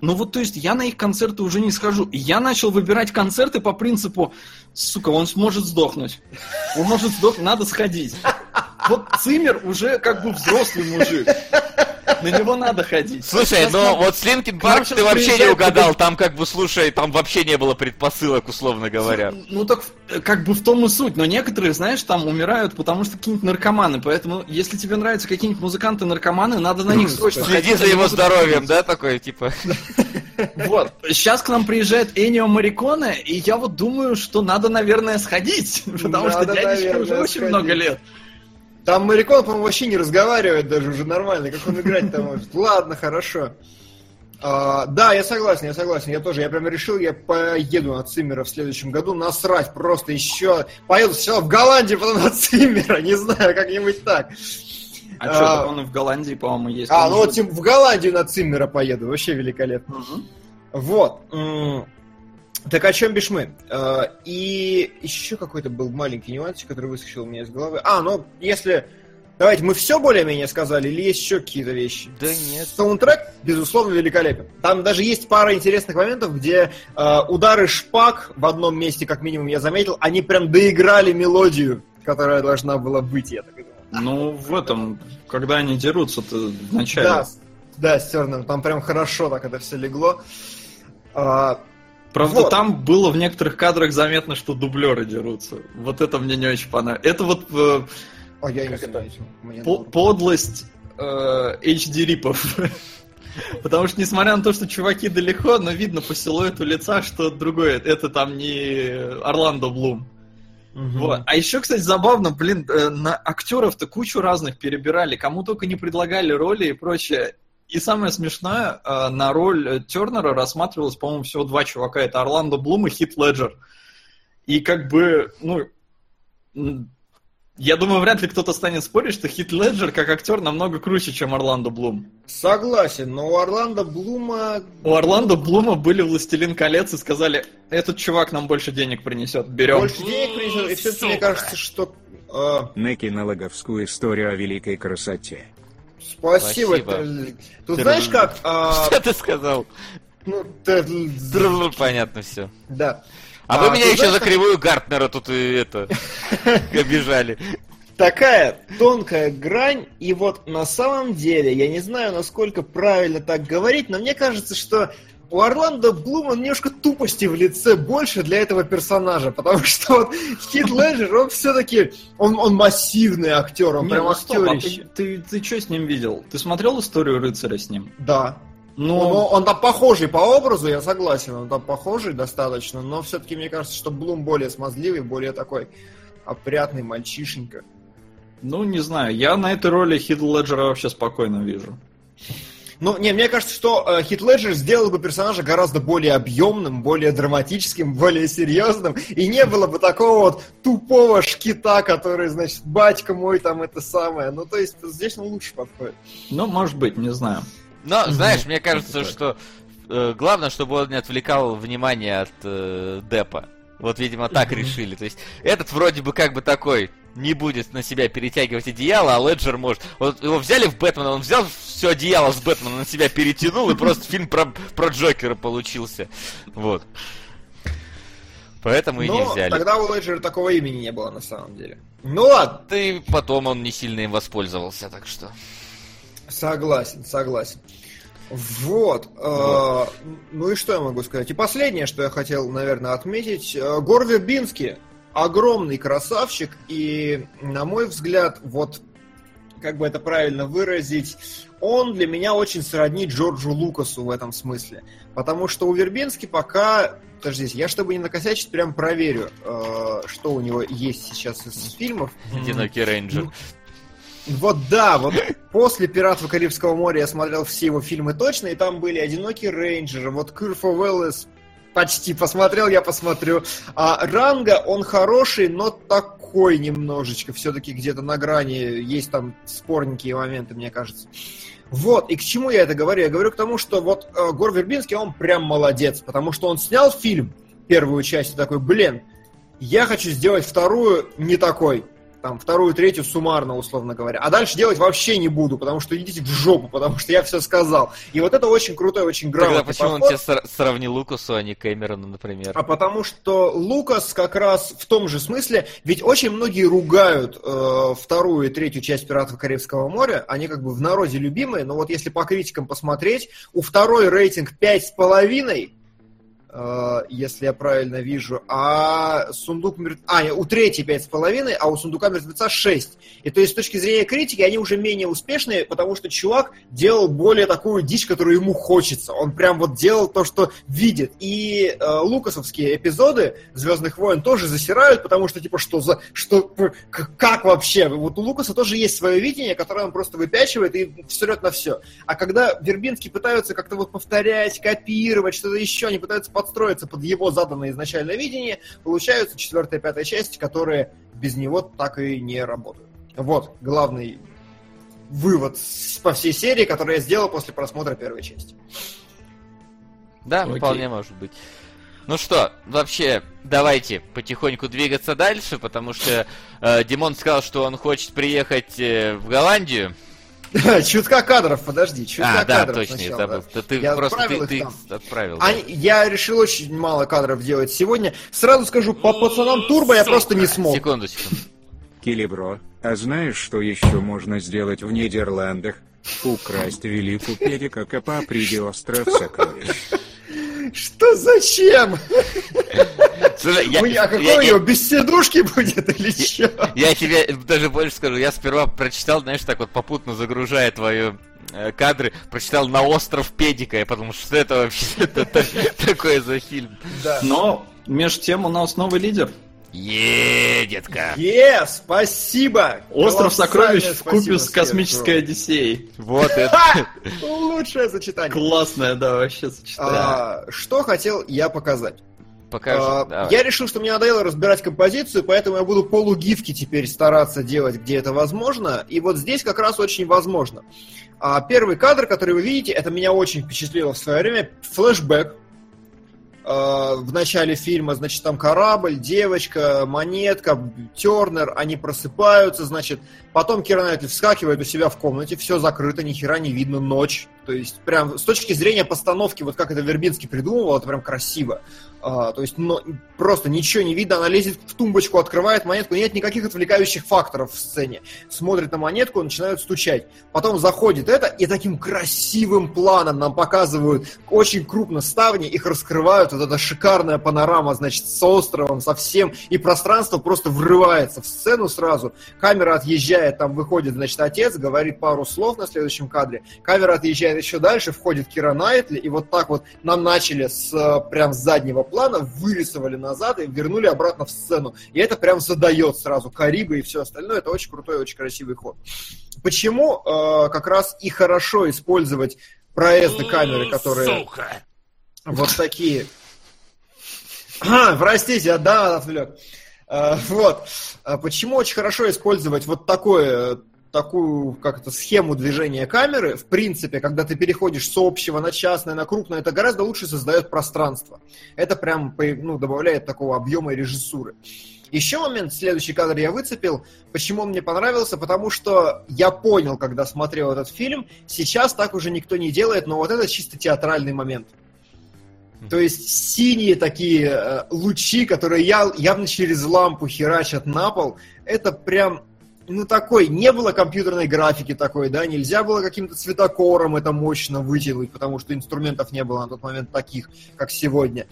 Ну вот, то есть, я на их концерты уже не схожу. Я начал выбирать концерты по принципу, сука, он сможет сдохнуть. Он может сдохнуть, надо сходить. Вот Циммер уже как бы взрослый мужик. На него надо ходить. Слушай, Сейчас ну вот с Linkin Park ты вообще не угадал. Там как бы, слушай, там вообще не было предпосылок, условно говоря. Ну так э, как бы в том и суть, но некоторые, знаешь, там умирают, потому что какие-нибудь наркоманы. Поэтому, если тебе нравятся какие-нибудь музыканты-наркоманы, надо на них срочно Следи ходить, за его здоровьем, да, такой, типа. Вот. Сейчас к нам приезжает Энио Мариконе, и я вот думаю, что надо, наверное, сходить. Потому что дядечке уже очень много лет. Там Марикон, по-моему, вообще не разговаривает даже уже нормально, как он играть-то может. Ладно, хорошо. А, да, я согласен, я согласен. Я тоже, я прям решил, я поеду на Циммера в следующем году. Насрать просто еще. Поеду сначала в Голландию, потом на Циммера. Не знаю, как-нибудь так. А, А. что, он в Голландии, по-моему, есть. А, ну вот тем- в Голландию на Циммера поеду. Вообще великолепно. Мгм. Вот. Так о чем бишь мы? Э, И еще какой-то был маленький нюансик, который выскочил у меня из головы. А, ну, если... Давайте, мы все более-менее сказали, или есть еще какие-то вещи? Да нет. Саундтрек, безусловно, великолепен. Там даже есть пара интересных моментов, где э, удары шпаг в одном месте, как минимум, я заметил, они прям доиграли мелодию, которая должна была быть, я так думаю. Ну, в этом, когда они дерутся-то вначале. Да, да, с Терном, там прям хорошо так это все легло. А, Правда, Вот. там было в некоторых кадрах заметно, что дублеры дерутся. Вот это мне не очень понравилось. Это вот э, Ой, я не. Мне по- подлость э, HD-рипов. Потому что, несмотря на то, что чуваки далеко, но видно по силуэту лица, что другое. Это там не Орландо Блум. Мгм. Вот. А еще, кстати, забавно, блин, э, на актеров-то кучу разных перебирали, кому только не предлагали роли и прочее. И самое смешное, э, на роль Тернера рассматривалось, по-моему, всего два чувака. Это Орландо Блум и Хит Леджер. И как бы, ну, Я думаю, вряд ли кто-то станет спорить, что Хит Леджер как актер намного круче, чем Орландо Блум. Согласен, но у Орландо Блума... У Орландо Блума были «Властелин колец» и сказали, этот чувак нам больше денег принесет, берем. Больше денег принесет, и все-таки мне кажется, что... э, На кинологовскую историю о великой красоте. Спасибо. Тут знаешь как... а, Что ты сказал? ну, Тррр, Понятно все. Да. А вы А, меня ты еще за кривую Гартнера тут и это обижали. такая тонкая грань, и вот на самом деле, я не знаю, насколько правильно так говорить, но мне кажется, что у Орландо Блума немножко тупости в лице больше для этого персонажа, потому что вот Хит Леджер, он все-таки, он, он массивный актер, он Не, прям ну стоп, а актерище. ты, ты, что с ним видел? Ты смотрел историю рыцаря с ним? Да. Ну, Он, он там похожий по образу, я согласен, он там похожий достаточно, но все-таки мне кажется, что Блум более смазливый, более такой опрятный мальчишенька. ну, не знаю, я на этой роли Хит Леджера вообще спокойно вижу. Ну, не, мне кажется, что э, Хит Леджер сделал бы персонажа гораздо более объемным, более драматическим, более серьезным, и не было бы такого вот тупого шкита, который, значит, батька мой там это самое. Ну, то есть, здесь он лучше подходит. Ну, может быть, не знаю. Но, знаешь, мне кажется, что э, главное, чтобы он не отвлекал внимание от э, Депа. Вот, видимо, так решили. То есть, этот вроде бы как бы такой не будет на себя перетягивать одеяло, а Леджер может. Вот его взяли в Бэтмена, он взял все одеяло с Бэтмена на себя перетянул, и просто фильм про, про Джокера получился. Вот. Поэтому и не взяли. тогда у Леджера такого имени не было на самом деле. Ну ладно, и потом он не сильно им воспользовался, так что. согласен, согласен. Вот. э, ну и что я могу сказать? И последнее, что я хотел, наверное, отметить. э, Гор Вербинский огромный красавчик, и, на мой взгляд, вот как бы это правильно выразить, он для меня очень сродни Джорджу Лукасу в этом смысле. Потому что у Вербински пока... Подождите, я чтобы не накосячить, прям проверю, э, что у него есть сейчас из фильмов. Одинокий рейнджер. Вот да, вот после «Пиратов Карибского моря» я смотрел все его фильмы точно, и там были «Одинокий рейнджер», вот «Кырфо Уэллес» почти посмотрел, я посмотрю. А Ранга, он хороший, но такой немножечко, все-таки где-то на грани, есть там спорненькие моменты, мне кажется. Вот, и к чему я это говорю? Я говорю к тому, что вот э, Гор Вербинский, он прям молодец, потому что он снял фильм, первую часть, и такой, блин, я хочу сделать вторую не такой. Там, вторую, третью суммарно, условно говоря. А дальше делать вообще не буду, потому что идите в жопу, потому что я все сказал. И вот это очень крутой, очень Тогда грамотный почему он подход. тебя сра- сравнил Лукасу, а не Кэмерону, например? А потому что Лукас как раз в том же смысле, ведь очень многие ругают э, вторую и третью часть «Пиратов Карибского моря», они как бы в народе любимые, но вот если по критикам посмотреть, у второй рейтинг пять с половиной, э, если я правильно вижу, а сундук мертвеца... А, у третьей пять с половиной, а у сундука мертвеца 6. И то есть с точки зрения критики они уже менее успешные, потому что чувак делал более такую дичь, которую ему хочется. Он прям вот делал то, что видит. И э, лукасовские эпизоды Звездных войн тоже засирают, потому что типа что за... что как вообще? Вот у Лукаса тоже есть свое видение, которое он просто выпячивает и всерет на все. А когда Вербинский пытаются как-то вот повторять, копировать, что-то еще, они пытаются подстроиться под его заданное изначальное видение, получаются четвертая, пятая части, которые без него так и не работают. Вот главный вывод по всей серии, который я сделал после просмотра первой части. Да, Окей. вполне может быть. Ну что, вообще, давайте потихоньку двигаться дальше, потому что э, Димон сказал, что он хочет приехать э, в Голландию. Чутка кадров, подожди, чутка а, да, кадров точно, я сначала, забыл. да. Ты Я просто отправил ты, их ты там. отправил. да. Они- я решил очень мало кадров делать сегодня. Сразу скажу, по пацанам Турбо я просто не смог. Секунду, секунду. Килибро, а знаешь, что еще можно сделать в Нидерландах? Украсть великую педика Капаприди остров сокровищ. Что зачем? Слушай, я, Ой, а какой я- у я- него без сидушки будет или что? я тебе даже больше скажу, я сперва прочитал, знаешь, так вот попутно загружая твои э, кадры, прочитал на остров Педика, я подумал, что это вообще такое за фильм. Но меж тем у нас новый лидер. Е, детка. Е, спасибо! Остров сокровищ в купе с космической Одиссеей. Вот это. Лучшее сочетание. Классное, да, вообще сочетание. А, что хотел я показать? Покажи. А. Я решил, что мне надоело разбирать композицию, поэтому я буду полугифки теперь стараться делать, где это возможно. И вот здесь как раз очень возможно. А первый кадр, который вы видите, это меня очень впечатлило в свое время. Флэшбэк. А, в начале фильма, значит, там корабль, девочка, монетка, Тернер, они просыпаются, значит, потом Кира Найтли вскакивает у себя в комнате, все закрыто, ни хера не видно, ночь. То есть, прям с точки зрения постановки, вот как это Вербинский придумывал, это прям красиво. А, то есть, но, просто ничего не видно, она лезет в тумбочку, открывает монетку, нет никаких отвлекающих факторов в сцене. Смотрит на монетку, начинают стучать. Потом заходит это, и таким красивым планом нам показывают очень крупно ставни, их раскрывают, вот эта шикарная панорама, значит, с островом, со всем, и пространство просто врывается в сцену сразу. Камера отъезжает, там выходит, значит, отец, говорит пару слов на следующем кадре. Камера отъезжает еще дальше, входит Кира Найтли, и вот так вот нам начали с э, прям с заднего плана, вырисовали назад и вернули обратно в сцену. И это прям задает сразу Карибы и все остальное. Это очень крутой, очень красивый ход. Почему э, как раз и хорошо использовать проезды камеры, которые Сука! вот такие. А, простите, да, отвлек. А, Вот. А Почему очень хорошо использовать вот такое, такую, как это, схему движения камеры, в принципе, когда ты переходишь с общего на частное, на крупное, это гораздо лучше создает пространство. Это прям ну, добавляет такого объема и режиссуры. Еще момент, следующий кадр я выцепил. Почему он мне понравился? Потому что я понял, когда смотрел этот фильм, сейчас так уже никто не делает, но вот это чисто театральный момент. То есть синие такие э, лучи, которые я, явно через лампу херачат на пол, это прям, ну такой, не было компьютерной графики такой, да, нельзя было каким-то цветокором это мощно вытянуть, потому что инструментов не было на тот момент таких, как сегодня.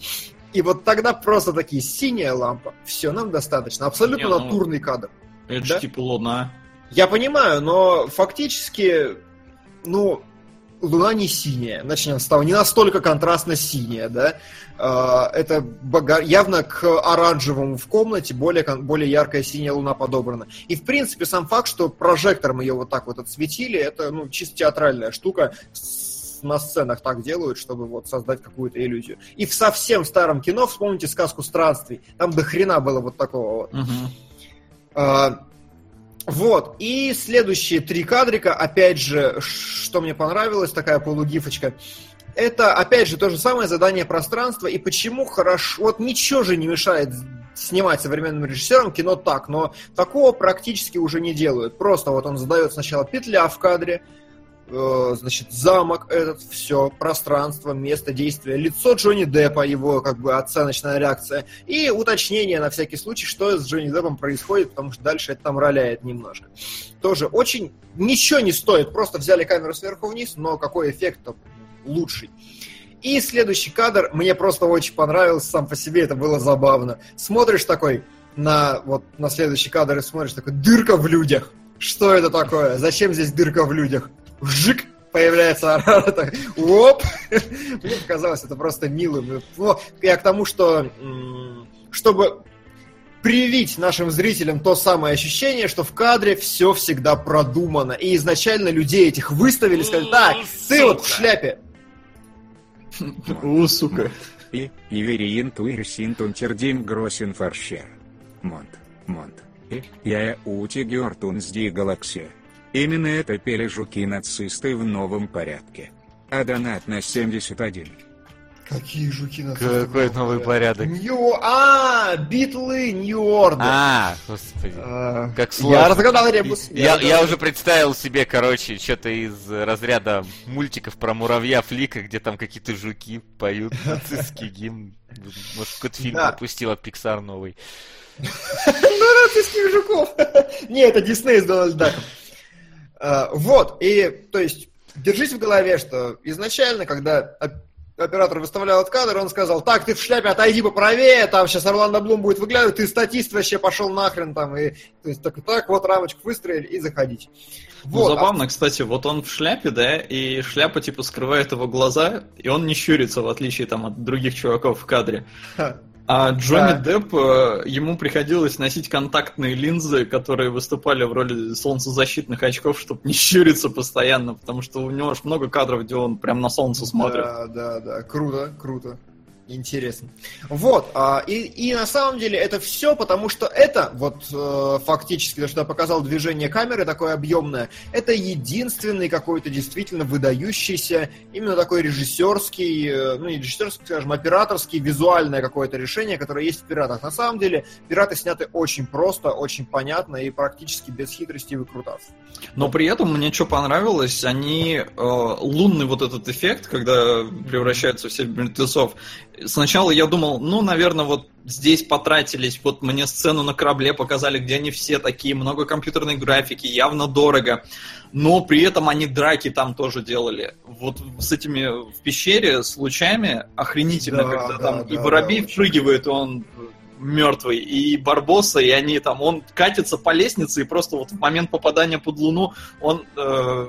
И вот тогда просто такие, синяя лампа, все, нам достаточно, абсолютно Не, ну, натурный кадр. Это Да? же типа луна. Я понимаю, но фактически, ну, Луна не синяя, начнем с того, не настолько контрастно синяя, да. А, Это бога- явно к оранжевому в комнате более, более яркая синяя луна подобрана. И, в принципе, сам факт, что прожектором ее вот так вот отсветили, это, ну, чисто театральная штука. На сценах так делают, чтобы вот создать какую-то иллюзию. И в совсем старом кино, вспомните сказку странствий, там до хрена было вот такого вот. А, Вот, и следующие три кадрика, опять же, что мне понравилось, такая полугифочка, это, опять же, то же самое задание пространства, и почему хорошо, вот ничего же не мешает снимать современным режиссерам кино так, но такого практически уже не делают. Просто вот он задает сначала петля в кадре, значит, замок этот, все, пространство, место действия, лицо Джонни Деппа, его как бы оценочная реакция, и уточнение на всякий случай, что с Джонни Деппом происходит, потому что дальше это там роляет немножко. Тоже очень ничего не стоит, просто взяли камеру сверху вниз, но какой эффект лучший. И следующий кадр мне просто очень понравился сам по себе, это было забавно. Смотришь такой на вот на следующий кадр и смотришь такой дырка в людях. Что это такое? Зачем здесь дырка в людях? Вжик! Появляется Арара, так, оп! Мне показалось это просто милым. Ну, Я к тому, что чтобы привить нашим зрителям то самое ощущение, что в кадре все всегда продумано. И изначально людей этих выставили, сказали, так, ты вот в шляпе. У, сука. И, Ивериин Туирсин Тунтердим Гросин Фаршер. Монт, Монт. И, я Ути Геортунсди Галаксия. Именно это пели жуки-нацисты в новом порядке. А донат на 71. Какие жуки на Какой новый порядок? Нью... А, битлы Нью-Ордер. А, господи. А, Как сложно. Я разгадал ребус. Я, я уже представил себе, короче, что-то из разряда мультиков про муравья Флика, где там какие-то жуки поют нацистский гимн. Может, какой-то фильм Да. пропустил от Pixar новый. Ну, нацистских жуков. Не, это Дисней с Дональд Даком. А, Вот, и, то есть, держите в голове, что изначально, когда оп- оператор выставлял этот кадр, он сказал, так, ты в шляпе, отойди поправее, там сейчас Орландо Блум будет выглядывать, ты статист вообще пошел нахрен там, и, то есть, так, так, вот рамочку выстроили и заходите. Ну, Вот, а забавно, кстати, вот он в шляпе, да, и шляпа, типа, скрывает его глаза, и он не щурится, в отличие, там, от других чуваков в кадре. а, А Джонни Да. Депп, э, ему приходилось носить контактные линзы, которые выступали в роли солнцезащитных очков, чтобы не щуриться постоянно, потому что у него аж много кадров, где он прям на солнце смотрит. Да, да, да, круто, круто. Интересно. Вот, а, и, и на самом деле это все, потому что это, вот э, фактически, то, что я показал движение камеры такое объемное, это единственный какой-то действительно выдающийся, именно такой режиссерский, э, ну не режиссерский, скажем, операторский, визуальное какое-то решение, которое есть в «Пиратах». На самом деле, «Пираты» сняты очень просто, очень понятно и практически без хитрости и выкрутасов. Но при этом мне что понравилось, они э, лунный вот этот эффект, когда превращаются все в мертвецов. Сначала я думал, ну, наверное, вот здесь потратились, вот мне сцену на корабле показали, где они все такие, много компьютерной графики, явно дорого. Но при этом они драки там тоже делали. Вот с этими в пещере, с лучами, охренительно, Да, когда да, там и да, воробей да, впрыгивает, он мертвый, и Барбоса, и они там, он катится по лестнице, и просто вот в момент попадания под луну он э,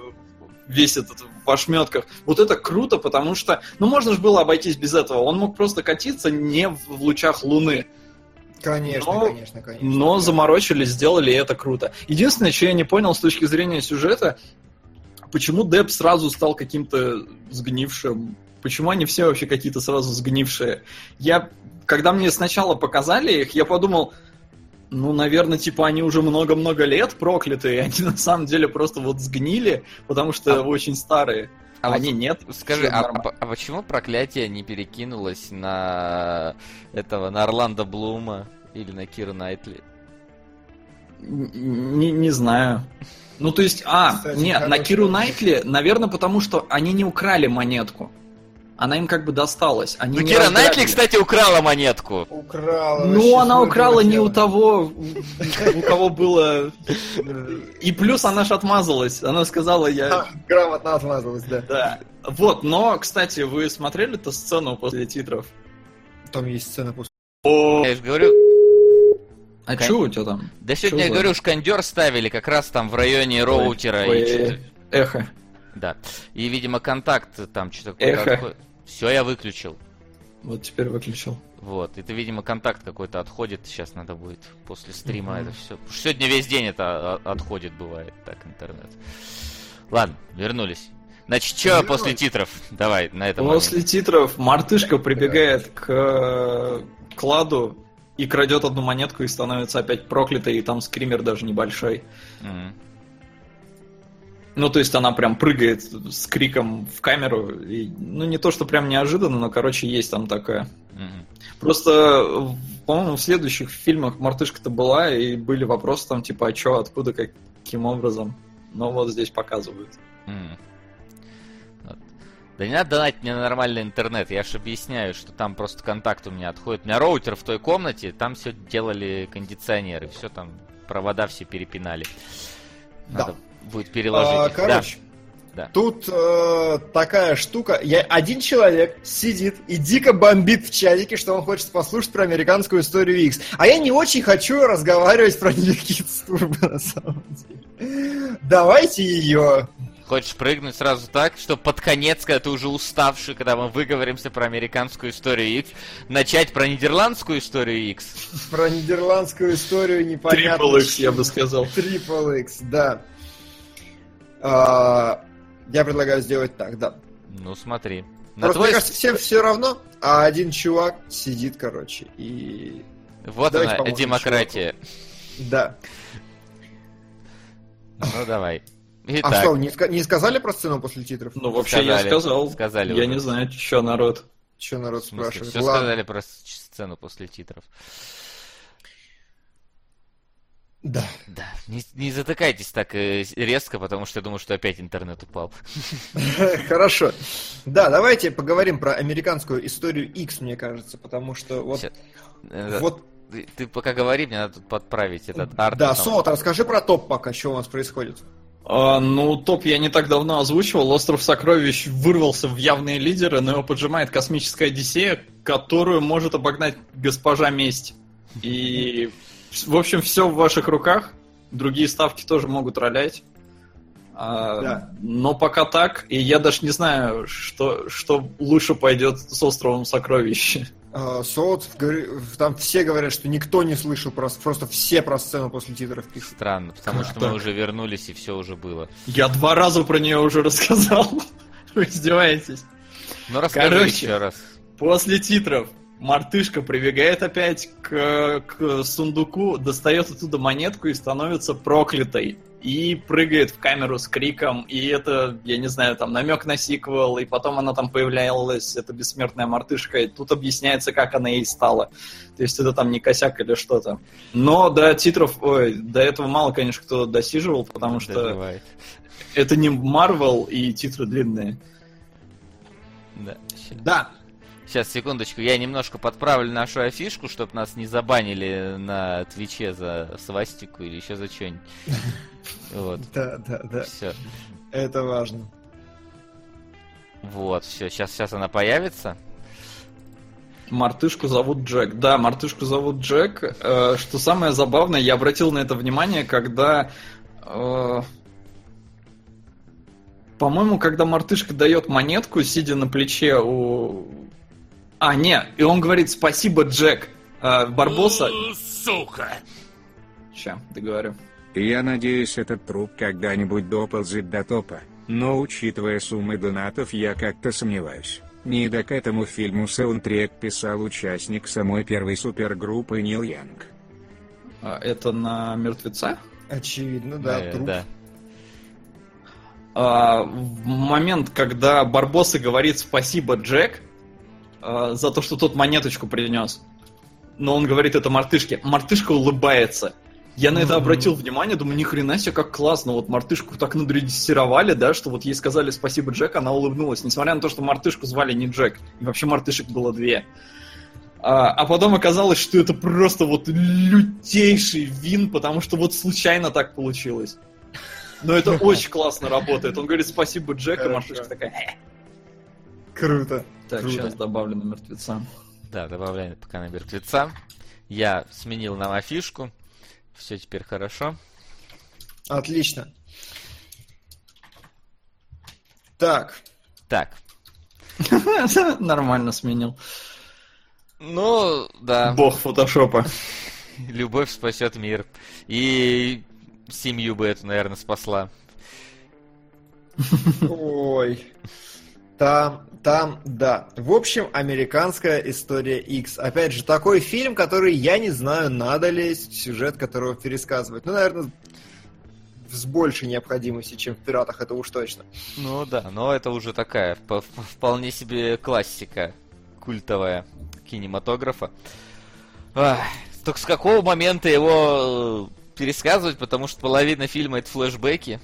весь этот в ошметках. Вот это круто, потому что, ну, можно же было обойтись без этого. Он мог просто катиться не в лучах луны. Конечно, Но- конечно, конечно. Но Да. заморочились, сделали и это круто. Единственное, что я не понял с точки зрения сюжета, почему Деп сразу стал каким-то сгнившим? Почему они все вообще какие-то сразу сгнившие? Я, когда мне сначала показали их, я подумал, ну, наверное, типа они уже много-много лет проклятые, они на самом деле просто вот сгнили, потому что А- очень старые. а А вот они нет. Скажи, а, а- а почему проклятие не перекинулось на этого, на Орландо Блума или на Кира Найтли? Не, не знаю. Ну, то есть, а, Кстати, нет, на хороший Киру вопрос. Найтли, наверное, потому что они не украли монетку. Она им как бы досталась. Они Ну, Кира. Найтли, кстати, украла монетку. Украла. Ну, она украла не у того, у кого было... И плюс она ж отмазалась. Она сказала, я... Грамотно отмазалась, да. Да. Вот, но, кстати, вы смотрели эту сцену после титров? Там есть сцена после. Я же говорю, А что у тебя там? да сегодня, я говорю, шкандер ставили как раз там в районе роутера. Эхо. Да. И, видимо, контакт там что-то Эхо. Все, я выключил. Вот теперь выключил. Вот, это, видимо, контакт какой-то отходит. Сейчас надо будет после стрима Мгм. это все. Сегодня весь день это а, отходит, бывает, так, интернет. Ладно, вернулись. Значит, что после титров? Давай, на этом После титров мартышка прибегает к э, кладу и крадет одну монетку и становится опять проклятой, и там скример даже небольшой. Ну, то есть она прям прыгает с криком в камеру. И, ну, не то, что прям неожиданно, но, короче, есть там такое. Просто, в- по-моему, в следующих фильмах мартышка-то была, и были вопросы там, типа, а чё, откуда, каким образом. Но вот здесь показывают. Да не надо донатить мне на нормальный интернет. Я же объясняю, что там просто контакт у меня отходит. У меня роутер в той комнате, там все делали кондиционеры. Все там, провода все перепинали. Надо будет переложить. А, их. короче, Да. тут э, такая штука. Я, один человек сидит и дико бомбит в чатике, что он хочет послушать про американскую историю X. А я не очень хочу разговаривать про New Kids Turbo, на самом деле. Давайте ее. Хочешь прыгнуть сразу так, что под конец, когда ты уже уставший, когда мы выговоримся про американскую историю X, начать про нидерландскую историю X? Про нидерландскую историю непонятно. Triple X, я бы сказал. Triple X, да. А, я предлагаю сделать так, да. Ну смотри. На Просто, твой... мне кажется, всем все равно, а один чувак сидит, короче, и... Вот Давайте она, демократия. Да. Ну давай. А Итак, что, не, не сказали про сцену после титров? Ну, вообще, я Сказали. сказал. Сказали Я уже. не знаю, что народ. Что народ спрашивает? все Ладно. сказали про сцену после титров. Да. Да, не, не затыкайтесь так э, резко, потому что я думаю, что опять интернет упал. Хорошо. Да, давайте поговорим про американскую историю X, мне кажется, потому что вот... Э, Вот, Ты, пока говори, мне надо тут подправить этот арт. да, Солод, расскажи про топ пока, что у нас происходит. А, ну, топ я не так давно озвучивал. Остров сокровищ вырвался в явные лидеры, но его поджимает космическая Одиссея, которую может обогнать госпожа Месть. И, в общем, все в ваших руках. Другие ставки тоже могут ролять. А, Да. Но пока так, и я даже не знаю, что, что лучше пойдет с островом сокровищ. А, говори- там все говорят, что никто не слышал, про, просто все про сцену после титров пишут. Странно, потому Как что мы так? уже вернулись и все уже было. Я два раза про нее уже рассказал. Вы издеваетесь. Ну расскажи Короче. еще раз. После титров мартышка прибегает опять к, к сундуку, достает оттуда монетку и становится проклятой. И прыгает в камеру с криком, и это, я не знаю, там намек на сиквел, и потом она там появлялась, эта бессмертная мартышка, и тут объясняется, как она ей стала. То есть это там не косяк или что-то. Но до титров, ой, до этого мало, конечно, кто досиживал, потому что это не Марвел, и титры длинные. Да. Да. Сейчас, секундочку, я немножко подправлю нашу афишку, чтобы нас не забанили на Твиче за свастику или еще за что-нибудь. Вот, Да, да, да. все. Это важно. Вот, все, сейчас, сейчас она появится. Мартышку зовут Джек. Да, мартышку зовут Джек. Э, что самое забавное, я обратил на это внимание, когда... э, по-моему, когда мартышка дает монетку, сидя на плече у... А, не, и он говорит «Спасибо, Джек». Э, Барбоса... Сука! Ща, договорю. Я надеюсь, этот труп когда-нибудь доползет до топа, но учитывая суммы донатов я как-то сомневаюсь. Нида к этому фильму саундтрек писал участник самой первой супергруппы Нил Янг. А, это на мертвеца? Очевидно, да, Э, труп. да. А, в момент, когда Барбоса говорит спасибо, Джек, а, за то, что тот монеточку принес. Но он говорит это мартышке. Мартышка улыбается. Я на это обратил внимание, думаю, ни хрена себе, как классно. Вот мартышку так надрессировали, да, что вот ей сказали спасибо, Джек, она улыбнулась. Несмотря на то, что мартышку звали не Джек. И вообще мартышек было две. А, а потом оказалось, что это просто вот лютейший вин, потому что вот случайно так получилось. Но это очень классно работает. Он говорит спасибо, Джек, и мартышка такая... «Э». Круто. Так, Круто. сейчас добавлю на мертвеца. Да, добавляем пока на мертвеца. Я сменил нам афишку. Все теперь хорошо. Отлично. Так, Так. Нормально сменил. Ну, да. Бог фотошопа. Любовь спасет мир. И семью бы эту, наверное, спасла. ой. Там, там, да. В общем, американская история X. Опять же, такой фильм, который я не знаю, надо ли сюжет которого пересказывать. Ну, наверное, с большей необходимостью, чем в «Пиратах», это уж точно. Ну да, но это уже такая по- по- вполне себе классика культовая кинематографа. Ах, только с какого момента его э, пересказывать, потому что половина фильма это флешбеки.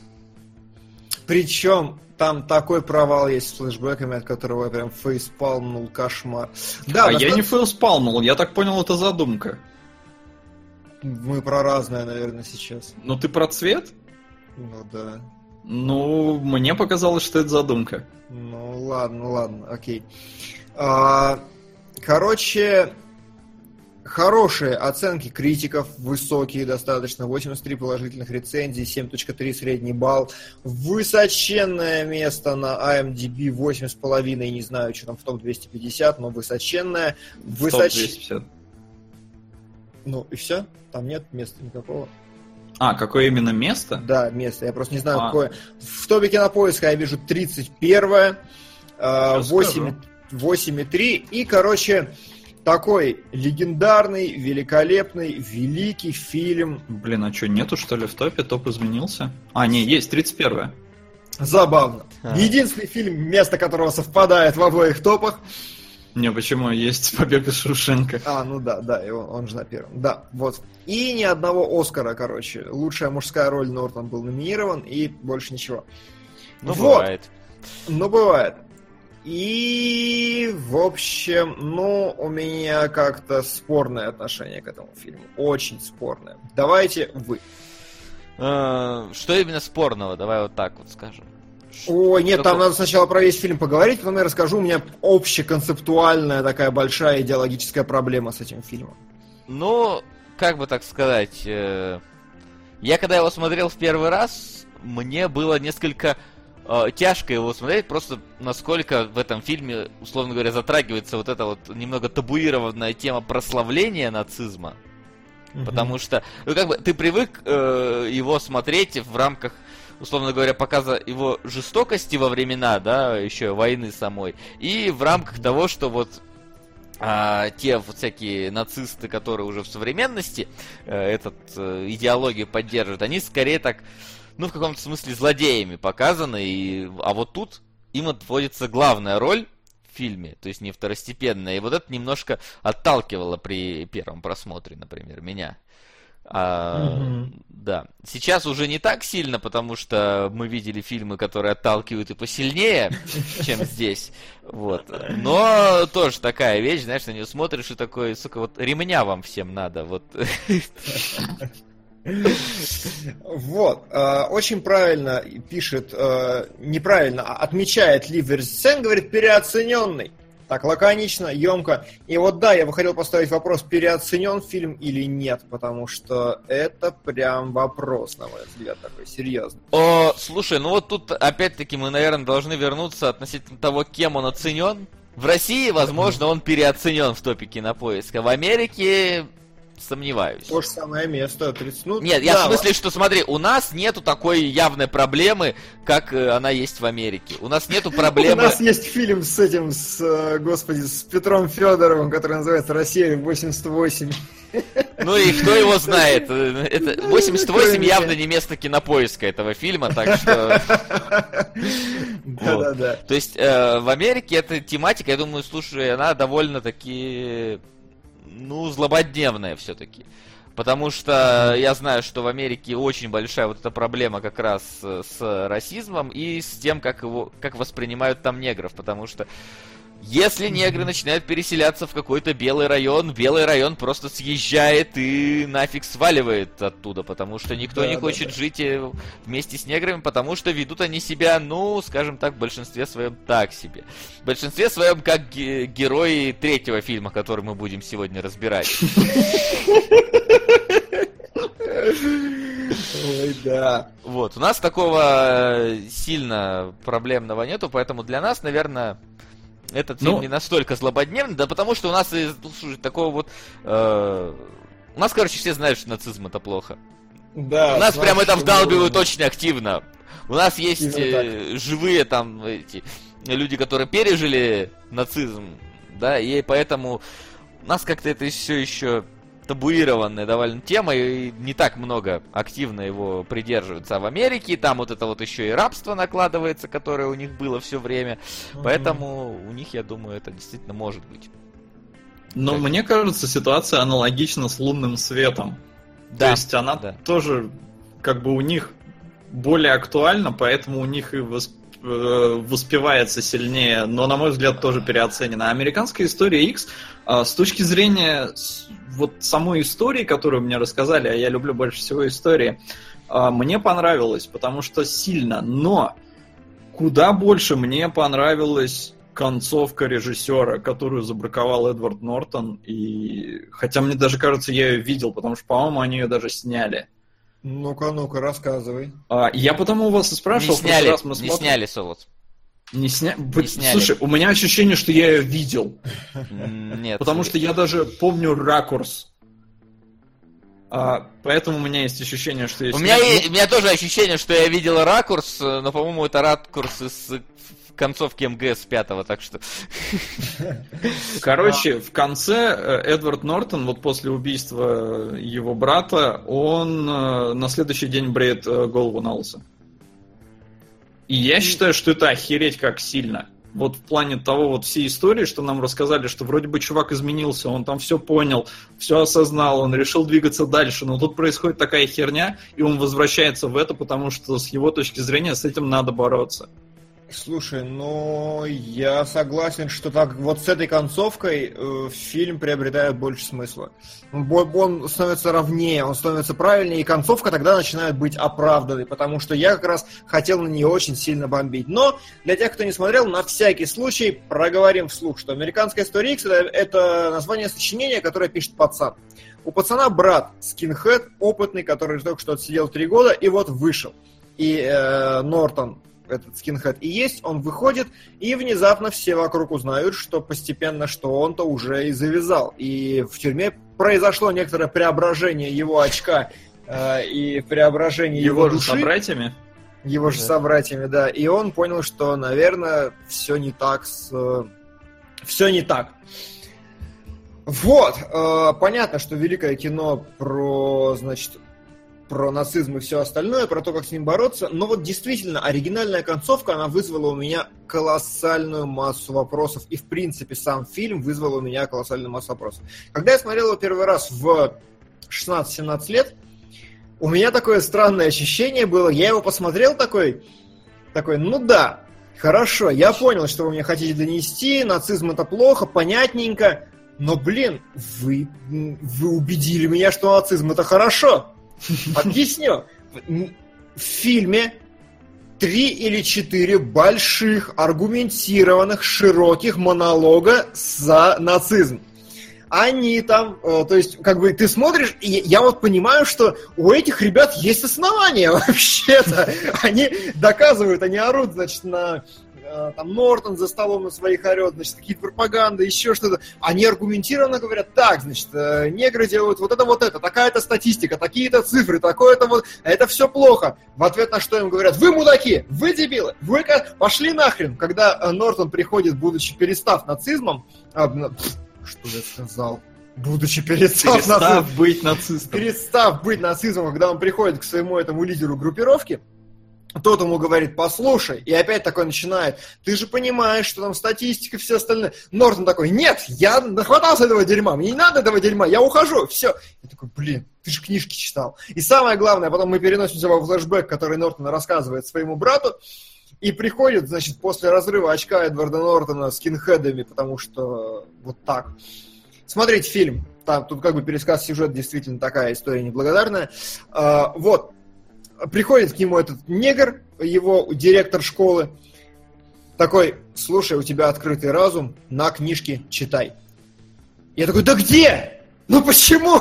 Причем там такой провал есть с флешбеками, от которого я прям фейспалмнул, кошмар. Да, а я доста- не фейлспалмнул, я так понял, это задумка. Мы про разное, наверное, сейчас. Ну ты про цвет? Ну да. Ну, мне показалось, что это задумка. Ну ладно, ладно, окей. А, короче, хорошие оценки критиков, высокие достаточно, 83 положительных рецензий, 7.3 средний балл, высоченное место на IMDb 8,5, не знаю, что там в топ 250, но высоченное. Высоч... топ-250. Ну и все, там нет места никакого. А, какое именно место? Да, место. Я просто не знаю, А. какое. В топе кинопоиска я вижу 31 Сейчас 8, 8,3. И, короче, такой легендарный, великолепный, великий фильм. Блин, а что, нету что ли в топе? Топ изменился? А, не, есть, 31 Забавно. А. Единственный фильм, место которого совпадает в обоих топах. Не, почему? Есть Побег из Шушенко. А, ну да, да, и он, он же на первом. Да, вот. И ни одного Оскара, короче. Лучшая мужская роль Нортон был номинирован, и больше ничего. Ну, Вот. бывает. Ну, бывает. И, в общем, ну, у меня как-то спорное отношение к этому фильму. Очень спорное. Давайте вы. Э, Что именно спорного? Давай вот так вот скажем. Ой, нет, там надо сначала про весь фильм поговорить, потом я расскажу. У меня общеконцептуальная такая большая идеологическая проблема с этим фильмом. Ну, как бы так сказать, э, я когда его смотрел в первый раз, мне было несколько э, тяжко его смотреть, просто насколько в этом фильме, условно говоря, затрагивается вот эта вот немного табуированная тема прославления нацизма. Потому что, ну как бы, ты привык э, его смотреть в рамках, условно говоря, показа его жестокости во времена, да, еще войны самой, и в рамках того, что вот а, те вот всякие нацисты, которые уже в современности э, этот э, идеологию поддерживают, они скорее так, ну, в каком-то смысле злодеями показаны, и, а вот тут им отводится главная роль в фильме, то есть не второстепенная, и вот это немножко отталкивало при первом просмотре, например, меня. А, Мгм. Да. Сейчас уже не так сильно, потому что мы видели фильмы, которые отталкивают и посильнее, чем здесь. Вот. Но тоже такая вещь, знаешь, на нее смотришь и такой, сука, вот ремня вам всем надо. Вот. Вот, э, очень правильно пишет, э, неправильно, а отмечает Ли Версен, говорит, переоцененный. Так, лаконично, емко. И вот да, я бы хотел поставить вопрос, переоценен фильм или нет, потому что это прям вопрос, на мой взгляд, такой серьезный. О, слушай, ну вот тут опять-таки мы, наверное, должны вернуться относительно того, кем он оценен. В России, возможно, он переоценен в топе кинопоиска. В Америке сомневаюсь. То же самое место, 30, ну, Нет, я да, в смысле, что смотри, у нас нету такой явной проблемы, как э, она есть в Америке. У нас нету У проблемы. нас есть фильм с этим, с, э, господи, с Петром Федоровым, который называется «Россия 88». Ну и кто его знает? Это 88 Кроме явно не место кинопоиска этого фильма, так что. Да-да-да. То есть э, в Америке эта тематика, я думаю, слушай, она довольно-таки, ну, злободневная все-таки. Потому что я знаю, что в Америке очень большая вот эта проблема как раз э, с расизмом и с тем, как его, как воспринимают там негров. Потому что если негры начинают переселяться в какой-то белый район, белый район просто съезжает и нафиг сваливает оттуда, потому что никто Да, не да, хочет да. жить э, вместе с неграми, потому что ведут они себя, ну, скажем так, в большинстве своем так себе. В большинстве своем как ге- герои третьего фильма, который мы будем сегодня разбирать. Ой, да. Вот, у нас такого э, сильно проблемного нету, поэтому для нас, наверное, этот фильм Ну- не настолько злободневный, да потому что у нас, и, ну, слушай, такого вот... э, у нас, короче, все знают, что нацизм это плохо. Да, у нас с прям это вдалбливают уровнем. очень активно. У нас есть э, живые там эти люди, которые пережили нацизм, да, и поэтому у нас как-то это все еще табуированная довольно тема, и не так много активно его придерживаются. А в Америке там вот это вот еще и рабство накладывается, которое у них было все время. Мгм. Поэтому у них, я думаю, это действительно может быть. Но Так. мне кажется, ситуация аналогична с лунным светом. Да, То есть она да. тоже как бы у них более актуальна, поэтому у них и восп- воспевается сильнее, но, на мой взгляд, тоже переоценена. Американская история X а, с точки зрения вот самой истории, которую мне рассказали, а я люблю больше всего истории, а, мне понравилось, потому что сильно, но куда больше мне понравилась концовка режиссера, которую забраковал Эдвард Нортон, и хотя мне даже кажется, я ее видел, потому что, по-моему, они ее даже сняли. Ну-ка, ну-ка, рассказывай. А, я потому у вас и спрашивал, не сняли, раз мы не смотрим- сняли Солод. Не сня... Не сняли. Слушай, у меня ощущение, что я ее видел, Нет. потому что я даже помню ракурс. А, поэтому у меня есть ощущение, что я У меня, у меня тоже ощущение, что я видел ракурс, э, но, по-моему, это ракурс из э, в концовки МГС 5 так что... Короче, в конце э, Эдвард Нортон, вот после убийства его брата, он э, на следующий день бреет э, голову на лысо. И я считаю, что это охереть как сильно. Вот в плане того вот всей истории, что нам рассказали, что вроде бы чувак изменился, он там все понял, все осознал, он решил двигаться дальше, но тут происходит такая херня, и он возвращается в это, потому что с его точки зрения с этим надо бороться. Слушай, ну я согласен, что так вот с этой концовкой э, фильм приобретает больше смысла. Он, он становится ровнее, он становится правильнее, и концовка тогда начинает быть оправданной, потому что я как раз хотел на нее очень сильно бомбить. Но для тех, кто не смотрел, на всякий случай проговорим вслух, что «Американская история X» это, это название сочинения, которое пишет пацан. У пацана брат скинхед, опытный, который только что отсидел три года, и вот вышел. И э, Нортон, этот скинхед и есть, он выходит, и внезапно все вокруг узнают, что постепенно, что он-то уже и завязал. И в тюрьме произошло некоторое преображение его очка э, и преображение его, Его же души, собратьями. его же Да. собратьями, да. И он понял, что, наверное, все не так с... все не так. Вот, э, понятно, что великое кино про, значит, про нацизм и все остальное, про то, как с ним бороться. Но вот действительно, оригинальная концовка, она вызвала у меня колоссальную массу вопросов. И, в принципе, сам фильм вызвал у меня колоссальную массу вопросов. Когда я смотрел его первый раз в 16-17 лет, у меня такое странное ощущение было. Я его посмотрел такой, такой, ну да, хорошо, я понял, что вы мне хотите донести, нацизм это плохо, понятненько, но, блин, вы, вы убедили меня, что нацизм это хорошо. Объясню. В фильме три или четыре больших, аргументированных, широких монолога за нацизм. Они там, э, то есть, как бы ты смотришь, и я вот понимаю, что у этих ребят есть основания вообще-то. Они доказывают, они орут, значит, на там Нортон за столом на своих орет, значит, какие-то пропаганды, еще что-то. Они аргументированно говорят, так, значит, э, негры делают вот это, вот это, такая-то статистика, такие-то цифры, такое-то вот, это все плохо. В ответ на что им говорят, вы мудаки, вы дебилы, вы пошли нахрен. Когда э, Нортон приходит, будучи перестав нацизмом, что я сказал? будучи перестав, перестав нацизм, быть нацистом. Перестав быть нацизмом, когда он приходит к своему этому лидеру группировки, тот ему говорит, послушай, и опять такой начинает, ты же понимаешь, что там статистика, все остальное. Нортон такой, нет, я нахватался этого дерьма, мне не надо этого дерьма, я ухожу, все. Я такой, блин, ты же книжки читал. И самое главное, потом мы переносимся во флешбэк, который Нортон рассказывает своему брату, и приходит, значит, после разрыва очка Эдварда Нортона с кинхедами, потому что вот так. Смотрите фильм. Там, тут как бы пересказ сюжет действительно такая история неблагодарная. А, вот, приходит к нему этот негр, его директор школы, такой, слушай, у тебя открытый разум, на книжке читай. Я такой, да где? Ну почему?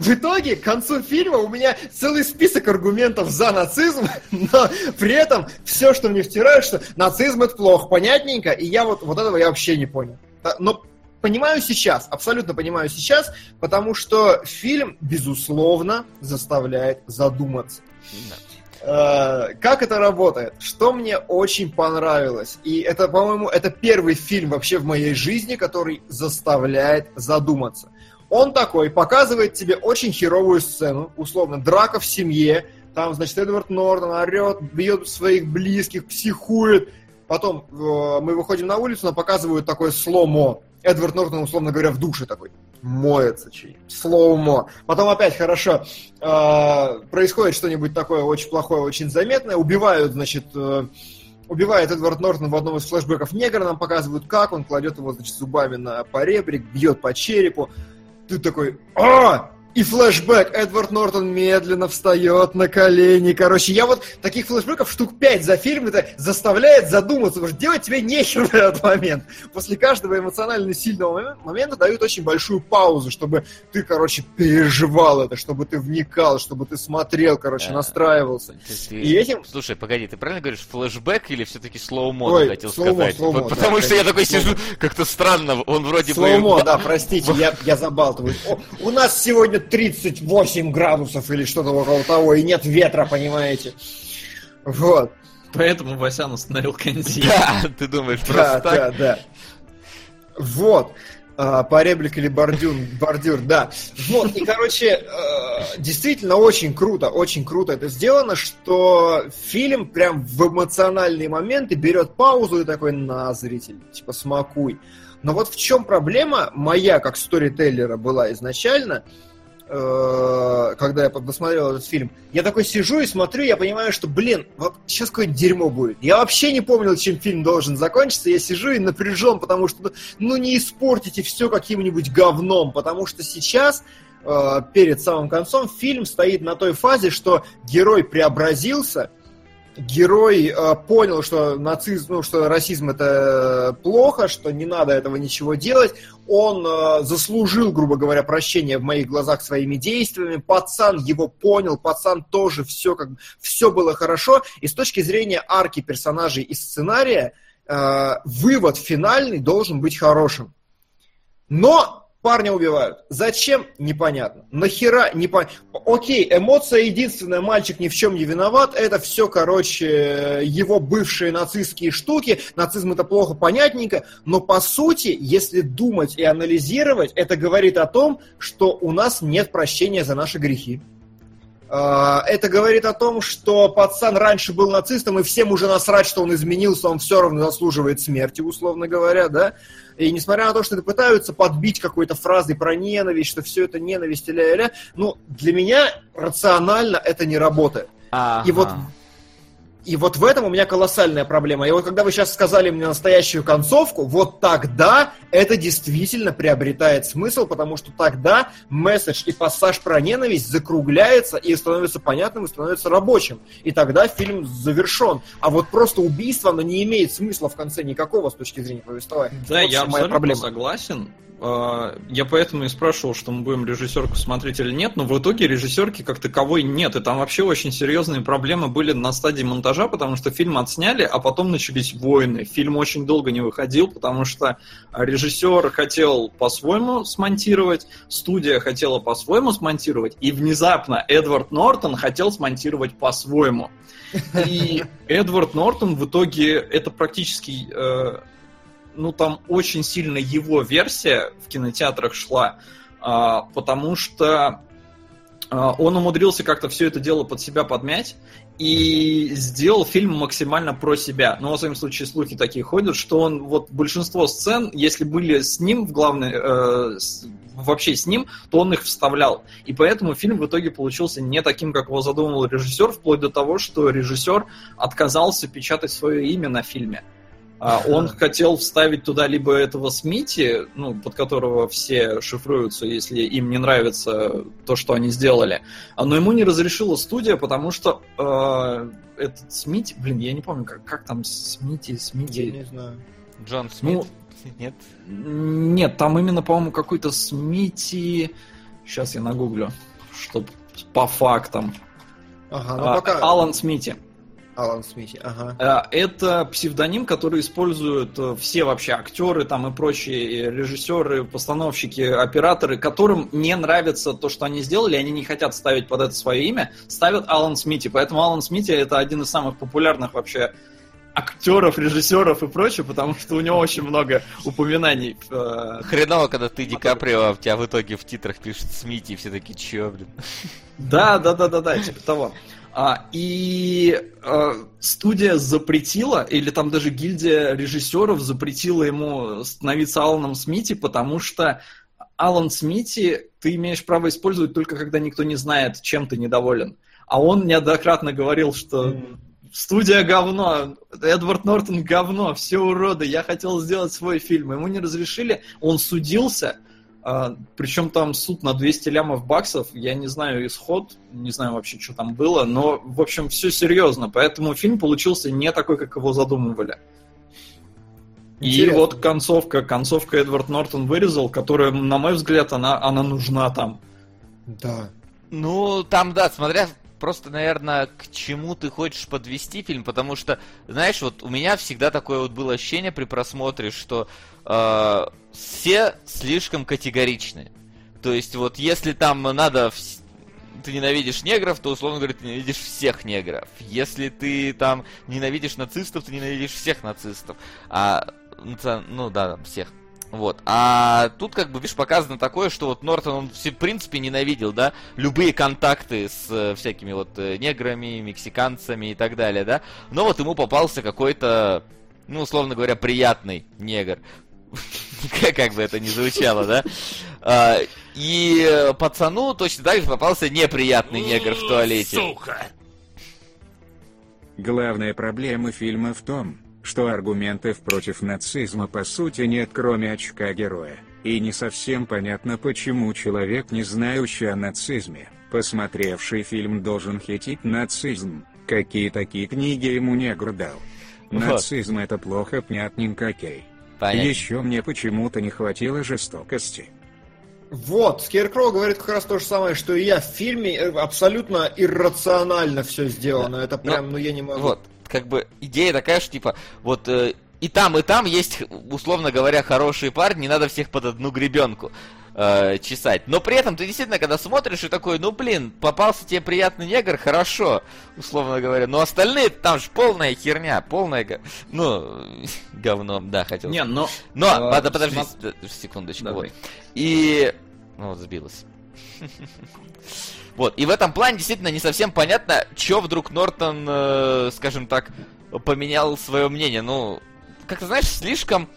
В итоге, к концу фильма у меня целый список аргументов за нацизм, но при этом все, что мне втирают, что нацизм это плохо, понятненько, и я вот, вот этого я вообще не понял. Но понимаю сейчас, абсолютно понимаю сейчас, потому что фильм, безусловно, заставляет задуматься. Э, как это работает? Что мне очень понравилось, и это, по-моему, это первый фильм вообще в моей жизни, который заставляет задуматься. Он такой, показывает тебе очень херовую сцену, условно, драка в семье, там, значит, Эдвард Нортон орет, бьет своих близких, психует. Потом э, мы выходим на улицу, нам показывают такое сломо. Эдвард Нортон, условно говоря, в душе такой моется чей слоумо. Потом опять хорошо э, происходит что-нибудь такое очень плохое, очень заметное. Убивают, значит, э, убивает Эдвард Нортон в одном из флешбеков негра, нам показывают как, он кладет его, значит, зубами на поребрик, бьет по черепу. Ты такой, а, и флешбэк. Эдвард Нортон медленно встает на колени. Короче, я вот таких флешбеков штук 5 за фильм это заставляет задуматься, потому что делать тебе нечего в этот момент. После каждого эмоционально сильного момента дают очень большую паузу, чтобы ты, короче, переживал это, чтобы ты вникал, чтобы ты смотрел, короче, да. настраивался. Ты. И этим... Слушай, погоди, ты правильно говоришь флешбэк или все-таки слоумо ты хотел слоумо, сказать? Слоумо, вот, да, потому что я такой сижу, как-то странно, он вроде слоумо, бы... Слоумо, да, простите, я, я забалтываю. О, у нас сегодня 38 градусов или что-то около того, и нет ветра, понимаете. Вот. Поэтому Васян установил кондиционер. Да, ты думаешь, просто да, так? Да, да. Вот. А, поребрик или бордюр, бордюр, да. Вот, и, короче, э, действительно очень круто, очень круто это сделано, что фильм прям в эмоциональные моменты берет паузу и такой, на, зритель, типа, смакуй. Но вот в чем проблема моя, как сторителлера, была изначально – когда я досмотрел этот фильм, я такой сижу и смотрю, я понимаю, что, блин, вот сейчас какое-нибудь дерьмо будет. Я вообще не помнил, чем фильм должен закончиться. Я сижу и напряжен, потому что, ну, не испортите все каким-нибудь говном, потому что сейчас э, перед самым концом фильм стоит на той фазе, что герой преобразился, герой э, понял, что нацизм, ну, что расизм это плохо, что не надо этого ничего делать. Он э, заслужил, грубо говоря, прощения в моих глазах своими действиями. Пацан его понял, пацан тоже все как все было хорошо. И с точки зрения арки персонажей и сценария, э, вывод финальный должен быть хорошим. Но Парня убивают. Зачем? Непонятно. Нахера? Непонятно. Окей, эмоция единственная, мальчик ни в чем не виноват. Это все, короче, его бывшие нацистские штуки. Нацизм это плохо, понятненько. Но по сути, если думать и анализировать, это говорит о том, что у нас нет прощения за наши грехи. А, это говорит о том, что пацан раньше был нацистом, и всем уже насрать, что он изменился, он все равно заслуживает смерти, условно говоря, да? И несмотря на то, что это пытаются подбить какой-то фразой про ненависть, что все это ненависть или ну, для меня рационально это не работает. Ага. И вот и вот в этом у меня колоссальная проблема. И вот когда вы сейчас сказали мне настоящую концовку, вот тогда это действительно приобретает смысл, потому что тогда месседж и пассаж про ненависть закругляется и становится понятным, и становится рабочим. И тогда фильм завершен. А вот просто убийство, оно не имеет смысла в конце никакого с точки зрения повествования. Да, вот я моя проблема. согласен. А, Я поэтому и спрашивал, что мы будем режиссерку смотреть или нет, но в итоге режиссерки как таковой нет. И там вообще очень серьезные проблемы были на стадии монтажа, потому что фильм отсняли, а потом начались войны. Фильм очень долго не выходил, потому что режиссер хотел по-своему смонтировать, студия хотела по-своему смонтировать, и внезапно Эдвард Нортон хотел смонтировать по-своему. И Эдвард Нортон в итоге это практически э, ну, там очень сильно его версия в кинотеатрах шла, а, потому что а, он умудрился как-то все это дело под себя подмять и сделал фильм максимально про себя. Но, во всяком случае, слухи такие ходят, что он, вот, большинство сцен, если были с ним в главной, э, с- вообще с ним, то он их вставлял. И поэтому фильм в итоге получился не таким, как его задумывал режиссер, вплоть до того, что режиссер отказался печатать свое имя на фильме. А, Он хотел вставить туда либо этого Смити, ну, под которого все шифруются, если им не нравится то, что они сделали. А, Но ему не разрешила студия, потому что э, этот Смити, блин, я не помню, как, как там Смити, Я Смити. не знаю. Джон Смит? Ну, Нет? Нет, там именно, по-моему, какой-то Смити. Сейчас я нагуглю, чтоб по фактам. Ага, ну А, пока... Алан Смити. Алан Смити, ага. Э, Это псевдоним, который используют э, все вообще актеры там и прочие режиссеры, постановщики, операторы, которым не нравится то, что они сделали, они не хотят ставить под это свое имя, ставят Алан Смити. Поэтому Алан Смити это один из самых популярных вообще актеров, режиссеров и прочее, потому что у него очень много упоминаний. э, Хреново, когда ты Ди Каприо, а у тебя в итоге в титрах пишет Смити, и все такие, чё, блин? Да, да, да, да, да, типа того. А, и э, студия запретила, или там даже гильдия режиссеров запретила ему становиться Аланом Смити, потому что Алан Смити ты имеешь право использовать только когда никто не знает, чем ты недоволен. А он неоднократно говорил, что студия говно, Эдвард Нортон говно, все уроды, я хотел сделать свой фильм. Ему не разрешили, он судился, а, причем там суд на 200 лямов баксов, я не знаю исход, не знаю вообще, что там было, но, в общем, все серьезно, поэтому фильм получился не такой, как его задумывали. И Интересно. вот концовка, концовка Эдвард Нортон вырезал, которая, на мой взгляд, она, она нужна там. Да. Ну, там, да, смотря просто, наверное, к чему ты хочешь подвести фильм, потому что, знаешь, вот у меня всегда такое вот было ощущение при просмотре, что э, все слишком категоричны. То есть вот если там надо вс- ты ненавидишь негров, то, условно говоря, ты ненавидишь всех негров. Если ты там ненавидишь нацистов, ты ненавидишь всех нацистов. А, ну да, всех. Вот. А тут, как бы, видишь, показано такое, что вот Нортон, он, все, в принципе, ненавидел, да, любые контакты с э, всякими вот э, неграми, мексиканцами и так далее, да. Но вот ему попался какой-то, ну, условно говоря, приятный негр. Как как бы это ни звучало, да? А, И э, пацану точно так же попался неприятный негр в туалете. Сука! Главная проблема фильма в том, что аргументов против нацизма по сути нет кроме очка героя, и не совсем понятно почему человек, не знающий о нацизме, посмотревший фильм должен хитить нацизм, какие такие книги ему негр дал. Нацизм это плохо, понятненько, окей. Понятно. Еще мне почему-то не хватило жестокости. Вот, Скейркроу говорит как раз то же самое, что и я. В фильме э, абсолютно иррационально все сделано. Это Но- прям, ну я не могу. Вот, как бы идея такая, что типа, вот э, и там, и там есть, условно говоря, хорошие парни, не надо всех под одну гребенку. Э, чесать. Но при этом ты действительно, когда смотришь и такой, ну блин, попался тебе приятный негр, хорошо, условно говоря. Но остальные там же полная херня, полная, ну, говно, да, хотел Не, но... но, э, подо- подожди, смо- с- секундочку. Давай. Вот. И... Ну, вот сбилось. Вот, и в этом плане действительно не совсем понятно, чё вдруг Нортон, э, скажем так, поменял свое мнение. Ну, как-то, знаешь, слишком...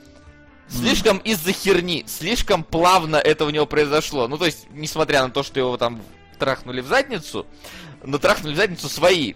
Слишком из-за херни, слишком плавно это у него произошло. Ну, то есть, несмотря на то, что его там трахнули в задницу, но трахнули в задницу свои.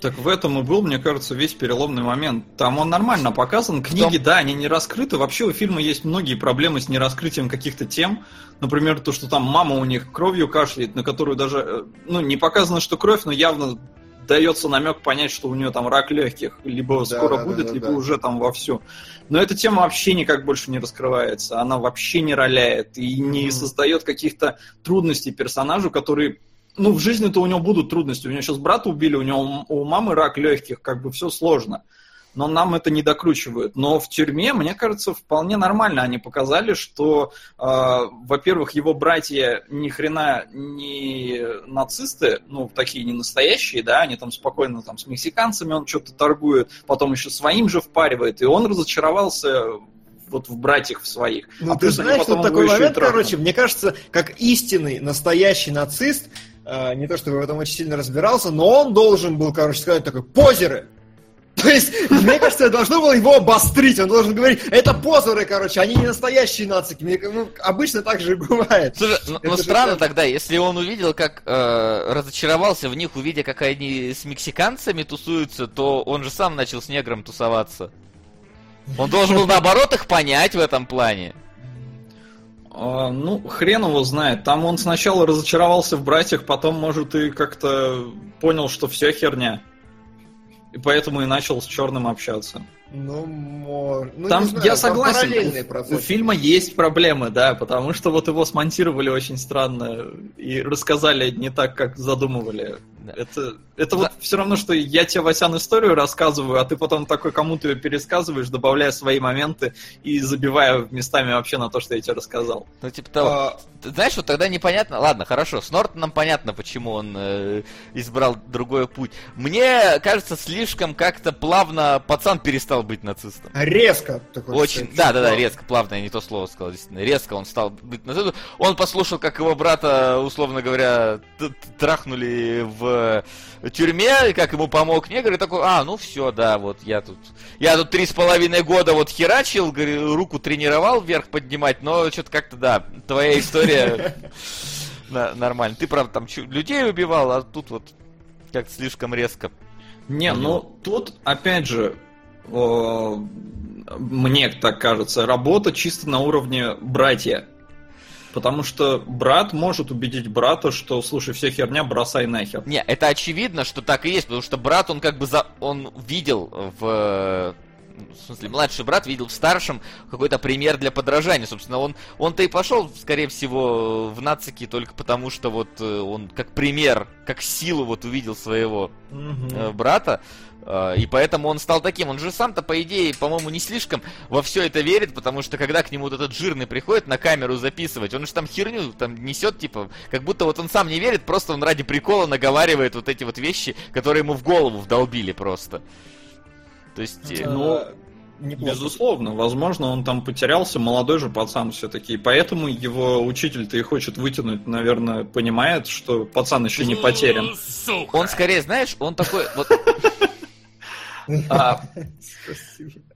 Так в этом и был, мне кажется, весь переломный момент. Там он нормально показан. Книги, да, они не раскрыты. Вообще у фильма есть многие проблемы с нераскрытием каких-то тем. Например, то, что там мама у них кровью кашляет, на которую даже, э, ну, не показано, что кровь, но явно дается намек понять, что у нее там рак легких, либо Да, скоро да, будет, да, либо да. уже там вовсю. Но эта тема вообще никак больше не раскрывается. Она вообще не роляет и не Мгм. создает каких-то трудностей персонажу, который ну, в жизни-то у него будут трудности. У него сейчас брата убили, у него у мамы рак легких, как бы все сложно. Но нам это не докручивают. Но в тюрьме, мне кажется, вполне нормально они показали, что, э, во-первых, его братья ни хрена не нацисты, ну, такие не настоящие, да, они там спокойно там с мексиканцами он что-то торгует, потом еще своим же впаривает, и он разочаровался вот в братьях в своих. Ну, А ты знаешь, его такой момент, короче, мне кажется, как истинный, настоящий нацист, э, не то чтобы в этом очень сильно разбирался, но он должен был, короче, сказать такой, позеры! То есть, мне кажется, должно было его обострить, он должен говорить, это позеры, короче, они не настоящие нацики. Мне, ну, обычно так же и бывает. Слушай, ну, Это ну странно так. тогда, если он увидел, как э, разочаровался в них, увидя, как они с мексиканцами тусуются, то он же сам начал с негром тусоваться. Он должен был наоборот их понять в этом плане. А, ну, хрен его знает. Там он сначала разочаровался в братьях, потом, может, и как-то понял, что все херня. И поэтому и начал с черным общаться. Ну, мож- ну, там, не знаю, я там согласен, у, у фильма есть проблемы, да, потому что вот его смонтировали очень странно и рассказали не так, как задумывали. Да. Это, это вот все равно, что я тебе, Васян, историю рассказываю, а ты потом такой кому-то ее пересказываешь, добавляя свои моменты и забивая местами вообще на то, что я тебе рассказал. Ну, типа того. А, Ты знаешь, вот тогда непонятно. Ладно, хорошо, с Нортоном понятно, почему он э, избрал другой путь. Мне кажется, слишком как-то плавно пацан перестал быть нацистом. резко. такой, Очень, кстати, да, да, да, резко, плавно, я не то слово сказал, действительно. Резко он стал быть нацистом. Он послушал, как его брата, условно говоря, трахнули в тюрьме, как ему помог негр, и такой, а, ну все, да, вот я тут, я тут три с половиной года вот херачил, руку тренировал вверх поднимать, но что-то как-то, да, твоя история нормально. Ты, правда, там людей убивал, а тут вот как-то слишком резко. Не, ну тут, опять же, мне так кажется, работа чисто на уровне братья. Потому что брат может убедить брата, что, слушай, все херня, бросай нахер. Не, это очевидно, что так и есть, потому что брат, он как бы за... он видел в... В смысле, младший брат видел в старшем какой-то пример для подражания. Собственно, он, он-то и пошел, скорее всего, в нацики только потому, что вот э, он как пример, как силу вот увидел своего э, брата. Э, И поэтому он стал таким. Он же сам-то, по идее, по-моему, не слишком во все это верит, потому что когда к нему вот этот жирный приходит на камеру записывать, он же там херню там несет, типа, как будто вот он сам не верит, просто он ради прикола наговаривает вот эти вот вещи, которые ему в голову вдолбили просто. То есть... э, Ну, неплохо. Безусловно, возможно, он там потерялся, молодой же пацан все-таки, и поэтому его учитель-то и хочет вытянуть, наверное, понимает, что пацан еще не потерян. Сука. Он скорее, знаешь, он такой, вот, А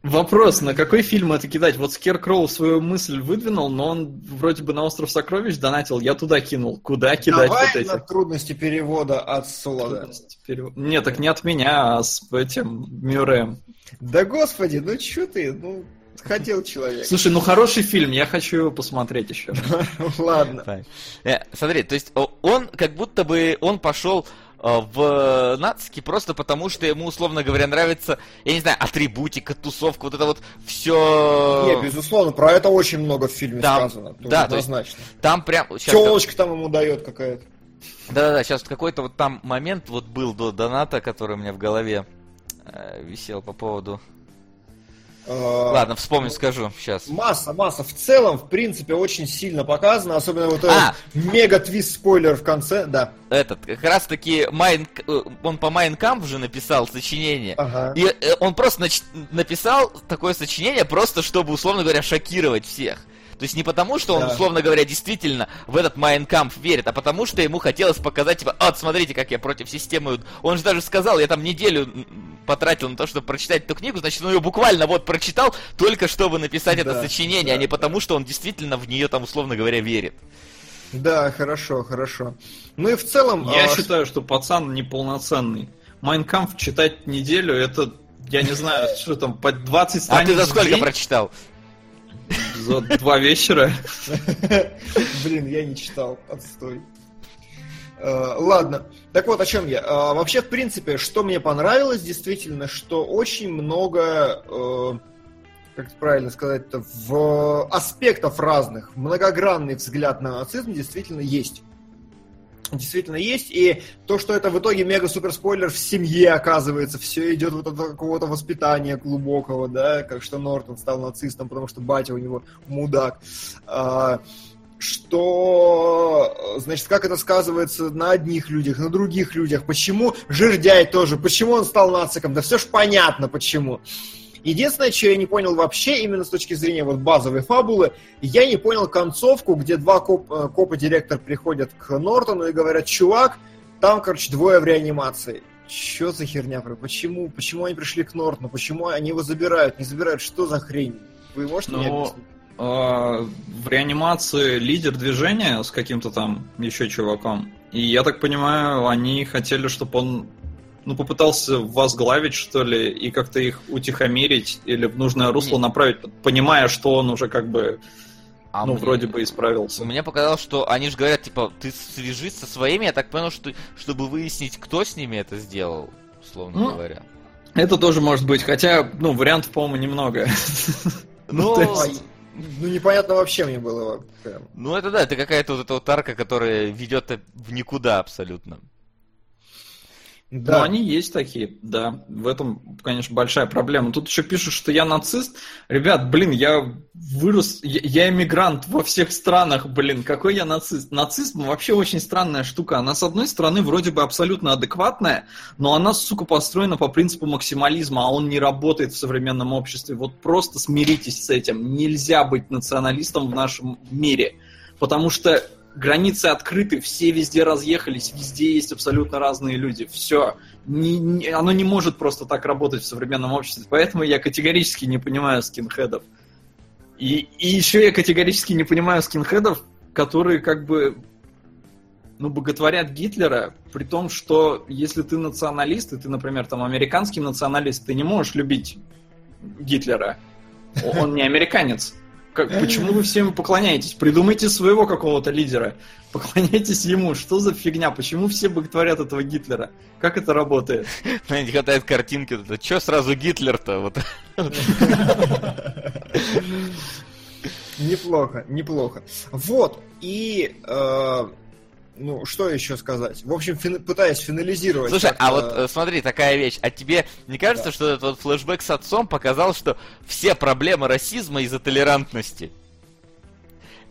вопрос, на какой фильм это кидать? Вот Скер Кроу свою мысль выдвинул, но он вроде бы на Остров Сокровищ донатил, я туда кинул. Куда кидать Давай вот эти? на трудности перевода от Солода. Перев- Не, так не от меня, а с этим Мюрреем. Да господи, ну чё ты, ну, хотел человек. Слушай, ну хороший фильм, я хочу его посмотреть еще. Ладно. Э, Смотри, то есть он как будто бы он пошел в нацики просто потому, что ему, условно говоря, нравится, я не знаю, атрибутика, тусовка, вот это вот все. Не, безусловно, про это очень много в фильме Там- сказано. да, то есть однозначно. Там прям... щас- Телочка там ему дает какая-то. Да-да-да, сейчас какой-то вот там момент вот был до доната, который у меня в голове э, висел по поводу... Э, Ладно, вспомню, скажу сейчас. Масса, масса. В целом, в принципе, очень сильно показано, особенно вот этот А! мега-твист спойлер в конце, да. Этот, как раз таки, Майн, э, он по «Майн кампф» же написал сочинение. Ага. И э, он просто нач- написал такое сочинение просто, чтобы, условно говоря, шокировать всех. То есть не потому, что он, Да. условно говоря, действительно в этот «Майн кампф» верит, а потому что ему хотелось показать, типа, вот, смотрите, как я против системы. Он же даже сказал, я там неделю потратил на то, чтобы прочитать эту книгу, значит, он ее буквально вот прочитал, только чтобы написать это Да, сочинение, а да, не да. потому, что он действительно в нее там, условно говоря, верит. Да, хорошо, хорошо. Ну и в целом... Я а, считаю, что пацан неполноценный. «Майн кампф» читать неделю, это, я не знаю, что там, по 20 А страниц ты за сколько прочитал? За два вечера. Блин, я не читал, отстой. Э, Ладно, так вот о чем я. Э, Вообще, в принципе, что мне понравилось, действительно, что очень много, э, как правильно сказать-то, в аспектов разных, многогранный взгляд на нацизм действительно есть. Действительно есть, и то, что это в итоге мега-супер спойлер в семье оказывается, все идет вот от какого-то воспитания глубокого, да, как что Нортон стал нацистом, потому что батя у него мудак. А, что, значит, как это сказывается на одних людях, на других людях, почему Жирдяй тоже, почему он стал нациком, да все ж понятно почему. Единственное, что я не понял вообще, именно с точки зрения вот базовой фабулы, я не понял концовку, где два коп, э, копа-директор приходят к Нортону и говорят, чувак, там, короче, двое в реанимации. Что за херня? Почему? Почему они пришли к Нортону? Почему они его забирают? Не забирают? Что за хрень? Вы можете мне Ну, объяснить? а, в реанимации лидер движения с каким-то там еще чуваком. И я так понимаю, они хотели, чтобы он ну, попытался возглавить, что ли, и как-то их утихомирить или в нужное русло Не. направить, понимая, что он уже как бы, А ну, мне- вроде бы исправился. Мне показалось, что они же говорят, типа, ты свяжись со своими, я так понял, что чтобы выяснить, кто с ними это сделал, условно Ну, говоря. Это тоже может быть, хотя, ну, вариантов, по-моему, немного. Ну, есть- Ну, непонятно вообще мне было. прям. ну это да, это какая-то вот эта вот арка, которая ведет в никуда абсолютно. Да. Ну, они есть такие, да. В этом, конечно, большая проблема. Тут еще пишут, что я нацист. Ребят, блин, я вырос, я, я эмигрант во всех странах, блин, какой я нацист. Нацизм вообще очень странная штука. Она, с одной стороны, вроде бы абсолютно адекватная, но она, сука, построена по принципу максимализма, а он не работает в современном обществе. Вот просто смиритесь с этим. Нельзя быть националистом в нашем мире. Потому что границы открыты, все везде разъехались, везде есть абсолютно разные люди. Все. Не, не- оно не может просто так работать в современном обществе. Поэтому я категорически не понимаю скинхедов. И, и еще я категорически не понимаю скинхедов, которые как бы ну, боготворят Гитлера, при том, что если ты националист, и ты, например, там американский националист, ты не можешь любить Гитлера. Он не американец. Как, почему вы всем поклоняетесь? Придумайте своего какого-то лидера. Поклоняйтесь ему. Что за фигня? Почему все боготворят этого Гитлера? Как это работает? Мне не хватает картинки. это, Че сразу Гитлер-то? Вот. Неплохо, неплохо. Вот, и... э, ну, что еще сказать? В общем, фин- пытаясь финализировать... Слушай, а вот э, смотри, такая вещь. А тебе не кажется, Да. что этот вот флешбэк с отцом показал, что все проблемы расизма из-за толерантности?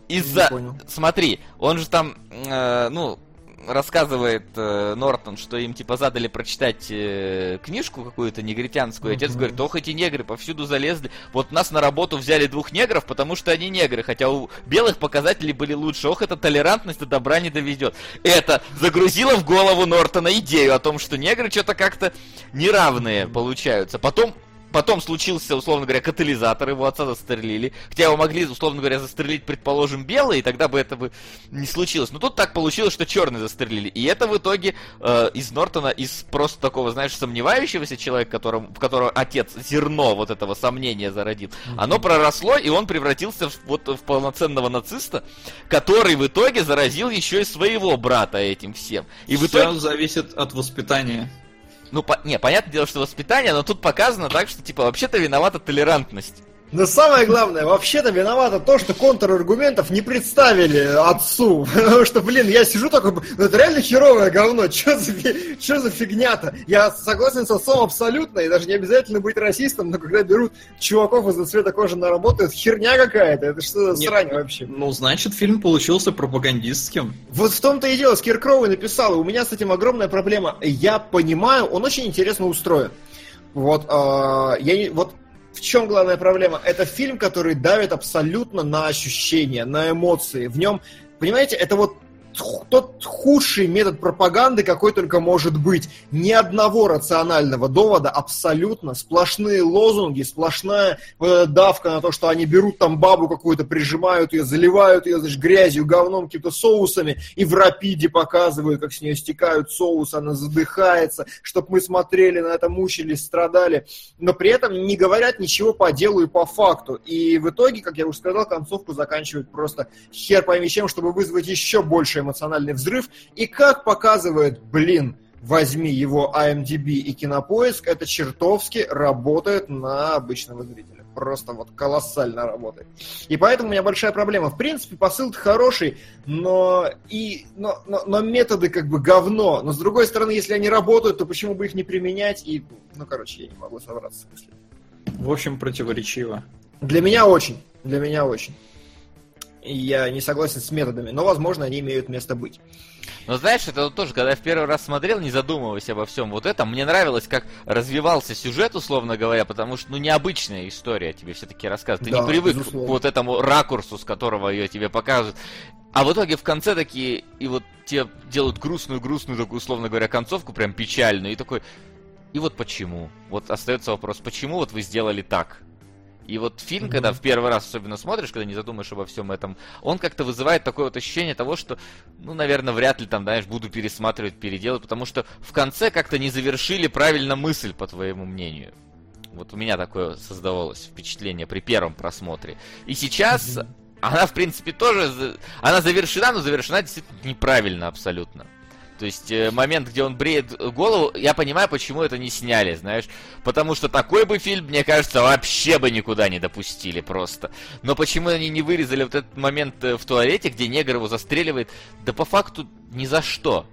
Из-за... Смотри, он же там, э, ну, рассказывает э, Нортон, что им типа задали прочитать э, книжку какую-то негритянскую. Отец Мгм. говорит, ох, эти негры повсюду залезли. Вот нас на работу взяли двух негров, потому что они негры, хотя у белых показатели были лучше. Ох, эта толерантность до добра не доведет. Это загрузило в голову Нортона идею о том, что негры что-то как-то неравные получаются. Потом Потом случился, условно говоря, катализатор, его отца застрелили. Хотя его могли, условно говоря, застрелить, предположим, белые, и тогда бы это бы не случилось. Но тут так получилось, что черные застрелили. И это в итоге э, из Нортона, из просто такого, знаешь, сомневающегося человека, которым, в которого отец зерно вот этого сомнения зародил, оно проросло, и он превратился в, вот, в полноценного нациста, который в итоге заразил еще и своего брата этим всем. И в Всё итоге... зависит от воспитания. Ну, по- не, понятное дело, что воспитание, но тут показано так, что, типа, вообще-то виновата толерантность. Но самое главное, вообще-то виновато то, что контраргументов не представили отцу. Потому что, блин, я сижу такой, ну это реально херовое говно, что за, чё за фигня-то? Я согласен с отцом абсолютно, и даже не обязательно быть расистом, но когда берут чуваков из-за цвета кожи на работу, это херня какая-то, это что за срань вообще? Ну, значит, фильм получился пропагандистским. Вот в том-то и дело, Скир Кроуи написал, и у меня с этим огромная проблема. Я понимаю, он очень интересно устроен. Вот, э, я не, вот в чем главная проблема? Это фильм, который давит абсолютно на ощущения, на эмоции. В нем, понимаете, это вот тот худший метод пропаганды, какой только может быть. Ни одного рационального довода, абсолютно. Сплошные лозунги, сплошная эта давка на то, что они берут там бабу какую-то, прижимают ее, заливают ее, значит, грязью, говном, какими-то соусами, и в рапиде показывают, как с нее стекают соусы, она задыхается, чтобы мы смотрели на это, мучились, страдали. Но при этом не говорят ничего по делу и по факту. И в итоге, как я уже сказал, концовку заканчивают просто хер пойми чем, чтобы вызвать еще больше эмоциональный взрыв. И как показывает, блин, возьми его IMDb и Кинопоиск, это чертовски работает на обычного зрителя. Просто вот колоссально работает. И поэтому у меня большая проблема. В принципе, посыл хороший, но, и, но, но, но методы как бы говно. Но с другой стороны, если они работают, то почему бы их не применять? И, ну, короче, я не могу собраться с мыслями. В общем, противоречиво. Для меня очень. Для меня очень. Я не согласен с методами, но, возможно, они имеют место быть. Но знаешь, это вот тоже, когда я в первый раз смотрел, не задумываясь обо всем вот этом, мне нравилось, как развивался сюжет, условно говоря, потому что, ну, необычная история тебе все-таки рассказывает. Ты Да, не привык безусловно. к вот этому ракурсу, с которого ее тебе показывают. А в итоге в конце такие, и вот тебе делают грустную-грустную, такую, условно говоря, концовку, прям печальную, и такой, и вот почему? Вот остается вопрос, почему вот вы сделали так? И вот фильм, когда в первый раз особенно смотришь, когда не задумаешь обо всем этом, он как-то вызывает такое вот ощущение того, что, ну, наверное, вряд ли там, знаешь, буду пересматривать, переделывать, потому что в конце как-то не завершили правильно мысль, по твоему мнению. Вот у меня такое создавалось впечатление при первом просмотре. И сейчас она, в принципе, тоже... Она завершена, но завершена действительно неправильно абсолютно. То есть э, момент, где он бреет голову, я понимаю, почему это не сняли, знаешь. Потому что такой бы фильм, мне кажется, вообще бы никуда не допустили просто. Но почему они не вырезали вот этот момент э, в туалете, где негр его застреливает? Да по факту ни за что.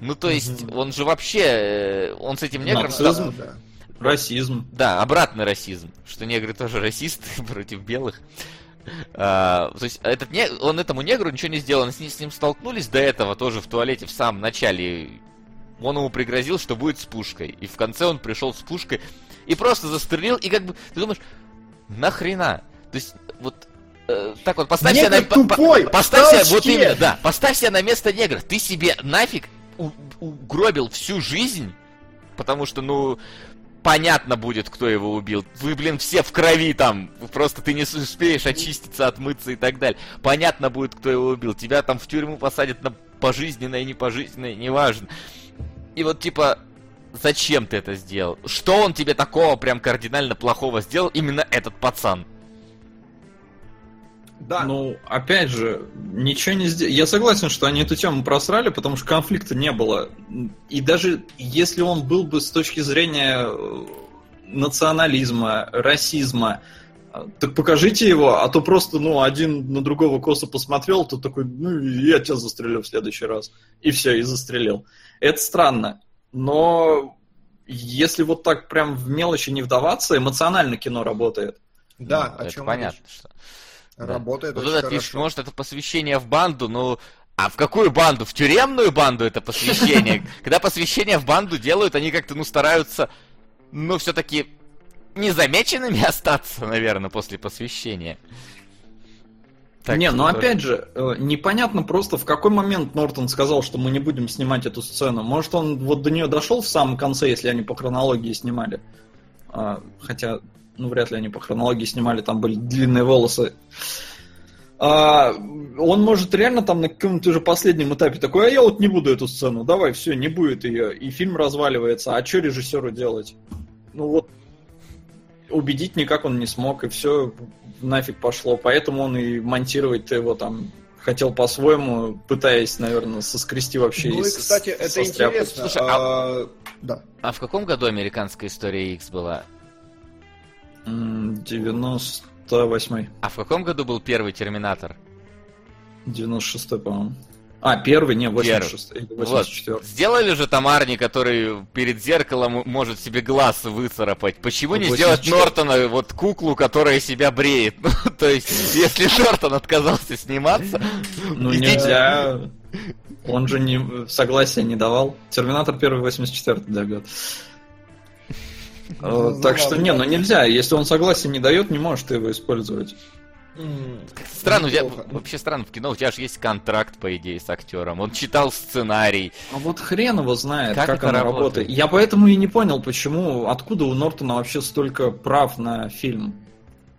Ну, то есть, он же вообще... э, Он с этим негром... Нацизм. да. Расизм. да, обратный расизм, что негры тоже расисты против белых. А, то есть этот не... он этому негру ничего не сделал, они с ним, с ним столкнулись до этого тоже в туалете в самом начале. Он ему пригрозил, что будет с пушкой. И в конце он пришел с пушкой и просто застрелил. И как бы ты думаешь, нахрена? То есть вот э, так вот поставь себя на, по- по- тупой, поставь себя, вот именно, да, поставь себя на место негра. Ты себе нафиг у- угробил всю жизнь, потому что, ну, понятно будет, кто его убил. Вы, блин, все в крови там. Просто ты не успеешь очиститься, отмыться и так далее. Понятно будет, кто его убил. Тебя там в тюрьму посадят на пожизненное, не пожизненное, неважно. И вот типа, зачем ты это сделал? Что он тебе такого прям кардинально плохого сделал, именно этот пацан? Да. Ну, опять же, ничего не сделали. Я согласен, что они эту тему просрали, потому что конфликта не было. И даже если он был бы с точки зрения э, национализма, расизма, э, так покажите его, а то просто, ну, один на другого косо посмотрел, то такой, ну, я тебя застрелю в следующий раз. И все, и застрелил. Это странно. Но если вот так прям в мелочи не вдаваться, эмоционально кино работает. Да, Ну, о это чем понятно, что. Да. Работает Вот очень это, хорошо. может, это посвящение в банду, ну... А в какую банду? В тюремную банду это посвящение? Когда посвящение в банду делают, они как-то, ну, стараются, ну, все-таки незамеченными остаться, наверное, после посвящения. Так не, ну тоже. опять же, э, непонятно просто, в какой момент Нортон сказал, что мы не будем снимать эту сцену. Может, он вот до нее дошел в самом конце, если они по хронологии снимали. А, хотя, ну, вряд ли они по хронологии снимали, там были длинные волосы. А, он может реально там на каком-то уже последнем этапе такой, а я вот не буду эту сцену, давай, все, не будет ее. И фильм разваливается, а что режиссеру делать? Ну вот, убедить никак он не смог, и все нафиг пошло. Поэтому он и монтировать-то его там хотел по-своему, пытаясь, наверное, соскрести вообще Ну и, кстати, со это интересно. Слушай, а, Да. А в каком году американская история X была? М, 98-й. А в каком году был первый Терминатор? 96-й, по-моему. А, первый, не, 86-й. или Вот. 84 Сделали же там Арни, который перед зеркалом может себе глаз выцарапать. Почему не 84. сделать Нортона вот куклу, которая себя бреет? Ну, то есть, если Нортон отказался сниматься, Ну, идите. нельзя. Он же не, согласия не давал. Терминатор первый 84 да, год. Э, Так что, не, ну нельзя. Если он согласия не дает, не можешь ты его использовать. Странно, у тебя, вообще странно, в кино у тебя же есть контракт, по идее, с актером. Он читал сценарий. А вот хрен его знает, Как как, это оно работает? работает. Я поэтому и не понял, почему, откуда у Нортона вообще столько прав на фильм.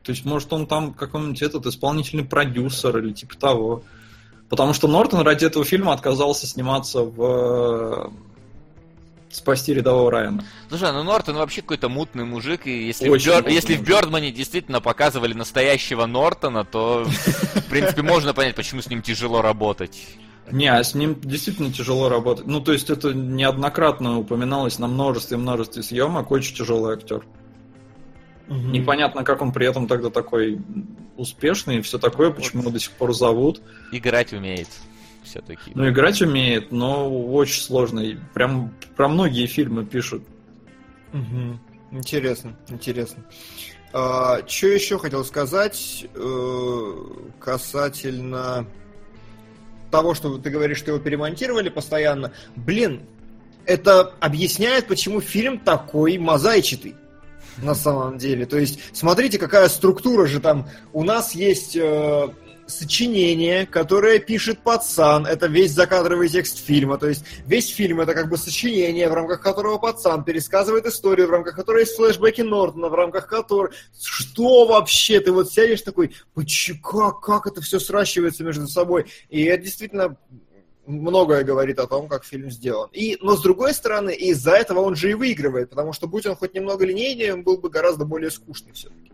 То есть, может, он там какой-нибудь этот исполнительный продюсер или типа того. Потому что Нортон ради этого фильма отказался сниматься в э, «Спасти рядового Райана». Слушай, ну Нортон вообще какой-то мутный мужик, и если, в, Очень Бёр- мутный если в. Бёрдмане действительно показывали настоящего Нортона, то, в принципе, можно понять, почему с ним тяжело работать. Не, а с ним действительно тяжело работать. Ну, то есть, это неоднократно упоминалось на множестве множестве съемок. Очень тяжелый актер. мгм. Непонятно, как он при этом тогда такой успешный и все такое, почему его до сих пор зовут. Играть умеет все-таки. Ну, играть умеет, но очень сложно. Прям про многие фильмы пишут. Мгм. Интересно, интересно. что еще хотел сказать э, касательно того, что ты говоришь, что его перемонтировали постоянно. Блин, это объясняет, почему фильм такой мозаичатый. На самом деле. То есть, смотрите, какая структура же там. У нас есть э, сочинение, которое пишет пацан. Это весь закадровый текст фильма. То есть, весь фильм это как бы сочинение, в рамках которого пацан пересказывает историю, в рамках которой есть флешбеки Нортона, в рамках которой... Что вообще? Ты вот сядешь такой, «Почему- как, как это все сращивается между собой? И это действительно многое говорит о том, как фильм сделан. И, но с другой стороны, из-за этого он же и выигрывает, потому что будь он хоть немного линейнее, он был бы гораздо более скучный все-таки.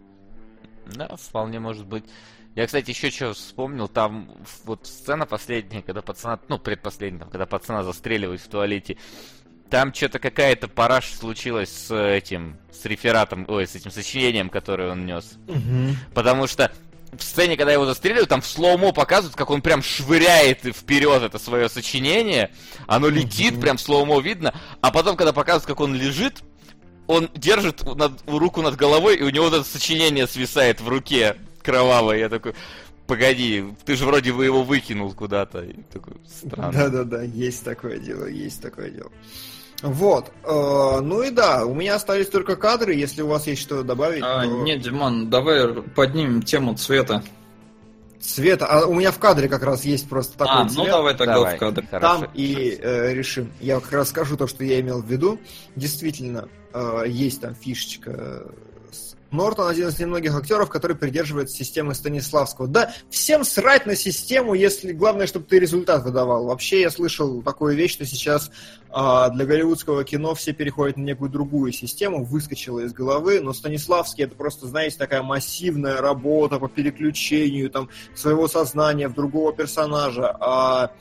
Да, вполне может быть. Я, кстати, еще что вспомнил, там вот сцена последняя, когда пацана, ну, предпоследняя, там, когда пацана застреливают в туалете, там что-то какая-то параш случилась с этим, с рефератом, ой, с этим сочинением, которое он нес. Потому что в сцене, когда его застреливают, там в слоумо показывают, как он прям швыряет вперед это свое сочинение. Оно летит, прям в слоумо видно. А потом, когда показывают, как он лежит, он держит над- руку над головой, и у него вот это сочинение свисает в руке кровавое. Я такой, погоди, ты же вроде бы его выкинул куда-то. И такой, странно. Да-да-да, есть такое дело, есть такое дело. Вот, э, ну и да, у меня остались только кадры, если у вас есть что добавить. А, то- нет, Диман, давай поднимем тему цвета. Цвета, а у меня в кадре как раз есть просто такой а, ну цвет. давай тогда Давай, в кадр. хорошо. Там и э, решим. Я как раз скажу то, что я имел в виду. Действительно, э, есть там фишечка. Э, Нортон один из немногих актеров, который придерживается системы Станиславского. Да, всем срать на систему, если главное, чтобы ты результат выдавал. Вообще, я слышал такую вещь, что сейчас а, для голливудского кино все переходят на некую другую систему, выскочила из головы, но Станиславский это просто, знаете, такая массивная работа по переключению там своего сознания в другого персонажа. А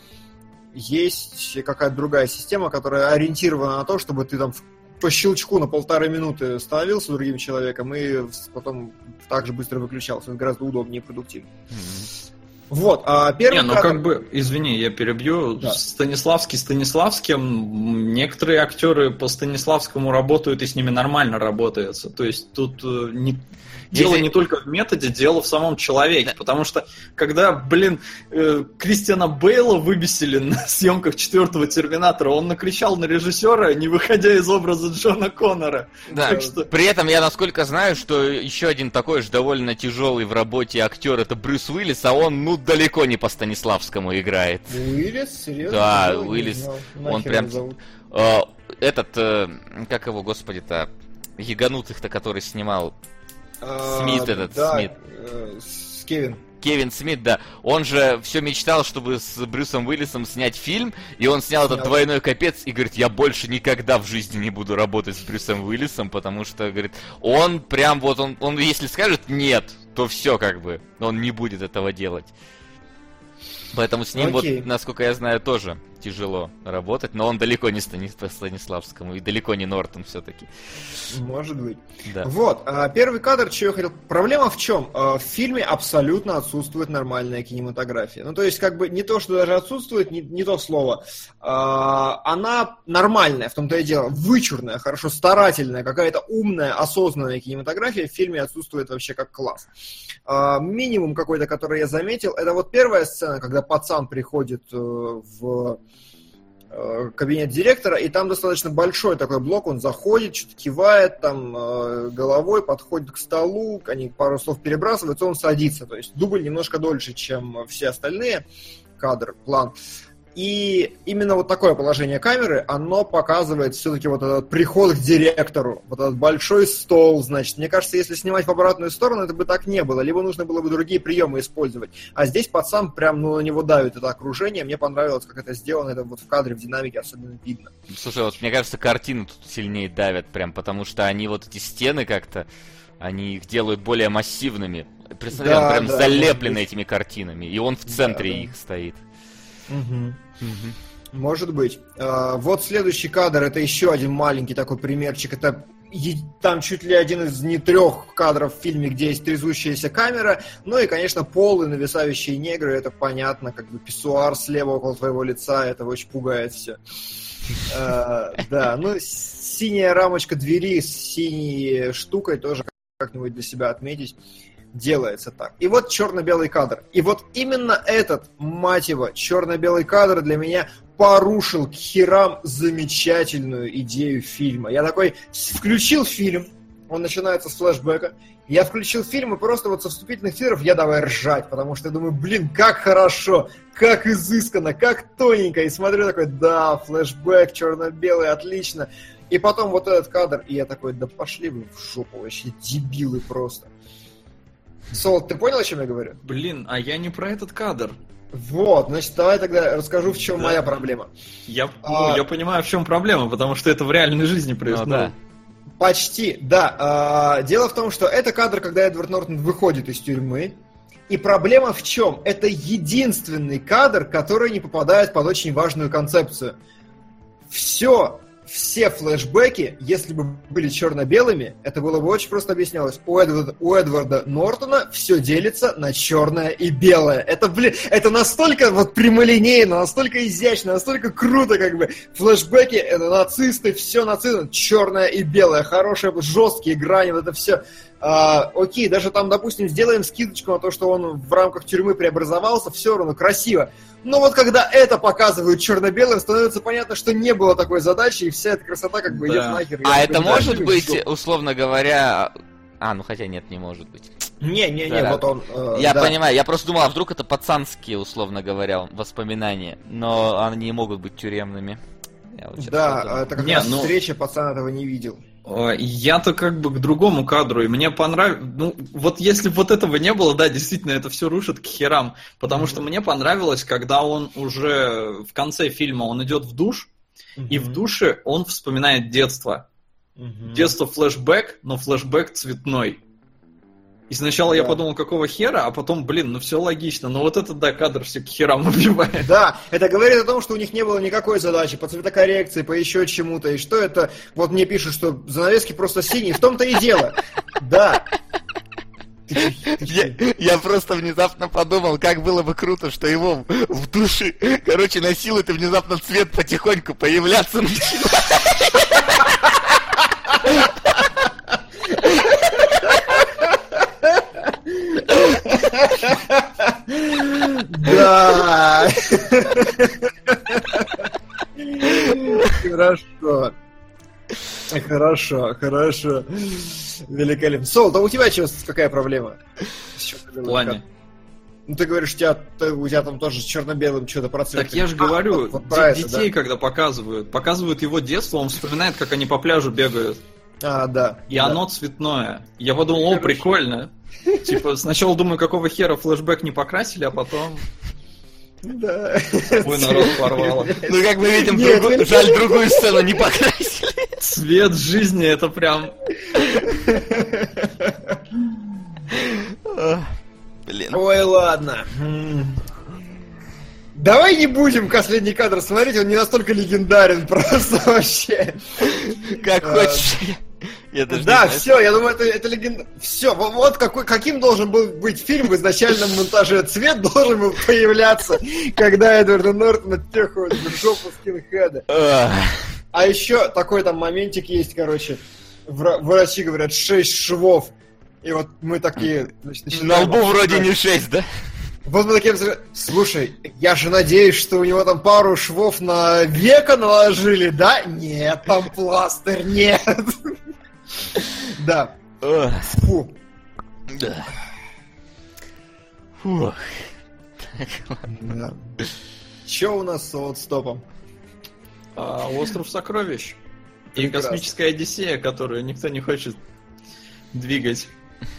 есть какая-то другая система, которая ориентирована на то, чтобы ты там в- по щелчку на полторы минуты становился другим человеком и потом так же быстро выключался. Это гораздо удобнее и продуктивнее. Вот, а первый Не, ну кадр- как бы, извини, я перебью. Да. Станиславский Станиславским, некоторые актеры по Станиславскому работают и с ними нормально работается. То есть тут э, не, дело Если- не только в методе, дело в самом человеке. Потому что, когда, блин, э, Кристиана Бейла выбесили на съемках четвертого Терминатора, он накричал на режиссера, не выходя из образа Джона Коннора. Да, Так что- при этом я насколько знаю, что еще один такой же довольно тяжелый в работе актер это Брюс Уиллис, а он ну далеко не по Станиславскому играет. Уиллис, серьезно? Да, Ну, Уиллис, знал. он прям-? Э, Этот, э, как его, господи-то, Яганутых-то, который снимал А, Смит этот, да, Смит. э, с Кевин. Кевин Смит, да, он же все мечтал, чтобы с Брюсом Уиллисом снять фильм, и он снял этот Снял. двойной капец и говорит, я больше никогда в жизни не буду работать с Брюсом Уиллисом, потому что, говорит, он прям вот, он, он если скажет нет, то все как бы, он не будет этого делать. Поэтому с ним, Окей. вот, насколько я знаю, тоже тяжело работать, но он далеко не Станис- Станиславскому и далеко не Нортон все-таки. Может быть. Да. Вот, а, первый кадр, что я хотел... Проблема в чем? А, В фильме абсолютно отсутствует нормальная кинематография. Ну, то есть, как бы, не то, что даже отсутствует, не, не то слово. А, Она нормальная, в том-то и дело. Вычурная, хорошо старательная, какая-то умная, осознанная кинематография в фильме отсутствует вообще как класс. Минимум какой-то, который я заметил, это вот первая сцена, когда пацан приходит э, в кабинет директора, и там достаточно большой такой блок, он заходит, что-то кивает там э, головой, подходит к столу, они пару слов перебрасываются, он садится, то есть дубль немножко дольше, чем все остальные кадры, план. И именно вот такое положение камеры, оно показывает все-таки вот этот приход к директору, вот этот большой стол, значит. Мне кажется, если снимать в обратную сторону, это бы так не было, либо нужно было бы другие приемы использовать. А здесь пацан прям, ну, на него давит это окружение, мне понравилось, как это сделано, это вот в кадре, в динамике особенно видно. Слушай, вот мне кажется, картины тут сильнее давят прям, потому что они вот эти стены как-то, они их делают более массивными. Представляю, Да, он прям да, залеплен этими картинами, и он в центре да. их стоит. Может быть. А, Вот следующий кадр, это еще один маленький такой примерчик. Это там чуть ли один из не трех кадров в фильме, где есть трясущаяся камера. Ну и, конечно, полы, нависающие негры, это понятно, как бы писсуар слева около твоего лица, это очень пугает все. Да, ну синяя рамочка двери с синей штукой тоже как-нибудь для себя отметить делается так. И вот черно-белый кадр. И вот именно этот, мать его, черно-белый кадр для меня порушил к херам замечательную идею фильма. Я такой включил фильм, он начинается с флешбека, я включил фильм, и просто вот со вступительных титров я давай ржать, потому что я думаю, блин, как хорошо, как изысканно, как тоненько. И смотрю такой, да, флешбэк, черно-белый, отлично. И потом вот этот кадр, и я такой, да пошли вы в жопу, вообще дебилы просто. Сол, ты понял, о чем я говорю? Блин, а я не про этот кадр. Вот, значит, давай тогда расскажу, в чем Да. моя проблема. Я, А- ну, я понимаю, в чем проблема, потому что это в реальной жизни Ну, происходит. да. Почти, да. А, Дело в том, что это кадр, когда Эдвард Нортон выходит из тюрьмы. И проблема в чем? Это единственный кадр, который не попадает под очень важную концепцию. Все, все флешбеки, если бы были черно-белыми, это было бы очень просто объяснялось. У Эдварда, у Эдварда Нортона все делится на черное и белое. Это, блин, это настолько вот прямолинейно, настолько изящно, настолько круто, как бы. Флешбеки, это нацисты, все нацисты, черное и белое, хорошие, жесткие грани, вот это все. А, окей, даже там, допустим, сделаем скидочку на то, что он в рамках тюрьмы преобразовался, все равно красиво. Но вот когда это показывают черно-белым, становится понятно, что не было такой задачи, и вся эта красота как бы Да. идет нахер. А Я это такой, может да, быть, жопу. условно говоря... А, ну хотя нет, не может быть. Не-не-не, Да. вот он... э, Я да. понимаю, я просто думал, а вдруг это пацанские, условно говоря, воспоминания, но они могут быть тюремными. Я вот. Да, это как Не, раз ну- встреча, пацан этого не видел. А, Я-то как бы к другому кадру, и мне понравилось... Ну, вот если вот этого не было, да, действительно, это все рушит к херам. Потому что мне понравилось, когда он уже в конце фильма, он идет в душ, и в душе он вспоминает детство. Детство флешбэк, но флешбэк цветной. И сначала я Да. подумал, какого хера, а потом, блин, ну все логично. Но вот этот, да, кадр все к херам убивает. Да, это говорит о том, что у них не было никакой задачи по цветокоррекции, по еще чему-то. И что это? Вот мне пишут, что занавески просто синие. В том-то и дело. Да. Ты ты? Я, я просто внезапно подумал, как было бы круто, что его в, в душе, короче, насилует и внезапно цвет потихоньку появляться начинает. Да. Хорошо. Хорошо, хорошо. Великолепно. Сол, да у тебя что, какая проблема? В плане. Ну ты говоришь, у тебя, ты- у тебя там тоже с черно-белым что-то процент. Так я же говорю, де- это, детей, когда показывают, показывают его детство, он вспоминает, как они по пляжу бегают. да. А, да. И да. оно цветное. Я подумал, о, Хорошо. прикольно. Типа, сначала думаю, какого хера флешбэк не покрасили, а потом Да. ой, народ порвало. Ну, как мы видим, Нет, другу- нет. жаль, другую сцену не покрасили. Цвет жизни это прям... Блин. Ой, ладно. Давай не будем последний кадр смотреть, он не настолько легендарен просто вообще. Как А, хочешь. Я даже не Да, все, я думаю, это, это легенда. Все, вот какой, каким должен был быть фильм в изначальном монтаже. Цвет должен был появляться, когда Эдварда Нортона тёхают в жопу скинхеда. А еще такой там моментик есть, короче. вра- Врачи говорят, 6 швов. И вот мы такие... значит, На лбу вроде не 6, да? Вот мы такие слушай, я же надеюсь, что у него там пару швов на века наложили, да? Нет, там пластырь, нет. Да, фу. Да. Фух. Да. Че у нас с стопом? А, Остров сокровищ. И космическая Одиссея, которую никто не хочет двигать.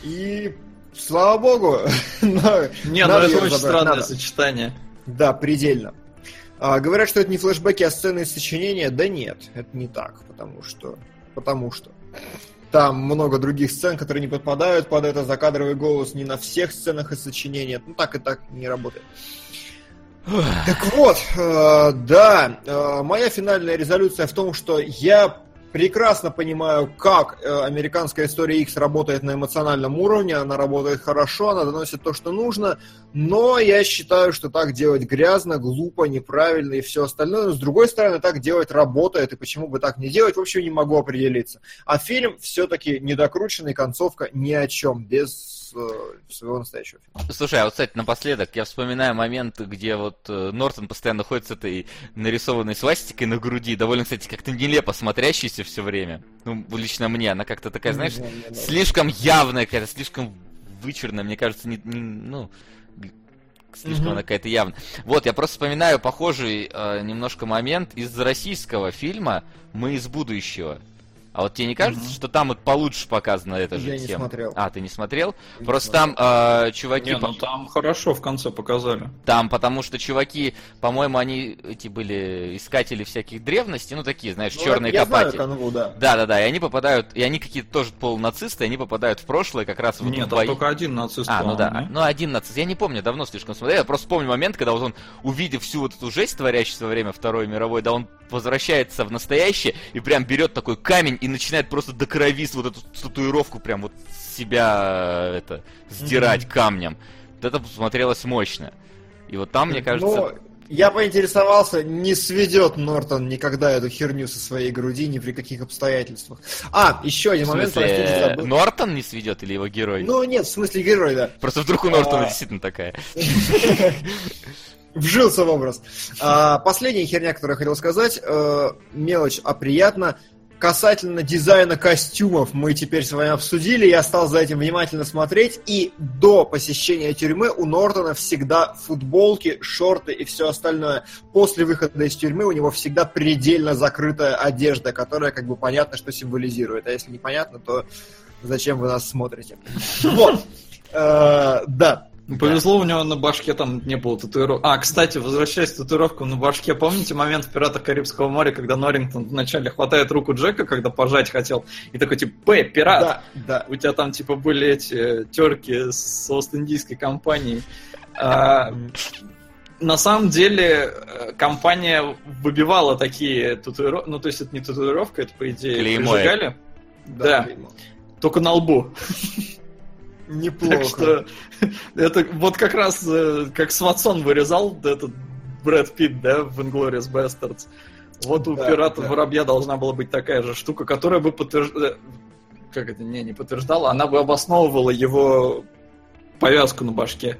И слава богу, Не, ну это очень странное сочетание. Да, предельно. А, говорят, что это не флешбеки, а сцены из сочинения. Да нет, это не так, потому что... Потому что... Там много других сцен, которые не подпадают под это закадровый голос не на всех сценах из сочинения. Ну так и так не работает. Так вот, э, да, э, моя финальная резолюция в том, что я прекрасно понимаю, как э, американская история X работает на эмоциональном уровне, она работает хорошо, она доносит то, что нужно, но я считаю, что так делать грязно, глупо, неправильно и все остальное. Но с другой стороны, так делать работает, и почему бы так не делать, в общем, не могу определиться. А фильм все-таки недокрученный, концовка ни о чем, без своего настоящего фильма. Слушай, а вот, кстати, напоследок, я вспоминаю момент, где вот э, Нортон постоянно ходит с этой нарисованной свастикой на груди, довольно, кстати, как-то нелепо смотрящейся все время. Ну, лично мне, она как-то такая, знаешь, Не не знаю. слишком явная какая-то, слишком вычурная, мне кажется, не, не- ну, слишком Мгм. она какая-то явная. Вот, я просто вспоминаю похожий э, немножко момент из российского фильма «Мы из будущего». А вот тебе не кажется, Мгм. что там вот получше показана эта же Я не тема? смотрел. А, ты не смотрел? Не Просто смотрел. там э, чуваки... Не, ну там хорошо в конце показали. Там, потому что чуваки, по-моему, они эти были искатели всяких древностей, ну такие, знаешь, Ну, черные я знаю копатели. канву, да. Да, да, да, и они попадают, и они какие-то тоже полунацисты, и они попадают в прошлое как раз вот Нет, в там бои. только один нацист. А, ну да, по-моему, ну один нацист. Я не помню, давно слишком смотрел. Я просто помню момент, когда вот он, увидев всю вот эту жесть, творящуюся во время Второй мировой, да он возвращается в настоящее и прям берет такой камень и начинает просто до крови вот эту татуировку прям вот себя э, это сдирать камнем. Вот это смотрелось мощно. И вот там, мне кажется... Ну, я поинтересовался, не сведет Нортон никогда эту херню со своей груди ни при каких обстоятельствах. А, еще один в момент, смысле, простите, забыл. Нортон не сведет или его герой? Ну, нет, в смысле герой, да. Просто вдруг у Нортона А. действительно такая. Вжился в образ. А, последняя херня, которую я хотел сказать, э, мелочь, а приятно. Касательно дизайна костюмов мы теперь с вами обсудили, я стал за этим внимательно смотреть, и до посещения тюрьмы у Нортона всегда футболки, шорты и все остальное. После выхода из тюрьмы у него всегда предельно закрытая одежда, которая как бы понятно, что символизирует. А если непонятно, то зачем вы нас смотрите? Вот. Э, Да. Ну, Повезло, у него на башке там не было татуировок. А, кстати, возвращаясь к татуировкам на башке, помните момент в «Пиратах Карибского моря», когда Норрингтон вначале хватает руку Джека, когда пожать хотел, и такой типа «П, пират!» Да, да. У тебя там типа были эти терки с Ост-Индийской компанией. А, на самом деле э, компания выбивала такие татуировки, ну то есть это не татуировка, это по идее Клеймо прижигали. Да. клеймо. Только на лбу. Неплохо. Так что это вот как раз э, как Сватсон вырезал этот Брэд Питт, да, в Inglourious Bastards. Вот у Да, пирата да. воробья должна была быть такая же штука, которая бы подтверждала... Как это? Не, не подтверждала, она бы обосновывала его повязку на башке.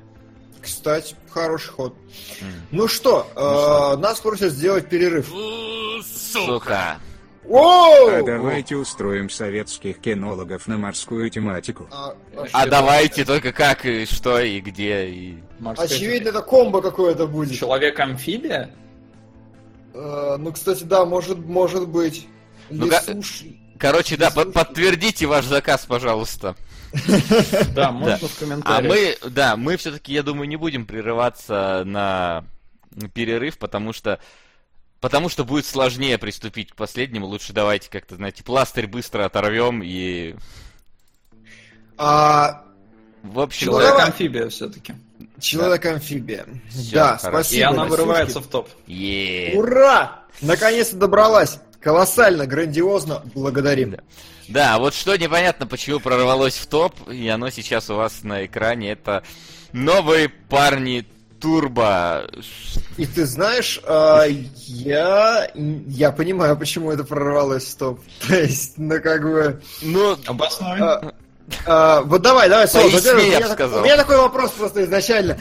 Кстати, хороший ход. М. Ну что, э, нас просят сделать перерыв. Сука! А давайте устроим советских кинологов на морскую тематику. А, А давайте только как и что и где и... Морская очевидно, это комбо какое-то будет. Человек-амфибия? Э, ну, кстати, да, может, может быть. Ну, Лесуши. Короче, да, под- подтвердите ваш заказ, пожалуйста. Да, можно в А комментариях. мы, да, мы все-таки, я думаю, не будем прерываться на перерыв, потому что потому что будет сложнее приступить к последнему. Лучше давайте как-то, знаете, пластырь быстро оторвем и... А, В общем, давай. Человек-амфибия все-таки. Человек-амфибия. Всё, Да, хорошо. спасибо. И она вырывается в топ. Е. Ура! Наконец-то добралась. Колоссально, грандиозно. Благодарим. Да. Да, вот что непонятно, почему прорвалось в топ, и оно сейчас у вас на экране, это новые парни Турбо. И ты знаешь, а, я, я понимаю, почему это прорвалось в топ. То есть, ну как бы... Ну, Обоснуй. а, а, вот давай, давай, Сол, во-первых, у меня так- у меня такой вопрос просто изначально.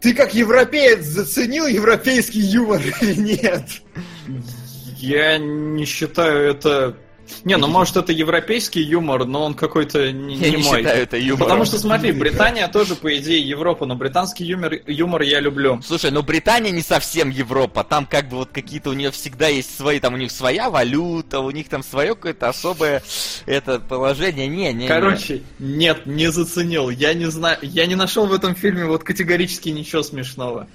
Ты как европеец заценил европейский юмор или нет? Я не считаю это... Не, ну может это европейский юмор, но он какой-то не, я не мой. считаю это юмором. Потому что смотри, Британия тоже, по идее, Европа, но британский юмор, юмор я люблю. Слушай, ну Британия не совсем Европа, там как бы вот какие-то у нее всегда есть свои, там у них своя валюта, у них там свое какое-то особое это положение. Не, не, не. Короче, нет, не заценил. Я не знаю, я не нашел в этом фильме вот категорически ничего смешного.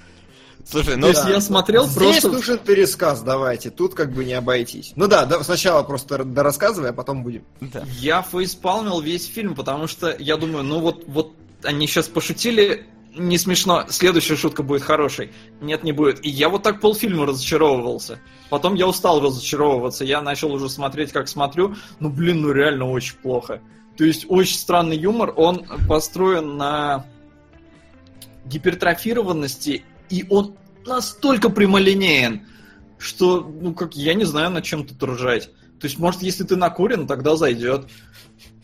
Слушай, То ну есть я смотрел Здесь просто... нужен пересказ, давайте. Тут как бы не обойтись. Ну да, да, сначала просто дорассказывай, а потом будем. да. Я фейспалмил весь фильм, потому что я думаю, ну вот, вот они сейчас пошутили, не смешно, следующая шутка будет хорошей. Нет, не будет. И я вот так полфильма разочаровывался. Потом я устал разочаровываться, я начал уже смотреть, как смотрю. Ну, блин, ну реально очень плохо. То есть очень странный юмор, он построен на гипертрофированности, и он настолько прямолинеен, что, ну, как, я не знаю, над чем тут ржать. То есть, может, если ты накурен, тогда зайдет.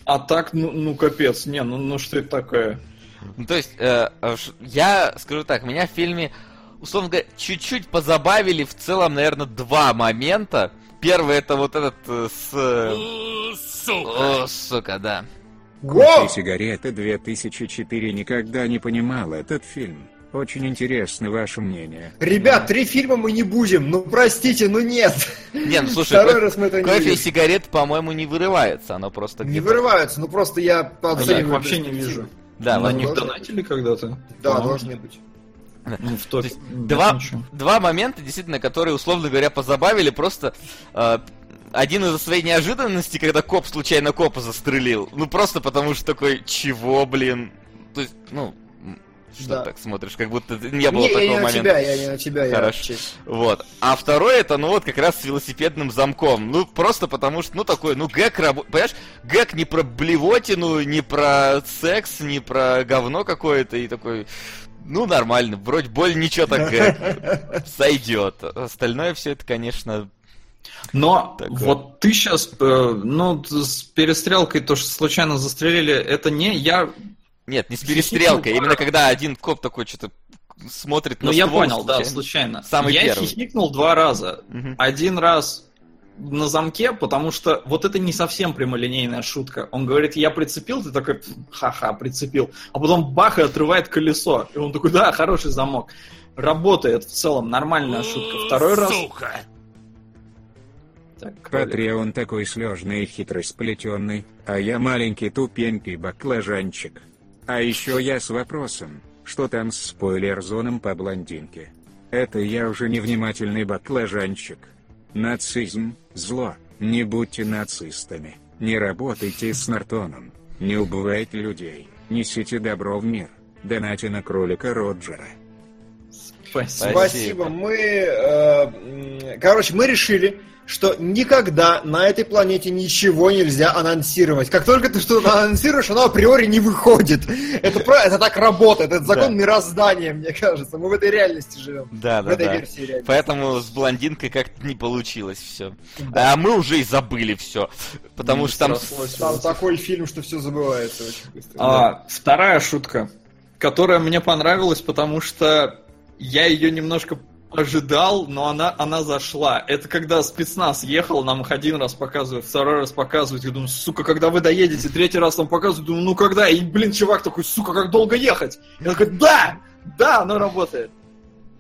А так, ну, ну капец, не, ну, ну что это такое? Ну, то есть, э, э, я скажу так, меня в фильме, условно говоря, чуть-чуть позабавили в целом, наверное, два момента. Первый это вот этот э, с... э, Сука. О, сука, да. Кофе сигареты 2004 никогда не понимал этот фильм. Очень интересно ваше мнение. Ребят, три фильма мы не будем. Ну простите, ну нет. Не, ну слушай, Второй ко- раз мы это не кофе и видим. сигарет, по-моему, не вырывается, оно просто Не вырываются, ну просто я А я их вообще не вижу. Да, На них донатили когда-то? Да, По-моему. должны быть. Ну, в То топе. есть Нет, два, ничего. два момента, действительно, которые, условно говоря, позабавили. Просто э, один из-за своей неожиданности, когда коп случайно копа застрелил. Ну, просто потому что такой, чего, блин? То есть, ну, что Да. так смотришь, как будто не было не, я такого не на момента. тебя, я не на тебя, я Хорошо. вообще- Вот. А второй это, ну вот, как раз с велосипедным замком. Ну, просто потому что, ну, такой, ну, гэг работает. Понимаешь, гэг не про блевотину, не про секс, не про говно какое-то. И такой, ну, нормально. Вроде боль ничего так гэг. Сойдет. Остальное все это, конечно... Но Такое. вот ты сейчас, ну, с перестрелкой, то, что случайно застрелили, это не я... Нет, не с перестрелкой. Именно когда один коп такой что-то смотрит на Ну, я понял, да, случайно. случайно. Самый я первый. хихикнул два раза. Мгм. Один раз на замке, потому что вот это не совсем прямолинейная шутка. Он говорит, я прицепил, ты такой, ха-ха, прицепил. А потом бах и отрывает колесо. И он такой, да, хороший замок. Работает в целом, нормальная шутка. Второй раз... Сука. Так. Патреон такой сложный и хитросплетенный, а я маленький тупенький баклажанчик. А еще я с вопросом, что там с спойлер-зоном по блондинке? Это я уже невнимательный баклажанчик. Нацизм – зло, не будьте нацистами, не работайте с Нортоном, не убивайте людей, несите добро в мир, донате на кролика Роджера. Спасибо. Спасибо. Мы, э, короче, мы решили, что никогда на этой планете ничего нельзя анонсировать. Как только ты что-то анонсируешь, оно априори не выходит. Это, про- это так работает. Это закон Да. мироздания, мне кажется. Мы в этой реальности живем. Да, в да, этой да. версии реальности. Поэтому с блондинкой как-то не получилось все. Да. А мы уже и забыли все. Потому Не что там... срослось. Там такой фильм, что все забывается очень быстро. А, вторая шутка, которая мне понравилась, потому что я ее немножко ожидал, но она, она зашла. Это когда спецназ ехал, нам их один раз показывают, второй раз показывают. Я думаю, сука, когда вы доедете, третий раз нам показывают, думаю, ну когда? И, блин, чувак такой, сука, как долго ехать? Я такой, да, да, оно работает.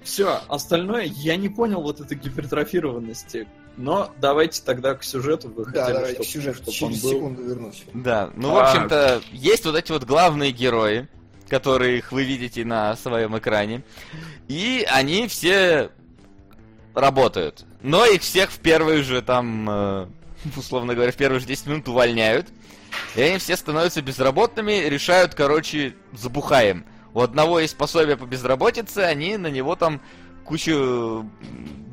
Все, остальное я не понял вот этой гипертрофированности. Но давайте тогда к сюжету вы Да, хотели, давайте чтоб- к сюжету. чтоб он Через был. секунду вернусь. Да, ну, в А. общем-то, есть вот эти вот главные герои, которых вы видите на своем экране. И они все работают. Но их всех в первые же там, э, условно говоря, в первые же 10 минут увольняют. И они все становятся безработными, решают, короче, забухаем. У одного есть пособие по безработице, они на него там кучу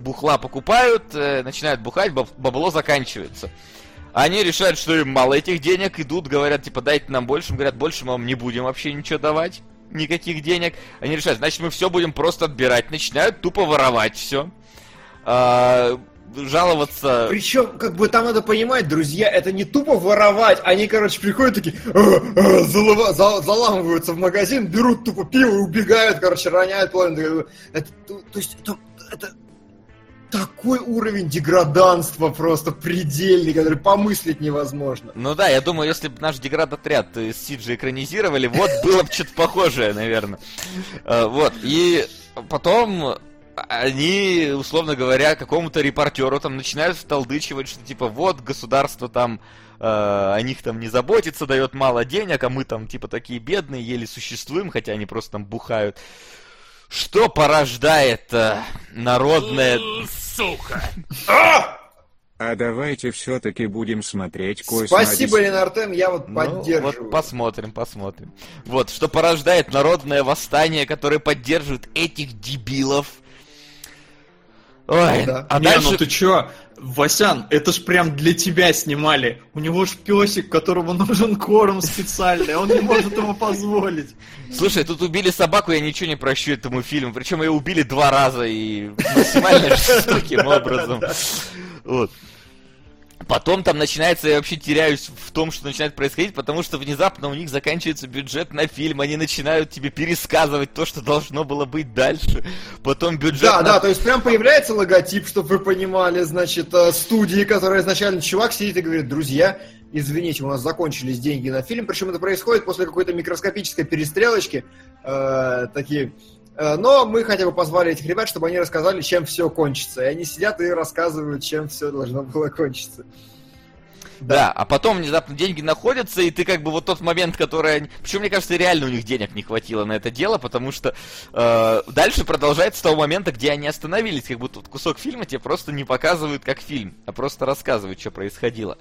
бухла покупают, э, начинают бухать, бабло заканчивается. Они решают, что им мало этих денег, идут, говорят, типа, дайте нам больше, им говорят, больше мы вам не будем вообще ничего давать, никаких денег. Они решают, значит, мы все будем просто отбирать, начинают тупо воровать все. А, жаловаться. Причем, как бы там надо понимать, друзья, это не тупо воровать. Они, короче, приходят такие, «А, а», залава, зал, заламываются в магазин, берут тупо пиво и убегают, короче, роняют половину. Это, то, то есть, это, это такой уровень деграданства просто предельный, который помыслить невозможно. Ну да, я думаю, если бы наш деград-отряд из Сиджи экранизировали, вот было бы что-то похожее, наверное. Э, вот, и потом они, условно говоря, какому-то репортеру там начинают вталдычивать, что типа вот государство там э, о них там не заботится, дает мало денег, а мы там типа такие бедные, еле существуем, хотя они просто там бухают. Что порождает э, народное... Сука! А давайте все-таки будем смотреть Кой Спасибо, Ленартен, я вот ну, поддерживаю. Вот посмотрим, посмотрим. Вот, что порождает народное восстание, которое поддерживает этих дебилов. Ой, да. а Не, дальше... ну ты чё? Васян, это ж прям для тебя снимали. У него ж песик, которому нужен корм специальный, он не может ему позволить. Слушай, тут убили собаку, я ничего не прощу этому фильму. Причем ее убили два раза и максимально жестоким образом. Вот. Потом там начинается, я вообще теряюсь в том, что начинает происходить, потому что внезапно у них заканчивается бюджет на фильм, они начинают тебе пересказывать то, что должно было быть дальше. Потом бюджет... Да, на... да, то есть прям появляется логотип, чтобы вы понимали, значит, э, студии, которая изначально чувак сидит и говорит, друзья, извините, у нас закончились деньги на фильм, причем это происходит после какой-то микроскопической перестрелочки, э, такие, но мы хотя бы позвали этих ребят, чтобы они рассказали, чем все кончится. И они сидят и рассказывают, чем все должно было кончиться. Да. да, а потом внезапно деньги находятся, и ты как бы вот тот момент, который... Причем, мне кажется, реально у них денег не хватило на это дело, потому что э, дальше продолжается с того момента, где они остановились. Как будто вот кусок фильма тебе просто не показывают как фильм, а просто рассказывают, что происходило.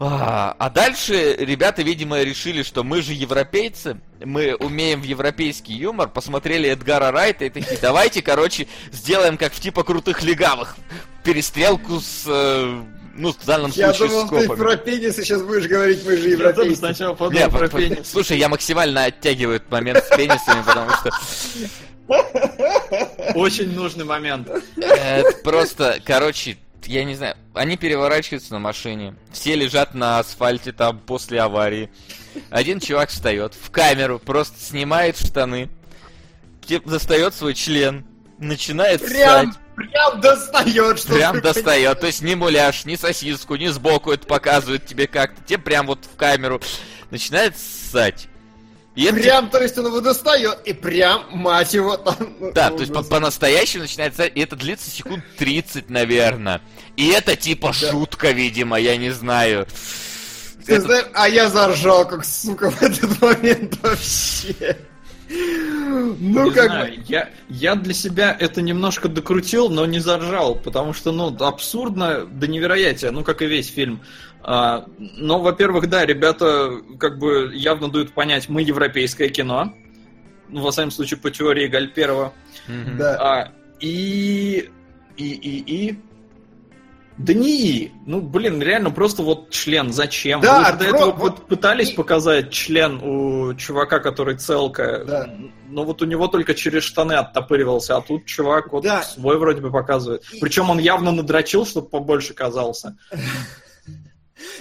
А, а дальше ребята, видимо, решили, что мы же европейцы, мы умеем в европейский юмор, посмотрели Эдгара Райта и такие, давайте, короче, сделаем как в типа крутых легавых перестрелку с э, ну, в данном я случае думал, с копами. ты про пенисы сейчас будешь говорить, мы же европейцы. Я сначала подумал Не, про, про пенис. Слушай, я максимально оттягиваю этот момент с пенисами, потому что... Очень нужный момент. Это просто, короче, я не знаю, они переворачиваются на машине, все лежат на асфальте там после аварии. Один чувак встает в камеру, просто снимает штаны, достает свой член, начинает прям, ссать. Прям достает, что Прям достает, то есть ни муляж, ни сосиску, ни сбоку это показывает тебе как-то. Тебе прям вот в камеру начинает ссать. И прям, это... то есть он его достает, и прям, мать его, там... Ну, да, то есть по-настоящему начинается, и это длится секунд 30, наверное. И это типа да. шутка, видимо, я не знаю. Ты это... знаешь, а я заржал, как сука, в этот момент вообще. Ну, не как знаю, я, я для себя это немножко докрутил, но не заржал, потому что, ну, абсурдно до невероятия, ну, как и весь фильм. А, но, во-первых, да, ребята как бы явно дают понять, мы европейское кино. Ну, во всяком случае, по теории Гальперова. Mm-hmm. Да. А, и, и, и, и да не, ну блин, реально просто вот член, зачем? Да, Вы до этого вот, пытались и... показать член у чувака, который целка, да. но вот у него только через штаны оттопыривался, а тут чувак вот да. свой вроде бы показывает. И... Причем он явно надрочил, чтобы побольше казался.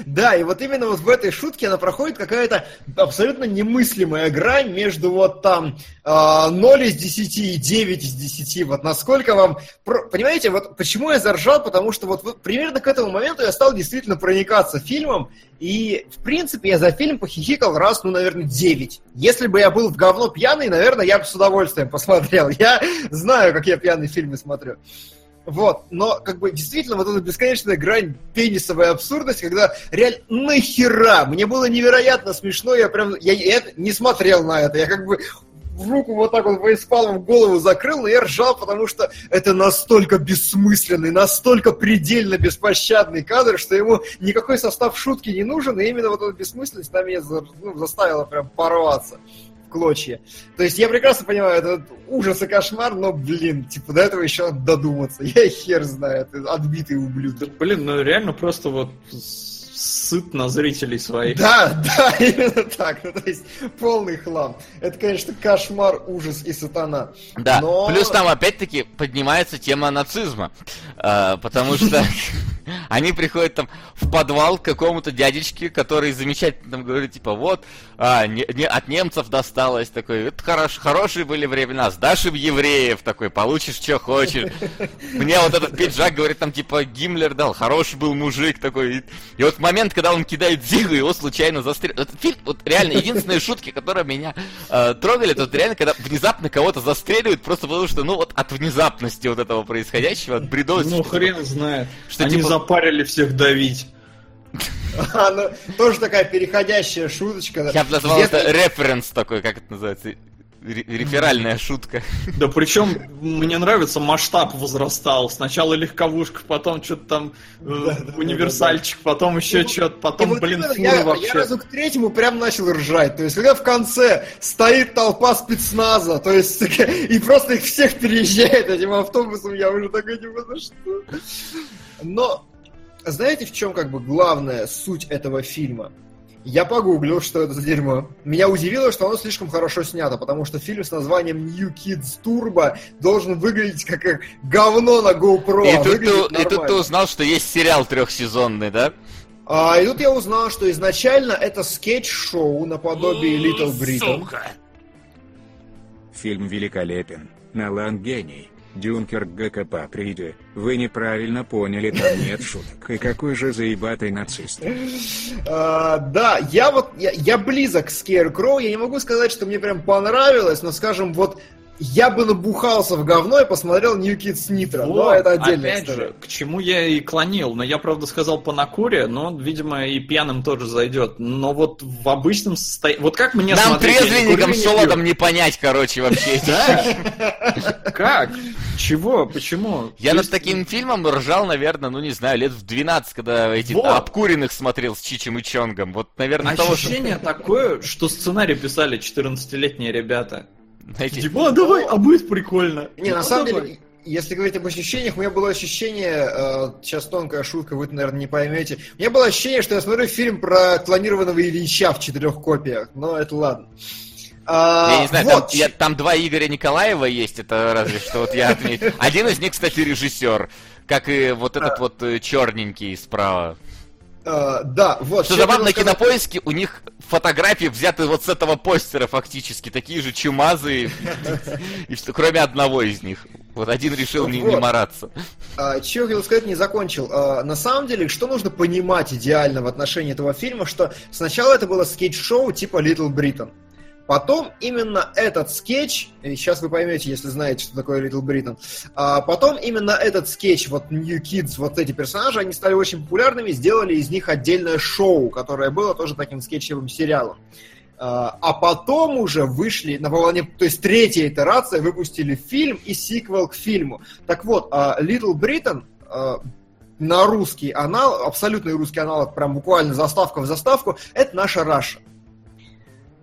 Да, и вот именно вот в этой шутке она проходит какая-то абсолютно немыслимая грань между вот там э, 0 из 10 и 9 из 10. Вот насколько вам... Понимаете, вот почему я заржал? Потому что вот примерно к этому моменту я стал действительно проникаться фильмом, и, в принципе, я за фильм похихикал раз, ну, наверное, 9. Если бы я был в говно пьяный, наверное, я бы с удовольствием посмотрел. Я знаю, как я пьяные фильмы смотрю. Вот, но как бы действительно вот эта бесконечная грань пенисовой абсурдности, когда реально нахера, мне было невероятно смешно, я прям, я, я не смотрел на это, я как бы в руку вот так вот в голову закрыл, но я ржал, потому что это настолько бессмысленный, настолько предельно беспощадный кадр, что ему никакой состав шутки не нужен, и именно вот эта бессмысленность на меня ну, заставила прям порваться клочья. То есть я прекрасно понимаю, это ужас и кошмар, но, блин, типа, до этого еще надо додуматься. Я хер знаю, это отбитый ублюдок. Да, блин, ну реально просто вот сыт на зрителей своих. Да, да, именно так. Ну, то есть полный хлам. Это, конечно, кошмар, ужас и сатана. Да, Но- плюс там опять-таки поднимается тема нацизма, А, потому что они приходят там в подвал к какому-то дядечке, который замечательно там говорит, типа, вот, а, не- не- от немцев досталось, такой, это хорош, хорошие были времена, сдашь им евреев, такой, получишь, что хочешь. Мне вот этот пиджак, говорит, там, типа, Гиммлер дал, хороший был мужик такой. И, и вот в момент, когда он кидает Зигу, его случайно застрелили. Этот фильм, вот реально, единственные шутки, которые меня э, трогали, это вот реально, когда внезапно кого-то застреливают, просто потому что, ну, вот от внезапности вот этого происходящего, от бредовости. Ну что, хрен знает. Что, Они типа- запарили всех давить. А, ну, тоже такая переходящая шуточка. Я бы назвал это референс такой, как это называется, реферальная шутка. Да причем мне нравится масштаб возрастал. Сначала легковушка, потом что-то там э, универсальчик, потом еще что-то, И потом, блин, фуры я, я вообще. разу к третьему прям начал ржать. То есть, когда в конце стоит толпа спецназа, то есть, и просто их всех переезжает этим автобусом, я уже такой, типа, ну что? Но, знаете, в чем как бы главная суть этого фильма? Я погуглил, что это за дерьмо. Меня удивило, что оно слишком хорошо снято, потому что фильм с названием New Kids Turbo должен выглядеть как говно на GoPro. И а тут, выглядит ты, и тут ты узнал, что есть сериал трехсезонный, да? А, и тут я узнал, что изначально это скетч-шоу наподобие Little Britain. Сука! Фильм великолепен. Нолан гений. Дюнкерк ГКП приди. Вы неправильно поняли, там нет шуток. И какой же заебатый нацист. А, да, я вот, я, я близок к Scarecrow, я не могу сказать, что мне прям понравилось, но, скажем, вот я бы набухался в говно и посмотрел New Kids Nitro, но Вот, это отдельная опять история. же, к чему я и клонил. Но я, правда, сказал по накуре, но, видимо, и пьяным тоже зайдет. Но вот в обычном состоянии... Вот как мне Нам смотреть? Трезвенникам солодом не понять, короче, вообще. Как? Чего? Почему? Я над таким фильмом ржал, наверное, ну не знаю, лет в 12, когда Вот. обкуренных смотрел с Чичем и Чонгом. Вот, наверное, того, что... Ощущение такое, что сценарий писали 14-летние ребята. Знаете, Типа, а давай, а будет прикольно. Не, на Ну, самом давай. деле, если говорить об ощущениях, у меня было ощущение, э, сейчас тонкая шутка, вы, наверное, не поймете. У меня было ощущение, что я смотрю фильм про клонированного Ильича в четырех копиях, но это ладно. А, Я не знаю, вот, там, я- там два Игоря Николаева есть, это разве что вот я отметил. Один из них, кстати, режиссер, как и вот этот вот э, черненький справа. Э, да, вот. Что забавно, на сказать. кинопоиске у них фотографии взяты вот с этого постера фактически, такие же и что кроме одного из них. Вот один решил не, не мараться. А, Чего я хотел сказать, не закончил. А, На самом деле, что нужно понимать идеально в отношении этого фильма, что сначала это было скетч-шоу типа Little Britain. Потом именно этот скетч, сейчас вы поймете, если знаете, что такое Little Britain, а потом именно этот скетч, вот New Kids, вот эти персонажи, они стали очень популярными, сделали из них отдельное шоу, которое было тоже таким скетчевым сериалом. А а потом уже вышли на волне, то есть третья итерация, выпустили фильм и сиквел к фильму. Так вот, а, Little Britain а, на русский аналог, абсолютный русский аналог, прям буквально заставка в заставку, это «Наша Раша».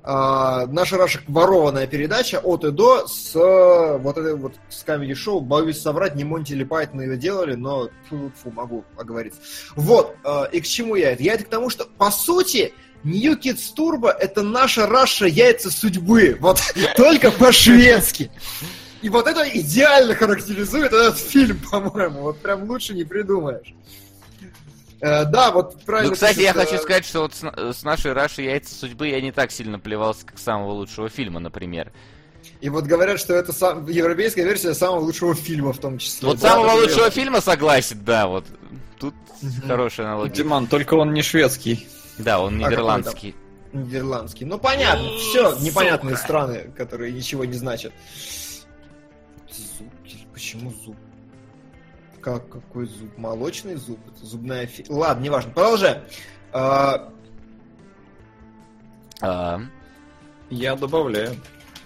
А, «Наша Раша» ворованная передача от и до с э, вот этой вот с comedy шоу боюсь соврать, не Монти ли Пайтон ее делали, но фу, фу, могу оговориться. Вот, э, и к чему я это? Я это к тому, что по сути New Kids Turbo это наша Раша яйца судьбы, вот только по-шведски. И вот это идеально характеризует этот фильм, по-моему. Вот прям лучше не придумаешь. Э, да, вот правильно. Ну, кстати, я пишет, хочу э, сказать, что вот с, на- с нашей Раши Яйца судьбы я не так сильно плевался, как самого лучшего фильма, например. И вот говорят, что это сам, европейская версия самого лучшего фильма в том числе. Вот Да, самого лучшего верно. фильма согласен, да, вот. Тут хорошая аналогия. Диман, только он не шведский. Да, он А нидерландский. Нидерландский. Ну понятно, все Сука. непонятные страны, которые ничего не значат. Зуб? Почему зуб? Как, какой зуб? Молочный зуб? Это зубная фи... Ладно, неважно. Продолжаем. А, А, Я добавляю.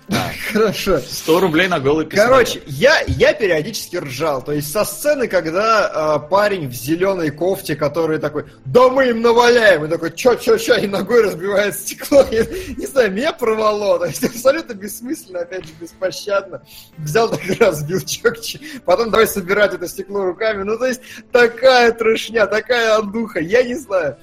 Хорошо. 100 рублей на голый писатель. Короче, я, я периодически ржал. То есть со сцены, когда э, парень в зеленой кофте, который такой, да мы им наваляем, и такой, чё, чё, чё, и ногой разбивает стекло. И, не знаю, меня порвало. То есть абсолютно бессмысленно, опять же, беспощадно. Взял так разбил чёкче. Потом давай собирать это стекло руками. Ну, то есть такая трешня, такая андуха, я не знаю.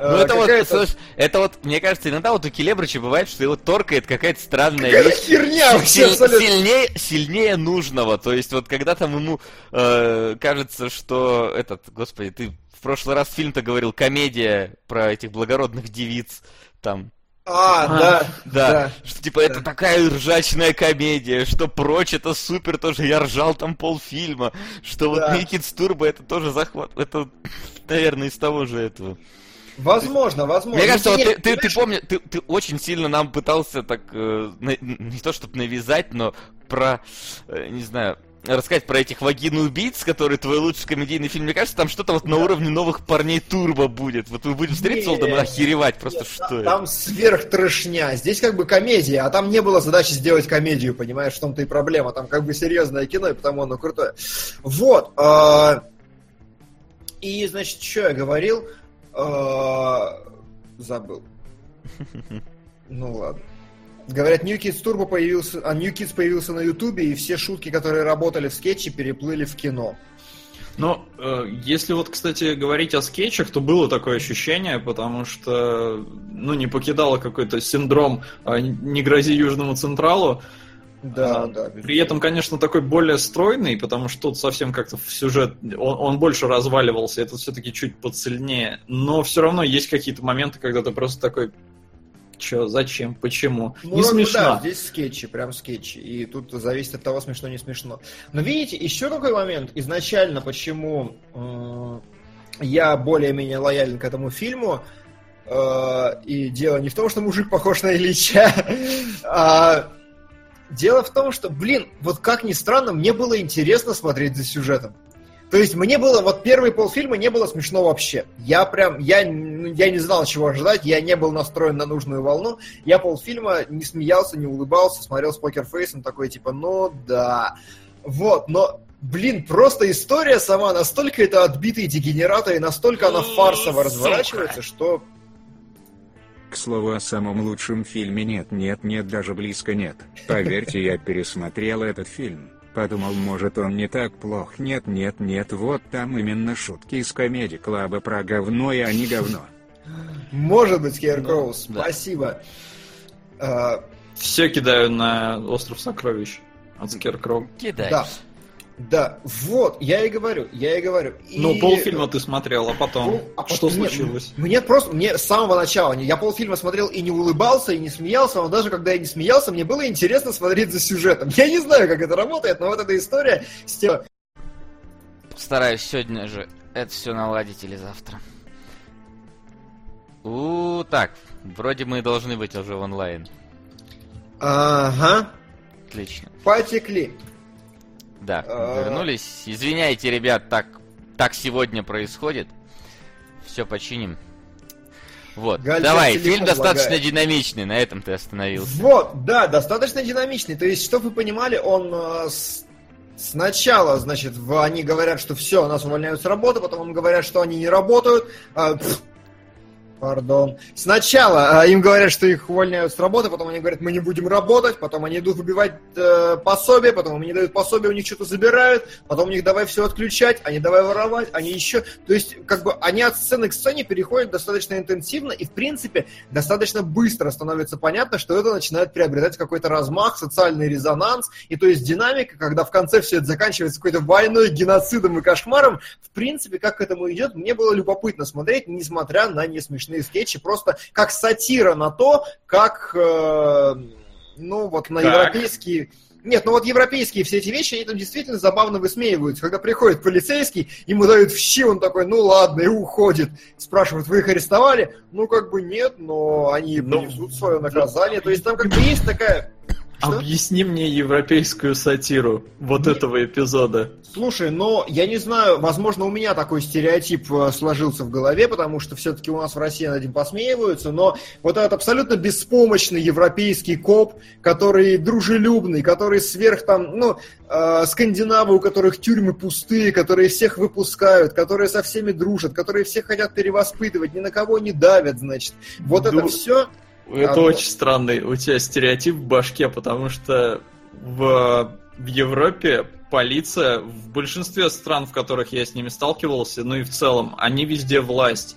Ну это вот, слушай, это вот, мне кажется, иногда вот у Келебрыча бывает, что его торкает какая-то странная Какая вещь. херня вообще Силь- сильнее, сильнее нужного. То есть вот когда там ему э, кажется, что этот, господи, ты в прошлый раз фильм-то говорил, комедия про этих благородных девиц, там, А, да, да, да. что типа это такая ржачная комедия, что прочь это супер тоже, я ржал там полфильма, что вот Да. Никит Турбо это тоже захват, это, наверное, из того же этого. Возможно, возможно. Мне кажется, вот ты, ты, ты помнишь, ты, ты очень сильно нам пытался так, э, на- не то чтобы навязать, но про, э, не знаю, рассказать про этих вагины-убийц, которые твой лучший комедийный фильм. Мне кажется, там что-то вот на уровне новых парней Турбо будет. Вот вы будете встретиться, Олдом, и охеревать просто, Нет, что там, это. там сверхтрешня. Здесь как бы комедия, а там не было задачи сделать комедию, понимаешь, в том-то и проблема. Там как бы серьезное кино, и потому оно крутое. Вот. а, И, значит, что я говорил? А, Забыл. Ну ладно. Говорят, New Kids Turbo появился, а New Kids появился на Ютубе, и все шутки, которые работали в скетче, переплыли в кино. Но э, если вот, кстати, говорить о скетчах, то было такое ощущение, потому что, ну, не покидало какой-то синдром э, «не грози Южному Централу». Да, А, да. При этом, конечно, такой более стройный, потому что тут совсем как-то в сюжет, он, он больше разваливался, это все-таки чуть поцельнее. Но все равно есть какие-то моменты, когда ты просто такой, че, зачем, почему? Ну, не смешно. Да, здесь скетчи, прям скетчи. И тут зависит от того, смешно не смешно. Но видите, еще какой момент. Изначально, почему э, я более-менее лоялен к этому фильму, э, и дело не в том, что мужик похож на Ильича, а дело в том, что, блин, вот как ни странно, мне было интересно смотреть за сюжетом. То есть мне было, вот первые полфильма не было смешно вообще. Я прям, я, ну, я не знал, чего ожидать, я не был настроен на нужную волну. Я полфильма не смеялся, не улыбался, смотрел с покерфейсом, такой типа, ну да. Вот, но, блин, просто история сама настолько это отбитые дегенераты, и настолько она фарсово разворачивается, что К слову, о самом лучшем фильме нет, нет, нет, даже близко нет. Поверьте, я пересмотрел этот фильм. Подумал, может он не так плох. Нет, нет, нет, вот там именно шутки из комедии Клаба про говно, и они говно. может быть, Кейркроуз, Да. спасибо. А, Все кидаю на остров сокровищ от Скеркроу. Кидай. да, да, вот, я и говорю, я и говорю. Ну, И- полфильма ты смотрел, а потом Ну, а что нет, случилось? Мне просто, мне с самого начала, не- я полфильма смотрел и не улыбался, и не смеялся, но даже когда я не смеялся, мне было интересно смотреть за сюжетом. Я не знаю, как это работает, но вот эта история с тем... Стараюсь сегодня же это все наладить или завтра. У, так, вроде мы должны быть уже в онлайн. Ага, Отлично. потекли. Да, А. вернулись. Извиняйте, ребят, так, так сегодня происходит. Все починим. Вот, Гальцев давай, фильм достаточно лагает. динамичный, на этом ты остановился. Вот, да, достаточно динамичный. То есть, чтобы вы понимали, он э, с- сначала, значит, в- они говорят, что все, нас увольняют с работы, потом им говорят, что они не работают. А, пф, Пардон. Сначала э, им говорят, что их увольняют с работы, потом они говорят, мы не будем работать, потом они идут выбивать э, пособие, потом им не дают пособие, у них что-то забирают, потом у них давай все отключать, они давай воровать, они еще... То есть, как бы, они от сцены к сцене переходят достаточно интенсивно, и, в принципе, достаточно быстро становится понятно, что это начинает приобретать какой-то размах, социальный резонанс, и то есть динамика, когда в конце все это заканчивается какой-то войной, геноцидом и кошмаром, в принципе, как к этому идет, мне было любопытно смотреть, несмотря на несмешные скетчи, просто как сатира на то, как, э, ну, вот на Как? европейские... Нет, ну вот европейские все эти вещи, они там действительно забавно высмеиваются. Когда приходит полицейский, ему дают в щи, он такой, ну ладно, и уходит. Спрашивают, вы их арестовали? Ну, как бы нет, но они Ну, понесут свое наказание. То есть там как бы есть такая Что? Объясни мне европейскую сатиру вот этого эпизода. Слушай, но я не знаю, возможно, у меня такой стереотип э, сложился в голове, потому что все-таки у нас в России над этим посмеиваются, но вот этот абсолютно беспомощный европейский коп, который дружелюбный, который сверх там, ну, э, скандинавы, у которых тюрьмы пустые, которые всех выпускают, которые со всеми дружат, которые всех хотят перевоспитывать, ни на кого не давят, значит. Вот это Ну, все... Это Одно. очень странный у тебя стереотип в башке, потому что в, в Европе полиция в большинстве стран, в которых я с ними сталкивался, ну и в целом, они везде власть.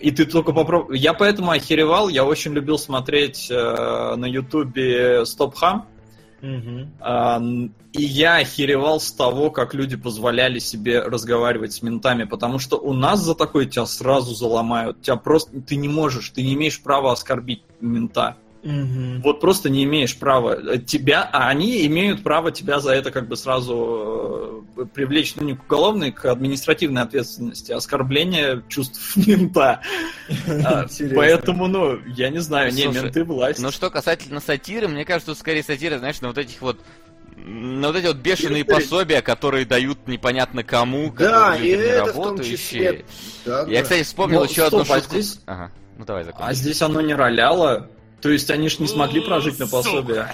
И ты только попробуй. Я поэтому охеревал, я очень любил смотреть э, на Ютубе Стоп Хам. А, н- И я охеревал с того, как люди позволяли себе разговаривать с ментами, потому что у нас за такое тебя сразу заломают. Тебя просто ты не можешь, ты не имеешь права оскорбить мента. Вот просто не имеешь права. Тебя, а они имеют право тебя за это как бы сразу э, привлечь, ну не к уголовной, к административной ответственности, оскорбление чувств мента. А. Поэтому, ну, я не знаю, не, менты власть. Но что касательно сатиры, мне кажется, тут скорее сатира, знаешь, на вот этих вот на вот эти вот бешеные пособия, которые дают непонятно кому, Да, которые и это в том работающие. числе. Да, Я, да. кстати, вспомнил Ну, еще стоп, одну а шутку. здесь- Ага. Ну давай закончим. А здесь оно не роляло. То есть они ж не смогли прожить на пособие.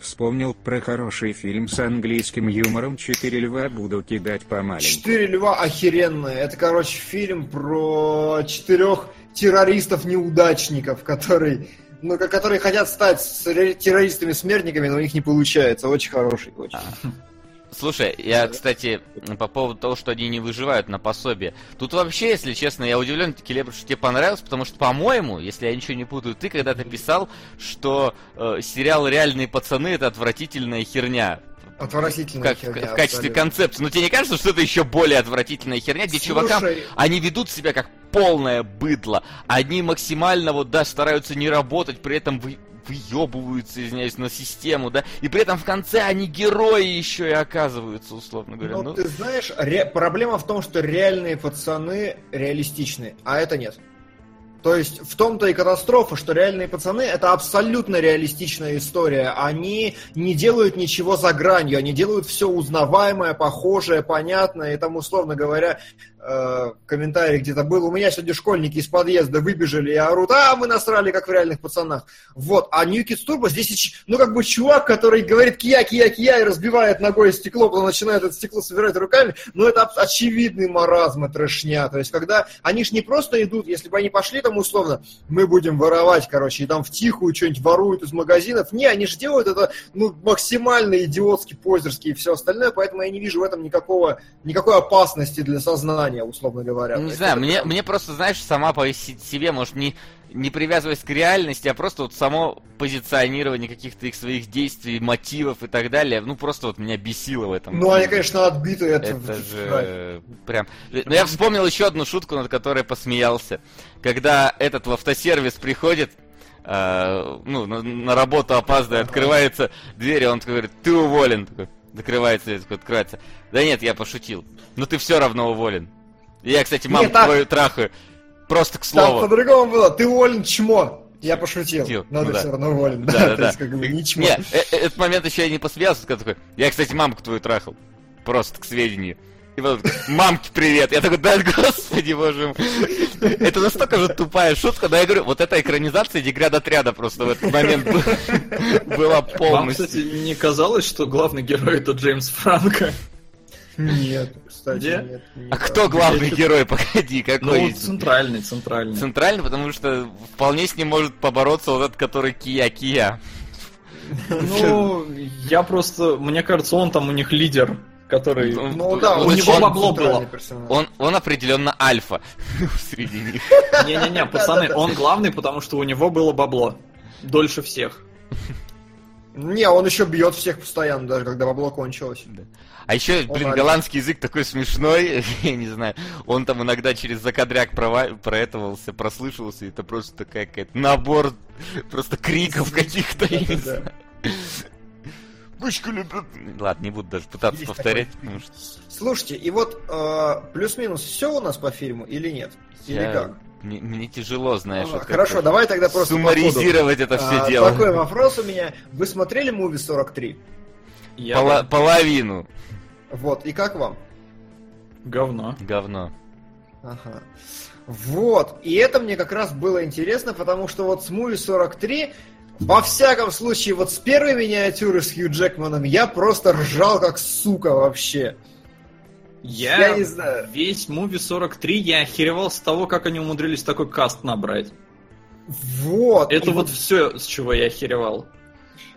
Вспомнил про хороший фильм с английским юмором «Четыре льва буду кидать по маленькому». Четыре льва охеренные. Это, короче, фильм про четырех террористов-неудачников, которые, ну, ко- которые хотят стать террористами-смертниками, но у них не получается. Очень хороший, очень. Слушай, я, кстати, по поводу того, что они не выживают на пособие. Тут вообще, если честно, я удивлен, Келебр, что тебе понравилось, потому что, по-моему, если я ничего не путаю, ты когда-то писал, что э, сериал «Реальные пацаны» — это отвратительная херня. Отвратительная Как, херня, в качестве абсолютно. концепции. Но тебе не кажется, что это еще более отвратительная херня, где чувакам Слушай, они ведут себя как полное быдло. Они максимально вот, да, стараются не работать, при этом вы выебываются, извиняюсь, на систему, да, и при этом в конце они герои еще и оказываются, условно говоря. Ну, Ну, ты знаешь, ре- проблема в том, что реальные пацаны реалистичны, а это нет. То есть в том-то и катастрофа, что реальные пацаны это абсолютно реалистичная история. Они не делают ничего за гранью, они делают все узнаваемое, похожее, понятное. И там, условно говоря, э, комментарий где-то был, у меня сегодня школьники из подъезда выбежали и орут, а мы насрали, как в реальных пацанах. Вот, а New Kids Turbo здесь, ну, как бы чувак, который говорит кия, кия, кия и разбивает ногой стекло, потом начинает это стекло собирать руками, ну, это очевидный маразм и трешня. То есть, когда они ж не просто идут, если бы они пошли там условно, мы будем воровать, короче, и там втихую что-нибудь воруют из магазинов, не, они же делают это, ну, максимально идиотски, позерски и все остальное, поэтому я не вижу в этом никакого, никакой опасности для сознания, условно говоря. То не знаю, это мне, мне просто, знаешь, сама по себе, может, не, не привязываясь к реальности, а просто вот само позиционирование каких-то их своих действий, мотивов и так далее, ну, просто вот меня бесило в этом. Ну, они, конечно, отбиты. Это, Это же прям... Ну, я вспомнил еще одну шутку, над которой посмеялся. Когда этот в автосервис приходит, э, ну, на, на работу опаздывает, открывается дверь, и он такой говорит, ты уволен. Такой, закрывается, такой, открывается. Да нет, я пошутил. Но ты все равно уволен. Я, кстати, маму Нет, так- твою трахаю. Просто к Там слову. по-другому было. Ты уволен, чмо. Я пошутил. Шутил, Но ну да. все равно уволен. Да, Да, да, то да. есть, как бы, не чмо. Не, э- э- этот момент еще я не посмеялся, когда такой, я, кстати, мамку твою трахал. Просто к сведению. И потом такой, мамке привет. Я такой, да, господи, боже мой. Это настолько же тупая шутка, но я говорю, вот эта экранизация деград отряда просто в этот момент был- была Вам, полностью. кстати, не казалось, что главный герой это Джеймс Франко? Нет, кстати, Где? нет. не А так. кто главный герой, погоди, Ну, какой? центральный, центральный. Центральный, потому что вполне с ним может побороться вот этот, который Кия-Кия. Ну, я просто, мне кажется, он там у них лидер, который... Он- Ну да, у него бабло было. персонаж. Он, он определенно альфа среди них. Не-не-не, пацаны, он главный, потому что у него было бабло. Дольше всех. Не, он еще бьет всех постоянно, даже когда бабло кончилось. А еще, блин, голландский язык такой смешной, я не знаю. Он там иногда через закадряк проэтовался, прослышивался, и это просто такая какая-то набор просто криков каких-то. Мышку любят. Ладно, не буду даже пытаться Есть повторять, такой. потому что Слушайте, и вот э, плюс-минус все у нас по фильму или нет? Или я как? Мне, мне тяжело, знаешь. А, вот Хорошо, как-то давай тогда просто по. Суммаризировать это все А, дело. Такой вопрос у меня. Вы смотрели муви 43? Я Пола- половину. Вот, и как вам? говно. Говно. Ага. Вот, и это мне как раз было интересно, потому что вот с Муви 43, во всяком случае, вот с первой миниатюры с Хью Джекманом я просто ржал как сука вообще. Я, Я не знаю. весь муви 43 я охеревал с того, как они умудрились такой каст набрать. Вот. Это и вот все, с чего я охеревал.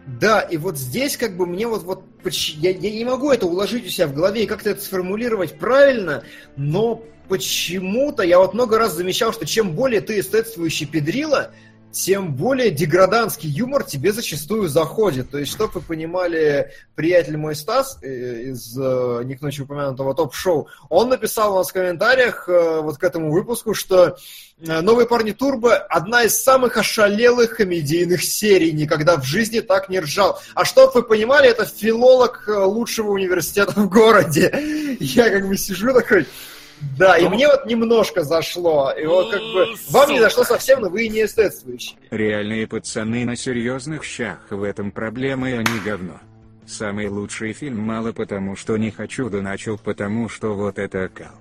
Да, и вот здесь как бы мне вот, вот я, я не могу это уложить у себя в голове и как-то это сформулировать правильно, но почему-то я вот много раз замечал, что чем более ты эстетствующий педрила, тем более деграданский юмор тебе зачастую заходит. То есть, чтобы вы понимали, приятель мой Стас э, из э, не к ночи упомянутого топ-шоу, он написал у нас в комментариях э, вот к этому выпуску, что «Новые парни Турбо» — одна из самых ошалелых комедийных серий, никогда в жизни так не ржал. А чтобы вы понимали, это филолог лучшего университета в городе. Я как бы сижу такой... Да, и мне вот немножко зашло. И вот как бы вам не зашло совсем, но вы и не эстетствующие. Реальные пацаны на серьезных щах, в этом проблема и они говно. Самый лучший фильм мало потому, что не хочу, да начал потому, что вот это кал.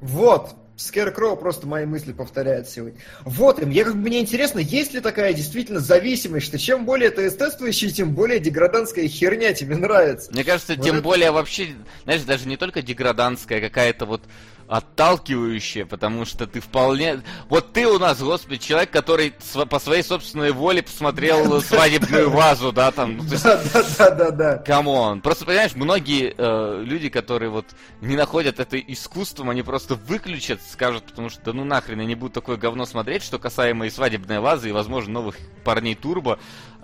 Вот, Scarecrow просто мои мысли повторяет сегодня. Вот, и мне как бы мне интересно, есть ли такая действительно зависимость, что чем более ты эстетствующий, тем более деграданская херня тебе нравится. Мне кажется, Вот тем это- более вообще, знаешь, даже не только деграданская, какая-то вот отталкивающая, потому что ты вполне... Вот ты у нас, господи, человек, который по своей собственной воле посмотрел свадебную вазу, да, там, ну, Да, да, да, да. Come on. Просто, понимаешь, многие э, люди, которые вот не находят это искусством, они просто выключат, скажут, потому что, да ну нахрен, я не буду такое говно смотреть, что касаемо и свадебной вазы, и, возможно, новых парней Турбо.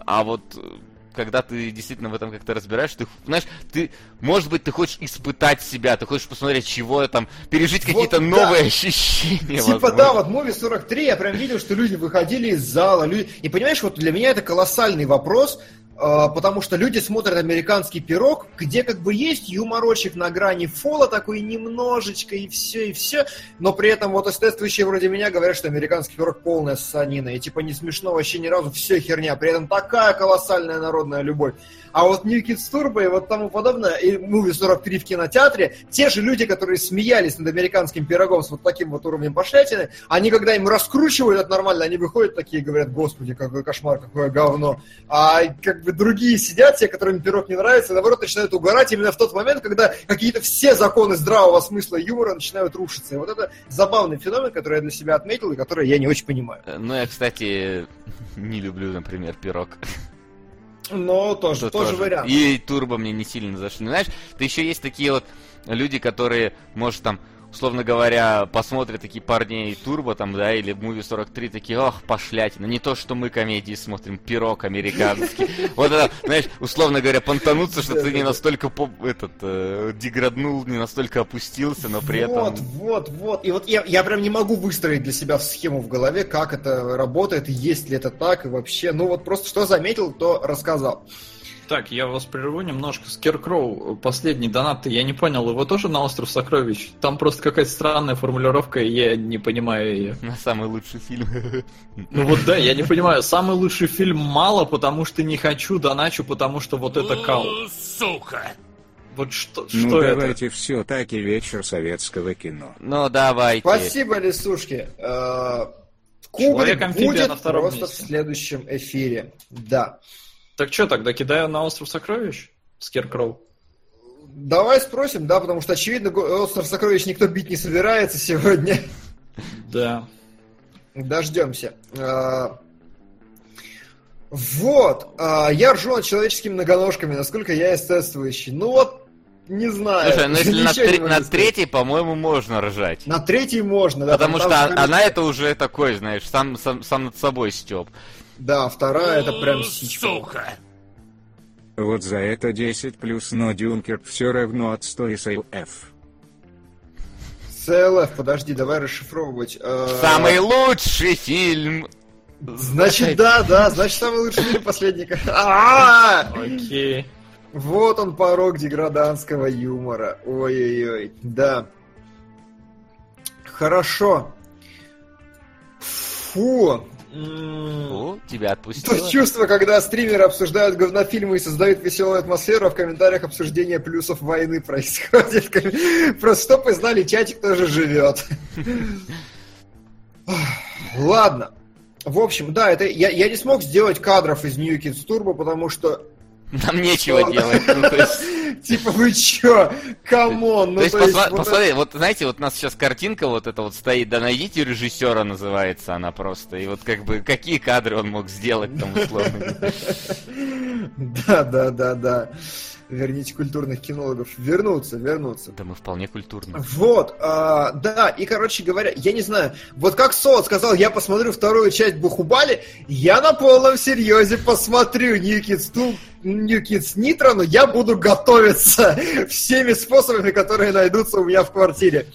А вот э, когда ты действительно в этом как-то разбираешь, ты, знаешь, ты, может быть, ты хочешь испытать себя, ты хочешь посмотреть, чего там, пережить Вот какие-то да. новые ощущения. Типа возможно. да, вот Movie 43 я прям видел, что люди выходили из зала. Люди... И понимаешь, вот для меня это колоссальный вопрос, потому что люди смотрят американский пирог, где как бы есть юморочек на грани фола такой немножечко и все, и все, но при этом вот эстетствующие вроде меня говорят, что американский пирог полная ссанина, и типа не смешно вообще ни разу, все херня, при этом такая колоссальная народная любовь. А вот New Kids Turbo и вот тому подобное, и Movie 43 в кинотеатре, те же люди, которые смеялись над американским пирогом с вот таким вот уровнем пошлятины, они когда им раскручивают это нормально, они выходят такие и говорят, господи, какой кошмар, какое говно. А как бы другие сидят, те, которым пирог не нравится, и наоборот начинают угорать именно в тот момент, когда какие-то все законы здравого смысла и юмора начинают рушиться. И вот это забавный феномен, который я для себя отметил и который я не очень понимаю. Э, Ну, я, кстати, не люблю, например, пирог. Но тоже, Что тоже, вариант. И турбо мне не сильно зашли. Ну, знаешь, ты еще есть такие вот люди, которые, может, там, условно говоря, посмотрят такие парней турбо там, да, или муви 43, такие, ох, пошлятина. Не то, что мы комедии смотрим, пирог американский. Вот это, знаешь, условно говоря, понтануться, что ты не настолько этот э, деграднул, не настолько опустился, но при вот, этом. вот, вот. И вот я, я прям не могу выстроить для себя схему в голове, как это работает, есть ли это так и вообще. Ну вот просто что заметил, то рассказал. Так, я вас прерву немножко. Скеркроу, последний донат, я не понял, его тоже на остров сокровищ? Там просто какая-то странная формулировка, и я не понимаю ее. На самый лучший фильм. Ну вот да, я не понимаю. Самый лучший фильм мало, потому что не хочу, доначу, потому что вот это кал. Сука! Вот что, Ну что это? давайте все таки вечер советского кино. Ну, давайте. Спасибо, Лисушки. Э, Кубрик на будет втором просто месте. в следующем эфире. Да. Так что, тогда кидаю на остров сокровищ? Скеркроу. Давай спросим, да, потому что, очевидно, остров сокровищ никто бить не собирается сегодня. Да. Дождемся. А, Вот. а, Я ржу над человеческими многоножками, насколько я эстетствующий. Ну вот, не знаю. Слушай, ну если на, могу на третьей, по-моему, можно ржать. На третий можно, да. Потому там- что там, а- она это уже такой, знаешь, сам, сам, сам над собой степ. Да, вторая это прям сичка. Сука! Вот за это 10 плюс, но Дюнкерк все равно отстой F. CLF, подожди, давай расшифровывать. Э, Самый лучший фильм. Значит, да, да, значит, самый лучший фильм последника. Окей. Вот он порог деграданского юмора. Ой-ой-ой, да. Хорошо. Фу. О, тебя отпустило. То чувство, когда стримеры обсуждают говнофильмы и создают веселую атмосферу, а в комментариях обсуждение плюсов войны происходит. Просто чтоб вы знали, чатик тоже живет. Ладно. В общем, да, это я, я не смог сделать кадров из New Kids Turbo, потому что Нам нечего Что? делать. Ну, Типа, вы чё? Come on, ну То есть, посмотри, вот знаете, вот у нас сейчас картинка вот эта вот стоит, да найдите режиссера называется она просто. И вот как бы какие кадры он мог сделать там условно. Да, да, да, да. Верните культурных кинологов. Вернуться, вернуться. Да мы вполне культурно. Вот, а, да, и, короче говоря, я не знаю, вот как Солод сказал, я посмотрю вторую часть Бухубали, я на полном серьезе посмотрю New Kids 2, New Kids Nitro, но я буду готовиться всеми способами, которые найдутся у меня в квартире.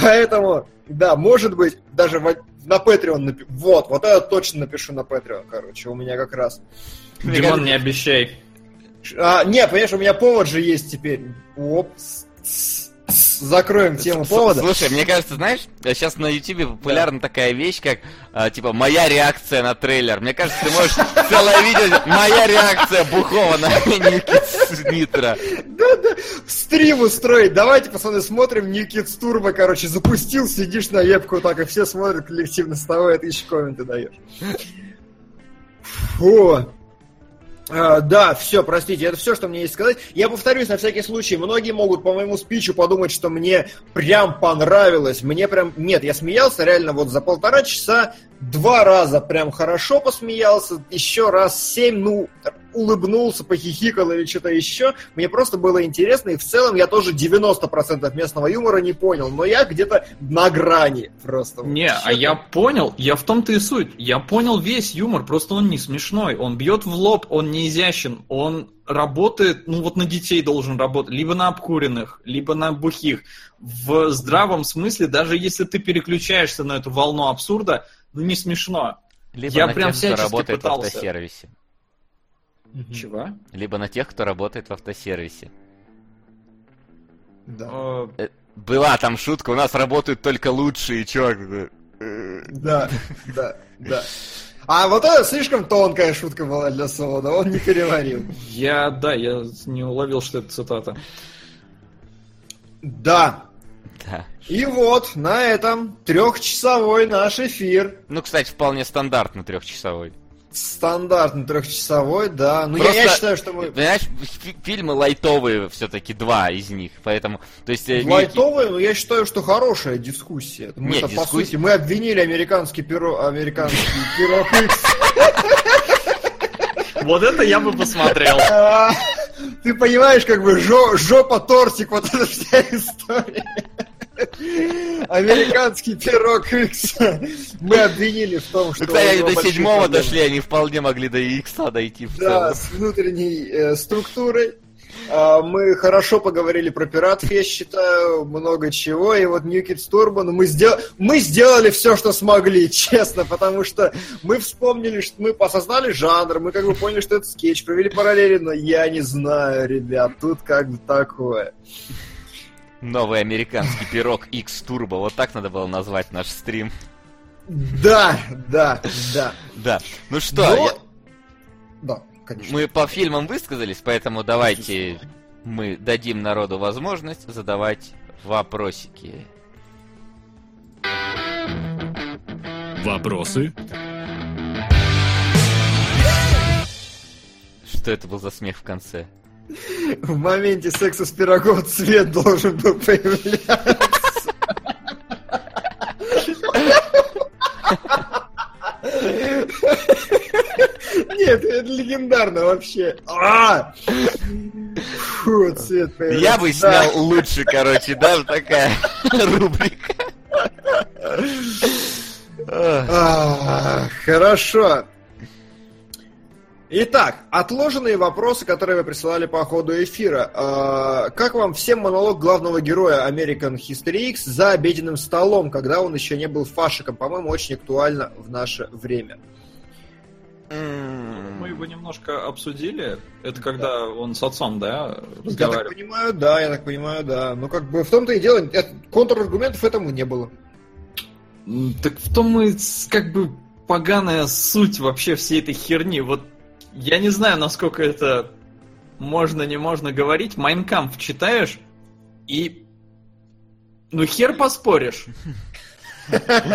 Поэтому, да, может быть, даже в- на Patreon напи- Вот, вот это точно напишу на Patreon, короче, у меня как раз. Димон, не обещай. А, не, понимаешь, у меня повод же есть теперь. Оп, закроем тему повода. Слушай, мне кажется, знаешь, сейчас на Ютубе популярна такая вещь, как а, типа моя реакция на трейлер. Мне кажется, ты можешь целое видео моя реакция Бухова на New Kids Nitro. Да-да, стрим устроить. Давайте, пацаны, смотрим Kids Turbo, короче, запустил, сидишь на вебку так, и все смотрят коллективно с тобой, а ты еще комменты даешь. Фу. А, да, все, простите, это все, что мне есть сказать. Я повторюсь на всякий случай, многие могут по моему спичу подумать, что мне прям понравилось. Мне прям... Нет, я смеялся реально вот за полтора часа два раза прям хорошо посмеялся, еще раз семь, ну, улыбнулся, похихикал или что-то еще. Мне просто было интересно, и в целом я тоже 90% местного юмора не понял, но я где-то на грани просто. Не, а я понял, я в том-то и суть. Я понял весь юмор, просто он не смешной. Он бьет в лоб, он не изящен, он работает, ну вот на детей должен работать, либо на обкуренных, либо на бухих. В здравом смысле, даже если ты переключаешься на эту волну абсурда, ну не смешно. Либо Я на прям тех, кто работает пытался. в автосервисе. Мгм. Чего? Либо на тех, кто работает в автосервисе. Да. Э, Э, Была там шутка, у нас работают только лучшие, чувак. Да, да, да. А вот это слишком тонкая шутка была для Солода, он не переварил. Я, да, я не уловил, что это цитата. Да. Да. И вот на этом трехчасовой наш эфир. Ну, кстати, вполне стандартно трехчасовой. Стандартный трехчасовой, да. Ну, я, Просто, я считаю, что мы... Понимаешь, фи- фильмы лайтовые все-таки два из них, поэтому, то есть... э, Лайтовые, но я считаю, что хорошая дискуссия. Мы Нет, по дискуссия- сути, мы обвинили американский перо, американский пирог Икс. Вот это я бы посмотрел. Ты понимаешь, как бы жо- жопа тортик, вот эта вся история. Американский пирог Икс. Мы обвинили в том, что... Ну, кстати, до седьмого проблемы. дошли, они вполне могли до икса дойти Да, целом. с внутренней э, структурой. А, Мы хорошо поговорили про пиратов, я считаю, много чего. И вот New Kids Turbo, ну, мы, сдел... мы сделали все, что смогли, честно, потому что мы вспомнили, что мы осознали жанр, мы как бы поняли, что это скетч, провели параллели, но я не знаю, ребят, тут как бы такое. Новый американский пирог X Turbo, вот так надо было назвать наш стрим. Да, да, да. Да. Ну что, Но- я- Да, конечно. мы по фильмам высказались, поэтому давайте мы дадим народу возможность задавать вопросики. Вопросы? Что это был за смех в конце? В моменте секса с пирогом цвет должен был появляться. Нет, это легендарно вообще. А! Фу, цвет. Я бы Да. снял лучше, короче, даже такая рубрика. А, Хорошо. Итак, отложенные вопросы, которые вы присылали по ходу эфира. А, Как вам всем монолог главного героя American History X за обеденным столом, когда он еще не был фашиком? По-моему, очень актуально в наше время. Мы его немножко обсудили. Это когда он с отцом, да, Я так разговаривал? понимаю, да, я так понимаю, да. Ну, как бы в том-то и дело, контраргументов этому не было. Так в том и как бы поганая суть вообще всей этой херни. Вот я не знаю, насколько это можно, не можно говорить. Майнкамп читаешь и... Ну хер поспоришь.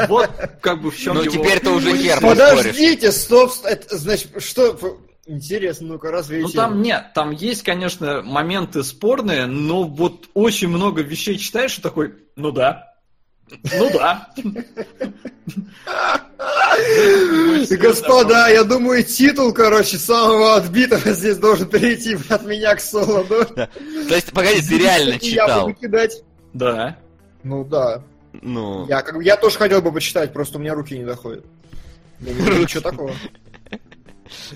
Вот как бы в чем Ну, его... теперь-то уже хер поспоришь. Подождите, стоп, ст- это, значит, что... Интересно, ну-ка, разве Ну там нет, там есть, конечно, моменты спорные, но вот очень много вещей читаешь и такой, ну да, ну да. Господа, я думаю, титул, короче, самого отбитого здесь должен перейти от меня к Солоду. То есть, погоди, ты реально И Я читал? буду кидать. Да. Ну да. Ну, Я, как, бы- я тоже хотел бы почитать, просто у меня руки не доходят. Я не вижу ничего такого.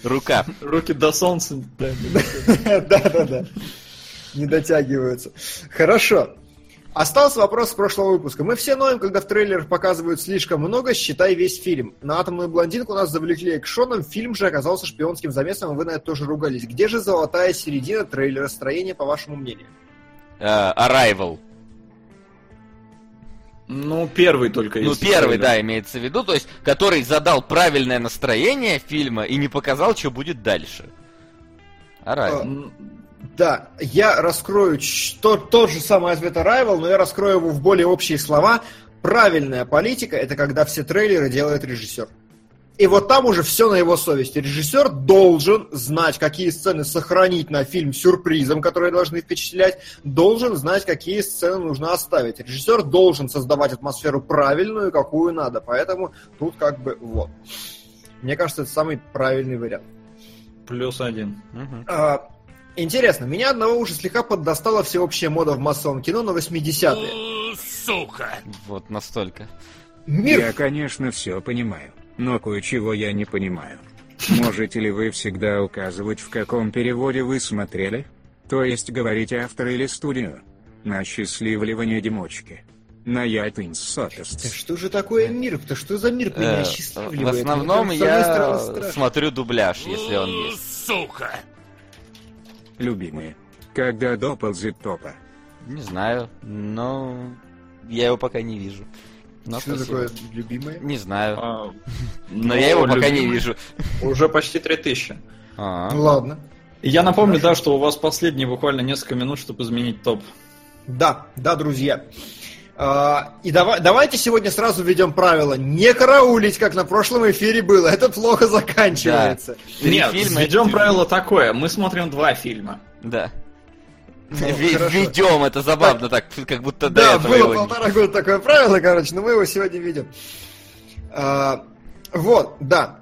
рука. Руки до солнца. да. Да-да-да. Не дотягиваются. Хорошо. Остался вопрос с прошлого выпуска. Мы все ноем, когда в трейлерах показывают слишком много, считай весь фильм. На атомную блондинку нас завлекли экшоном, фильм же оказался шпионским замесом, и вы на это тоже ругались. Где же золотая середина трейлера строения, по вашему мнению? Э, Arrival. Ну, первый только Ну, первый, трейлер. да, имеется в виду, то есть, который задал правильное настроение фильма и не показал, что будет дальше. Arrival. М, Да, я раскрою ч- тот, же самый ответ Arrival, но я раскрою его в более общие слова. Правильная политика – это когда все трейлеры делает режиссер. И вот там уже все на его совести. Режиссер должен знать, какие сцены сохранить на фильм сюрпризом, которые должны впечатлять, должен знать, какие сцены нужно оставить. Режиссер должен создавать атмосферу правильную, какую надо. Поэтому тут как бы вот. Мне кажется, это самый правильный вариант. Плюс один. Мгм. А, Интересно, меня одного уже слегка поддостала всеобщая мода в массовом кино на 80-е. У, Сука! Вот настолько. Мир Я, конечно, все понимаю, но кое-чего я не понимаю. Можете ли вы всегда указывать, в каком переводе вы смотрели? То есть говорить автор или студию? На счастливливание Димочки. На я Да сотост. что же такое мир-то? Что за мир Э, меня В основном я смотрю дубляж, если он есть. Сука! Любимые. Когда доползет топа. Не знаю, но я его пока не вижу. Но Что спасибо. такое любимое? Не знаю. А, Но ну, я его пока не вижу. Уже почти 3000. А. Ну ладно. Я напомню, да, что у вас последние буквально несколько минут, чтобы изменить топ. Да, да, друзья. А, и давай, давайте сегодня сразу введем правило не караулить, как на прошлом эфире было. Это плохо заканчивается. Три Нет, фильма введем это- правило такое. Мы смотрим два фильма. Да. Ну. Ведем, это забавно так, как будто до Да, этого было полтора года такое правило, короче, но мы его сегодня видим. А, вот, да.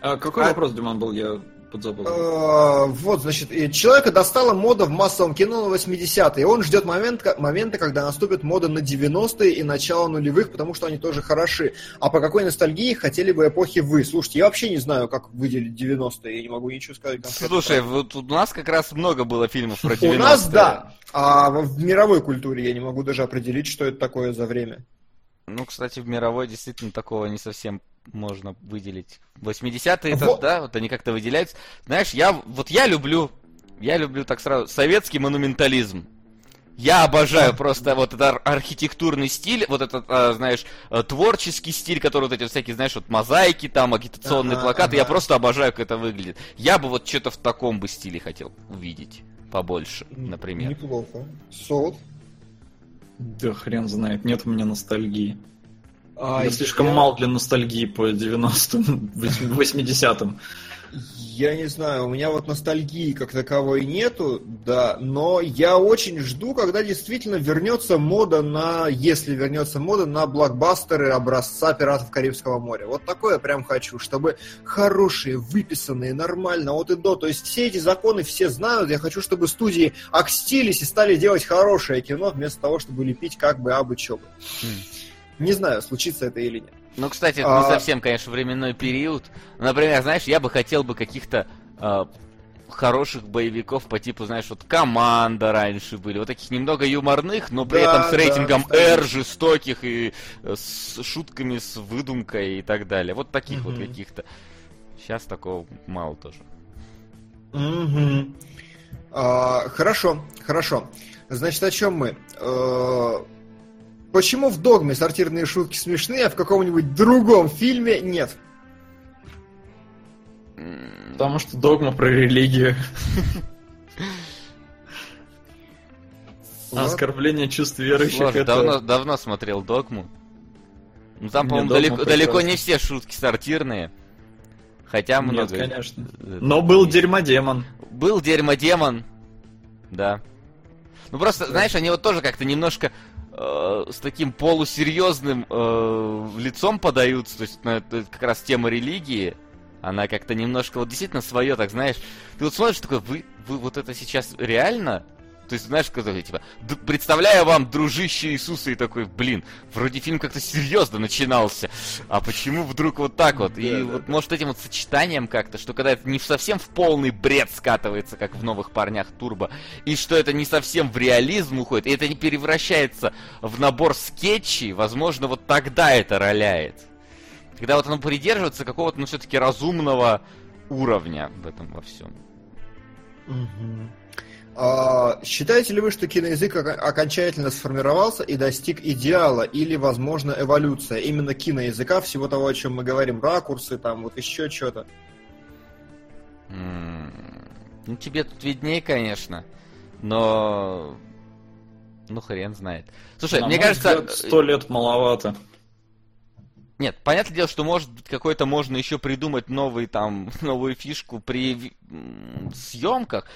А какой А- вопрос, Диман, был? Я подзабыл. Э, Вот, значит, человека достала мода в массовом кино на 80-е. И он ждет момент, момента, когда наступит мода на 90-е и начало нулевых, потому что они тоже хороши. А по какой ностальгии хотели бы эпохи вы? Слушайте, я вообще не знаю, как выделить 90-е. Я не могу ничего сказать. Слушай, вот у нас как раз много было фильмов про 90-е. у нас да. А в мировой культуре я не могу даже определить, что это такое за время. Ну, кстати, в мировой действительно такого не совсем можно выделить. 80-е, это, Вот. да, вот они как-то выделяются. Знаешь, я, вот я люблю, я люблю так сразу, советский монументализм. Я обожаю просто вот этот ар- архитектурный стиль, вот этот, а, знаешь, э, творческий стиль, который вот эти всякие, знаешь, вот мозаики там, агитационные Ага, плакаты. Я ага. просто обожаю, как это выглядит. Я бы вот что-то в таком бы стиле хотел увидеть побольше, например. Неплохо. Солод. Да хрен знает, нет у меня ностальгии. А, я слишком я- мал для ностальгии по 90-м, 80-м. Я не знаю, у меня вот ностальгии как таковой нету, да, но я очень жду, когда действительно вернется мода на, если вернется мода на блокбастеры образца «Пиратов Карибского моря». Вот такое прям хочу, чтобы хорошие, выписанные, нормально, от и до. То есть все эти законы все знают, я хочу, чтобы студии окстились и стали делать хорошее кино, вместо того, чтобы лепить как бы абы чё бы. Не знаю, случится это или нет. Ну, кстати, это А- не совсем, конечно, временной период. Например, знаешь, я бы хотел бы каких-то а, хороших боевиков по типу, знаешь, вот команда раньше были, вот таких немного юморных, но при Да, этом с да, рейтингом кстати. R жестоких и э, с шутками, с выдумкой и так далее. Вот таких вот Мгм. каких-то. Сейчас такого мало тоже. Мгм. А, хорошо, хорошо. Значит, о чем мы? Почему в «Догме» сортирные шутки смешные, а в каком-нибудь другом фильме нет? Потому что догма про религию. Вот. Оскорбление чувств верующих Сложно. это... Давно, давно смотрел Догму. Ну там, по-моему, далеко, далеко не все шутки сортирные. Хотя Нет, много. конечно. Но был дерьмодемон. Был дерьмодемон. Да. Ну просто, знаешь, они вот тоже как-то немножко э, с таким полусерьезным э, лицом подаются. То есть, ну, это как раз тема религии. Она как-то немножко, вот действительно свое, так знаешь. Ты вот смотришь такой, вы, вы вот это сейчас реально? То есть, знаешь, который, типа, «Д- представляю вам, дружище Иисуса, и такой, блин, вроде фильм как-то серьезно начинался, а почему вдруг вот так вот? и Да, да, вот, может, этим вот сочетанием как-то, что когда это не совсем в полный бред скатывается, как в новых парнях Турбо, и что это не совсем в реализм уходит, и это не превращается в набор скетчей, возможно, вот тогда это роляет. Когда вот оно придерживается какого-то, ну, все-таки разумного уровня в этом во всем. Мгм. А, считаете ли вы, что киноязык окончательно сформировался и достиг идеала, или, возможно, эволюция именно киноязыка, всего того, о чем мы говорим, ракурсы, там, вот еще что-то? Ну, тебе тут виднее, конечно, но... Ну, хрен знает. Слушай, На мне мой кажется... Сто лет маловато. Нет, понятное дело, что может быть какой-то можно еще придумать новый там новую фишку при съемках.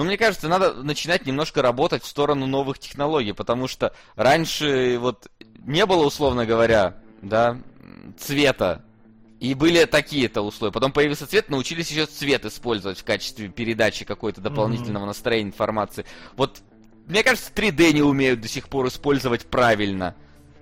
Но мне кажется, надо начинать немножко работать в сторону новых технологий, потому что раньше вот не было, условно говоря, да, цвета. И были такие-то условия. Потом появился цвет, научились еще цвет использовать в качестве передачи какой-то дополнительного настроения информации. Вот, мне кажется, 3D не умеют до сих пор использовать правильно.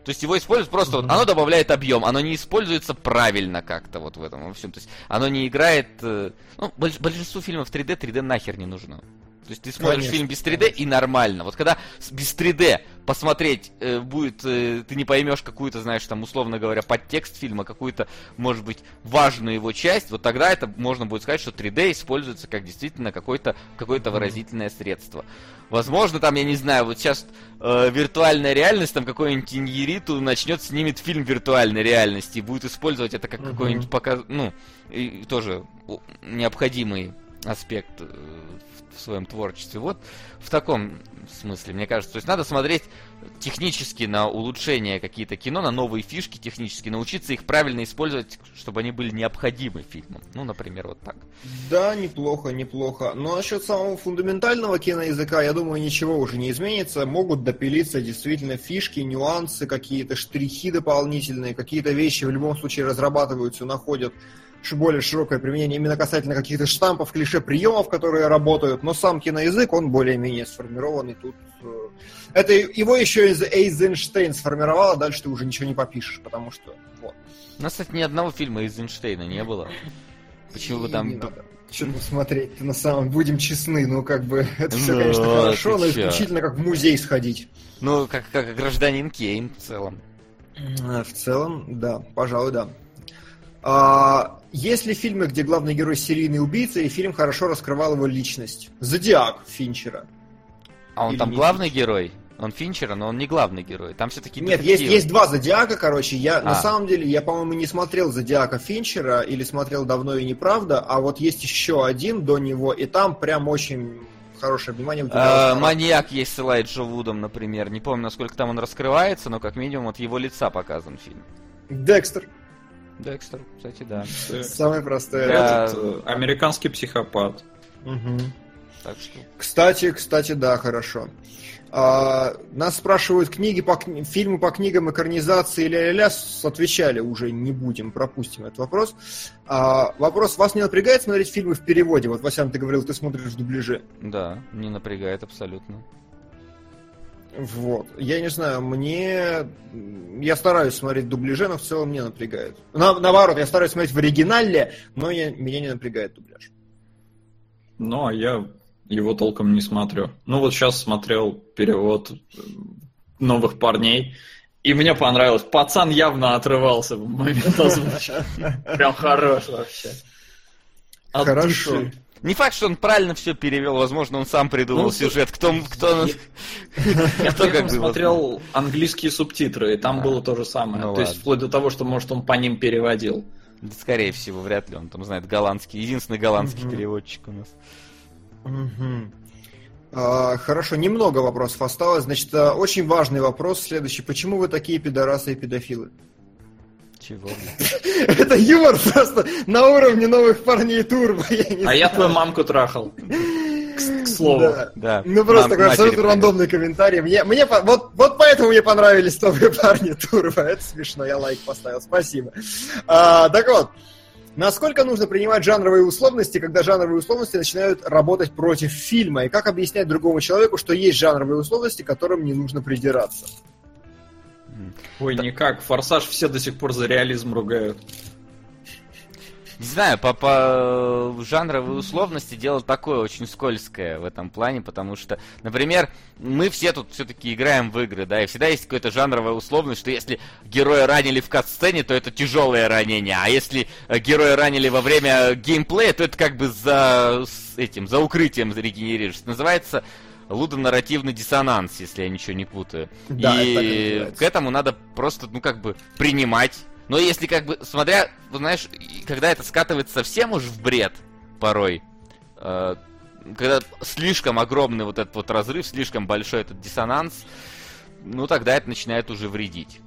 То есть его используют просто, вот, оно добавляет объем, оно не используется правильно как-то вот в этом во всем. То есть оно не играет... э, Ну, больш- большинству фильмов 3D 3D нахер не нужно. То есть ты смотришь Конечно, фильм без 3D и нормально. Вот когда без 3D посмотреть э, будет, э, ты не поймешь какую-то, знаешь, там, условно говоря, подтекст фильма, какую-то, может быть, важную его часть, вот тогда это можно будет сказать, что 3D используется как действительно какое-то какое выразительное средство. Возможно, там, я не знаю, вот сейчас э, виртуальная реальность, там какой-нибудь Иньериту начнет, снимет фильм виртуальной реальности и будет использовать это как Мгм. какой-нибудь показ... Ну, и тоже необходимый аспект э, своем творчестве. Вот в таком смысле, мне кажется. То есть надо смотреть технически на улучшение какие-то кино, на новые фишки технически, научиться их правильно использовать, чтобы они были необходимы фильмам. Ну, например, вот так. Да, неплохо, неплохо. Но насчет самого фундаментального киноязыка, я думаю, ничего уже не изменится. Могут допилиться действительно фишки, нюансы, какие-то штрихи дополнительные, какие-то вещи в любом случае разрабатываются, находят более широкое применение именно касательно каких-то штампов, клише, приемов, которые работают. Но сам киноязык, он более-менее сформированный тут. э, Это его еще из Эйзенштейн сформировало, дальше ты уже ничего не попишешь, потому что вот. У нас, кстати, ни одного фильма из Эйнштейна не было. Почему вы там... Что посмотреть на самом будем честны, ну как бы это все, Ну, конечно, хорошо, но исключительно как в музей сходить. Ну, как, как гражданин Кейн в целом. А, В целом, да, пожалуй, да. А, есть ли фильмы, где главный герой серийный убийца, и фильм хорошо раскрывал его личность? Зодиак Финчера. А он Или там главный герой? Он Финчера, но он не главный герой. Там все-таки Нет, есть, есть два Зодиака, короче. Я на А. самом деле, я, по-моему, не смотрел Зодиака Финчера или смотрел давно и неправда, а вот есть еще один до него, и там прям очень хорошее внимание Э, Маньяк есть с Элайджо Вудом, например. Не помню, насколько там он раскрывается, но как минимум от его лица показан фильм. Декстер. Декстер, кстати, да. Самое простое. Да. Этот э, американский психопат. Так что... Кстати, кстати, да, хорошо. А, нас спрашивают книги по кни- фильмы по книгам экранизации ля-ля-ля, с- отвечали уже, не будем, пропустим этот вопрос. А, вопрос, вас не напрягает смотреть фильмы в переводе? Вот, Васян, ты говорил, ты смотришь в дубляже. Да, не напрягает абсолютно. Вот. Я не знаю, мне... Я стараюсь смотреть дубляже, но в целом не напрягает. На- наоборот, я стараюсь смотреть в оригинале, но я- меня не напрягает дубляж. Ну, а я его толком не смотрю. Ну, вот сейчас смотрел перевод э, новых парней. И мне понравилось. Пацан явно отрывался в момент озвучки. Прям хорош вообще. От Хорошо. души. Не факт, что он правильно все перевел, возможно, он сам придумал Ну, сюжет, кто, кто, Я кто как смотрел английские субтитры, и там А. было то же самое. Ну то есть вплоть до того, что, может, он по ним переводил. Да, Скорее всего, вряд ли он там знает голландский. Единственный голландский переводчик у нас. А, Хорошо, немного вопросов осталось. Значит, а, очень важный вопрос следующий. Почему вы такие пидорасы и педофилы? Чего? Это юмор просто на уровне новых парней турбо. А я твою мамку трахал. К, слову. Да. Да. Ну просто такой абсолютно рандомный комментарий. Мне, мне вот, вот поэтому мне понравились новые парни Турбо. Это смешно, я лайк поставил. Спасибо. А, так вот, насколько нужно принимать жанровые условности, когда жанровые условности начинают работать против фильма? И как объяснять другому человеку, что есть жанровые условности, к которым не нужно придираться? Ой, никак. Форсаж все до сих пор за реализм ругают. Не знаю, по, по жанровой условности дело такое очень скользкое в этом плане, потому что, например, мы все тут все-таки играем в игры, да, и всегда есть какая-то жанровая условность, что если героя ранили в кат-сцене, то это тяжелое ранение, а если э, героя ранили во время геймплея, то это как бы за этим, за укрытием регенерируешься. Называется лудонарративный диссонанс, если я ничего не путаю. Да, это и называется. к этому надо просто, ну, как бы, принимать. Но если, как бы, смотря, вот знаешь, когда это скатывается совсем уж в бред порой, э, когда слишком огромный вот этот вот разрыв, слишком большой этот диссонанс, ну, тогда это начинает уже вредить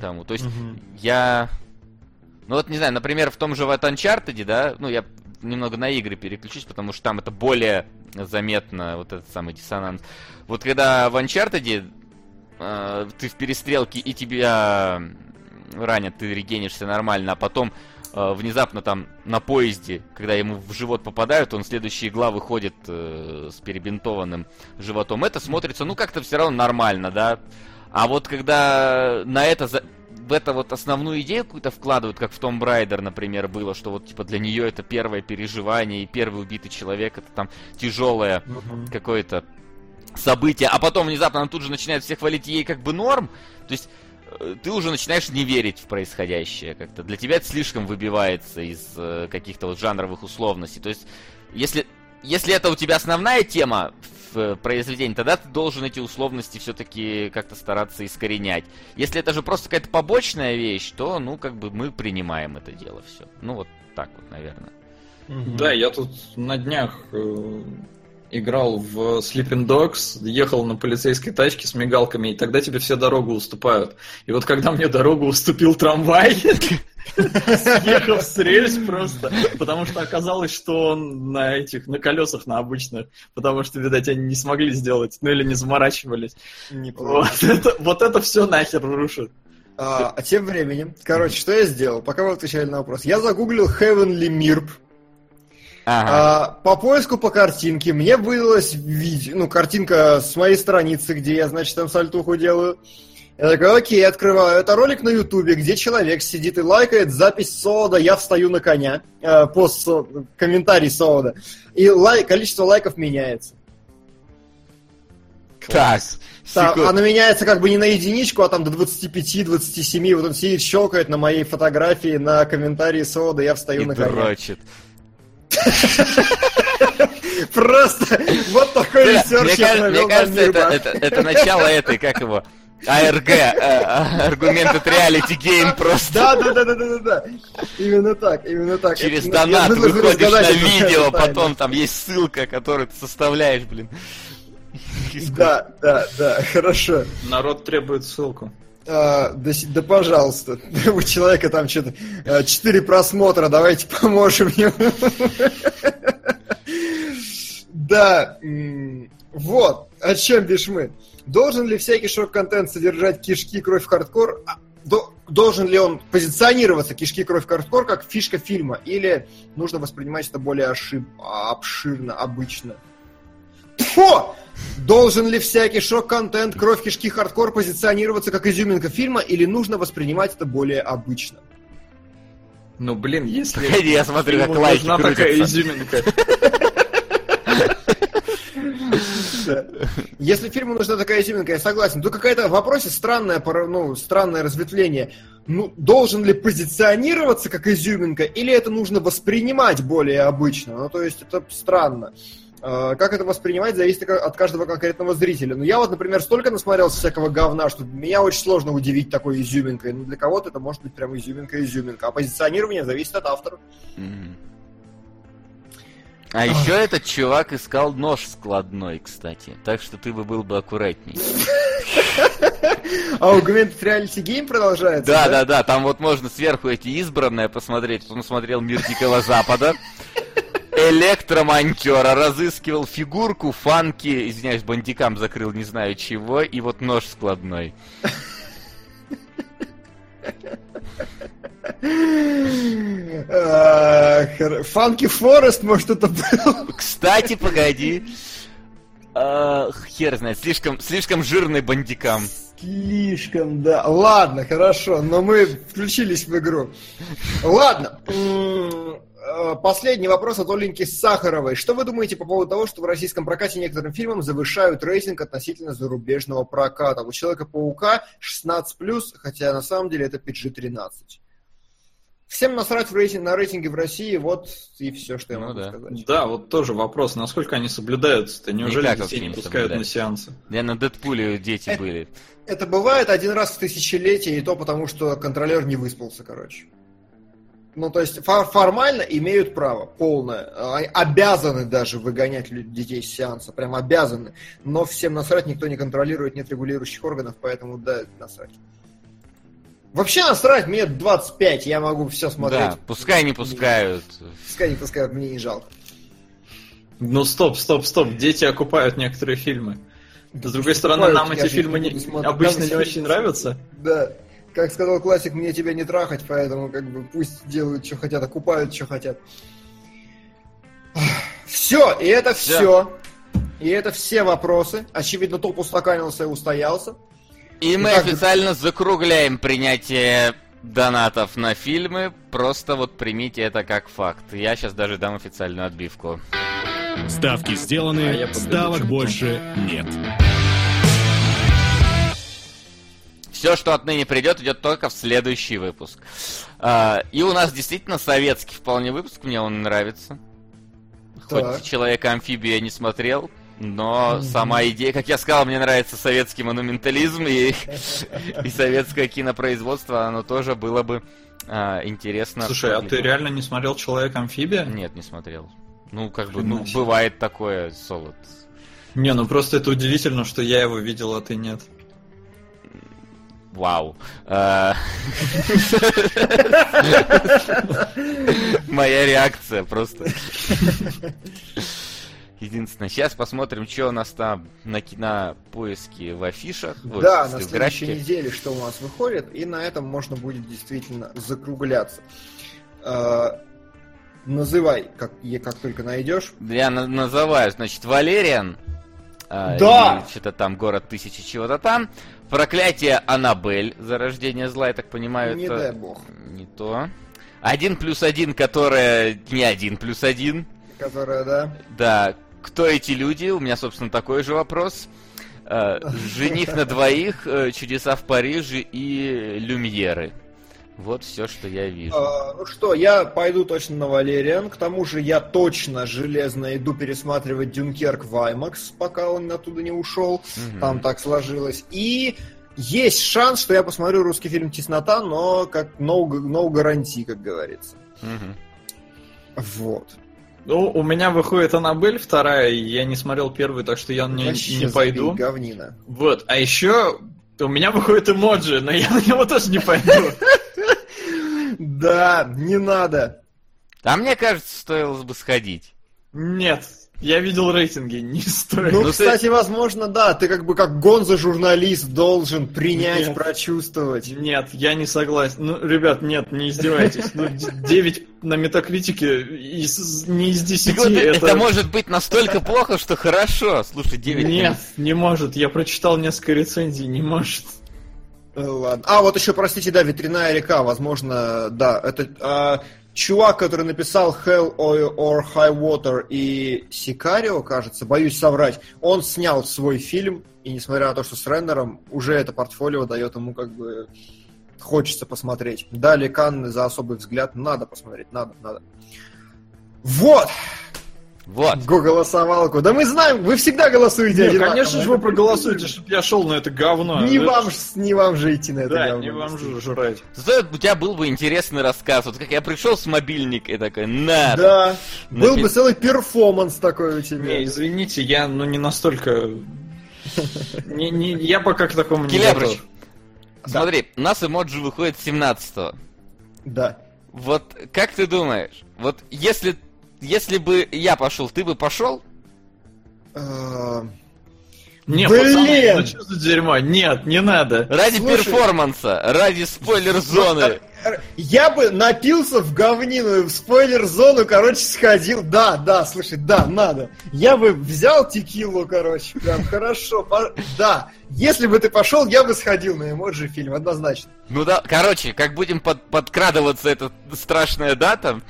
тому. То есть, Мгм. я... Ну вот, не знаю, например, в том же вот Uncharted, да, ну, я немного на игры переключусь, потому что там это более заметно, вот этот самый диссонанс. Вот когда в Uncharted э, ты в перестрелке и тебя ранят, ты регенишься нормально, а потом э, внезапно там на поезде, когда ему в живот попадают, он в следующие главы ходит э, с перебинтованным животом. Это смотрится, ну, как-то все равно нормально, да. А вот когда на это за- в это вот основную идею какую-то вкладывают, как в Том Брайдер, например, было, что вот типа для нее это первое переживание и первый убитый человек, это там тяжелое Мгм. какое-то событие, а потом внезапно она тут же начинает всех хвалить ей как бы норм, то есть э, ты уже начинаешь не верить в происходящее как-то. Для тебя это слишком выбивается из э, каких-то вот жанровых условностей. То есть, если, если это у тебя основная тема в э, произведении, тогда ты должен эти условности все-таки как-то стараться искоренять. Если это же просто какая-то побочная вещь, то, ну, как бы мы принимаем это дело все. Ну, вот так вот, наверное. Мгм. Да, я тут на днях э, играл в Sleeping Dogs, ехал на полицейской тачке с мигалками, и тогда тебе все дорогу уступают. И вот когда мне дорогу уступил трамвай, съехал с рельс просто, потому что оказалось, что он на этих, на колесах, на обычных, потому что, видать, они не смогли сделать, ну или не заморачивались. Неплохо. Вот это, вот это все нахер рушит. А, а тем временем, короче, что я сделал? Пока вы отвечали на вопрос. Я загуглил Heavenly Mirp. Ага. А, по поиску по картинке мне выдалась видео, ну, картинка с моей страницы, где я, значит, там сальтуху делаю. Я такой, окей, открываю. Это ролик на Ютубе, где человек сидит и лайкает запись Сода «Я встаю на коня», э, пост, комментарий Сода. И лай- количество лайков меняется. так, Там, секунд- она меняется как бы не на единичку, а там до 25-27. Вот он сидит, щелкает на моей фотографии, на комментарии Сода «Я встаю и на коня». дрочит. Просто вот такой research мне, я кажется, это начало этой, как его, ARG, э, Argumented Reality Game просто. Да, да, да, да, да, да. Именно так, именно так. Через Это- я донат выходишь на видео, потом там есть ссылка, которую ты составляешь, блин. Да, да, да, хорошо. Народ требует ссылку. А, да, да, пожалуйста. У человека там что-то а, четыре просмотра, давайте поможем ему. Да, вот, о чем бишь мы. Должен ли всякий шок-контент содержать кишки, кровь, хардкор? А, до- Должен ли он позиционироваться, кишки, кровь, хардкор, как фишка фильма? Или нужно воспринимать это более ошиб- обширно, обычно? Фу! Должен ли всякий шок-контент, кровь, кишки, хардкор позиционироваться как изюминка фильма, или нужно воспринимать это более обычно? Ну, блин, если... Погоди, я смотрю, как лайки нужна такая крутятся. Изюминка. Если фильму нужна такая изюминка, я согласен. То какая-то в вопросе странное, ну, странное разветвление. Ну, должен ли позиционироваться как изюминка, или это нужно воспринимать более обычно? Ну, то есть, это странно. Э, Как это воспринимать, зависит от каждого конкретного зрителя. Ну, я вот, например, столько насмотрелся всякого говна, что меня очень сложно удивить такой изюминкой. Ну, для кого-то это может быть прям изюминка-изюминка. А позиционирование зависит от автора. Мгм. А еще этот чувак искал нож складной, кстати. Так что ты бы был бы аккуратней. А Augmented Reality Game продолжается? Да, да, да, там вот можно сверху эти избранные посмотреть. Он смотрел Мир Дикого Запада. Электромонтера разыскивал фигурку, фанки, извиняюсь, бандикам закрыл не знаю чего, и вот нож складной. Фанки Форест, может, это был? Кстати, погоди. А, хер знает, слишком, слишком жирный бандикам. Слишком, да. Ладно, хорошо, но мы включились в игру. Ладно. Э, Последний вопрос от Оленьки Сахаровой. Что вы думаете по поводу того, что в российском прокате некоторым фильмам завышают рейтинг относительно зарубежного проката? У Человека-паука 16+, хотя на самом деле это PG-13. Всем насрать в рейтинг, на рейтинге в России, вот и все, что я Ну могу да. сказать. Да, вот тоже вопрос, насколько они соблюдаются-то? Неужели Никак детей не пускают на сеансы? Я на Дэдпуле дети Это- были. Это бывает один раз в тысячелетие, и то потому, что контролер не выспался, короче. Ну, то есть фор- формально имеют право, полное. Обязаны даже выгонять детей с сеанса, прям обязаны. Но всем насрать, никто не контролирует, нет регулирующих органов, поэтому да, насрать. Вообще насрать, мне 25, я могу все смотреть. Да, пускай не пускают. Пускай не пускают, мне не жалко. Ну стоп, стоп, стоп, дети окупают некоторые фильмы. С другой стороны, нам эти фильмы не обычно не очень нравятся. Да. Как сказал классик, мне тебя не трахать, поэтому как бы пусть делают, что хотят, окупают, что хотят. Все, и это Всё. все. И это все вопросы. Очевидно, топ устаканился и устоялся. И мы Итак, официально закругляем принятие донатов на фильмы. Просто вот примите это как факт. Я сейчас даже дам официальную отбивку. Ставки А сделаны, подберу ставок больше нет. Все, что отныне придет, идет только в следующий выпуск. А, и у нас действительно советский вполне выпуск, мне он нравится. Так. Хоть человека-амфибию я не смотрел, но сама идея, как я сказал, мне нравится советский монументализм и, и советское кинопроизводство, оно тоже было бы а, интересно. Слушай, а ты реально не смотрел Человек-амфибия? Нет, не смотрел. Ну, как бы, ну, бывает такое, солод. Не, ну просто это удивительно, что я его видел, а ты нет. Вау. А, Моя реакция просто. Единственное, сейчас посмотрим, что у нас там на кинопоиске в афишах. вот, да, на графике. следующей неделе, что у нас выходит, и на этом можно будет действительно закругляться. А, называй, как, как только найдешь. Я на- называю, значит, Валериан. а, Да! Что-то там, город тысячи чего-то там. Проклятие Аннабель, зарождение зла, я так понимаю, Не это дай бог. не то. Один плюс один, которая не один плюс один. Которая, да. Да, кто эти люди? У меня, собственно, такой же вопрос. Э, Жених на двоих, э, чудеса в Париже и люмьеры. Вот все, что я вижу. А, Ну что, я пойду точно на Валериан. К тому же я точно железно иду пересматривать Дюнкерк в IMAX, пока он оттуда не ушел. Мгм. Там так сложилось. И есть шанс, что я посмотрю русский фильм «Теснота», но как no, no гарантии, как говорится. Мгм. Вот. Ну, у меня выходит Аннабель вторая, и я не смотрел первую, так что я не, Вообще не пойду. забей, говнина. Вот, а еще у меня выходит эмоджи, но я на него тоже не пойду. Да, не надо. А мне кажется, стоило бы сходить. Нет, я видел рейтинги, не стоит. Ну, Ну, ты- кстати, возможно, да, ты как бы как гонза-журналист должен принять, Нет. прочувствовать. Нет, я не согласен. Ну, ребят, нет, не издевайтесь. Ну, 9 на метакритике из, не из 10 Так вот, это... это... может быть настолько плохо, что хорошо. Слушай, 9 Нет, не может. Я прочитал несколько рецензий, не может. Э, Ладно. А, вот еще, простите, да, ветряная река, возможно, да, это... чувак, который написал Hell or, High Water и Сикарио, кажется, боюсь соврать, он снял свой фильм, и несмотря на то, что с Реннером, уже это портфолио дает ему как бы хочется посмотреть. Дали Канны за особый взгляд, надо посмотреть, надо, надо. Вот! Вот. Го голосовалку. Да мы знаем, вы всегда голосуете Не, одинаково. конечно же вы проголосуете, чтобы я шел на это говно. Не Это вам, не вам же идти на это Да, говно. не вам же жрать. Зато у тебя был бы интересный рассказ. Вот как я пришел с мобильника и такой, на. Да. Был Напи- бы целый перформанс такой у Не, тебя. извините, я ну не настолько... Не, не, я пока к такому не готов. смотри, у нас эмоджи выходит 17 Да. Вот как ты думаешь, вот если, если бы я пошел, ты бы пошел? Э, Не, Блин! пацаны, ну что за дерьмо? Нет, не надо. Ради Слушай. перформанса, ради спойлер-зоны. Я бы напился в говнину и в спойлер-зону, короче, сходил. Да, да, слушай, да, надо. Я бы взял текилу, короче, прям хорошо. по- Да, если бы ты пошел, я бы сходил на эмоджи фильм, однозначно. Ну да, короче, как будем под- подкрадываться эта страшная дата,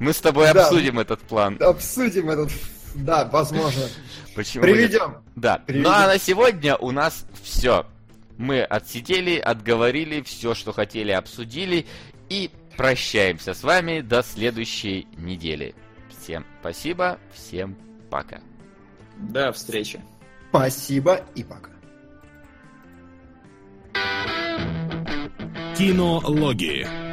мы с тобой Да. обсудим этот план. Обсудим этот... Да, возможно. Почему? Приведем. Да. Приведем. Ну а на сегодня у нас все. Мы отсидели, отговорили, все, что хотели, обсудили. И прощаемся с вами до следующей недели. Всем спасибо, всем пока. До встречи. Спасибо и пока. Кинологии.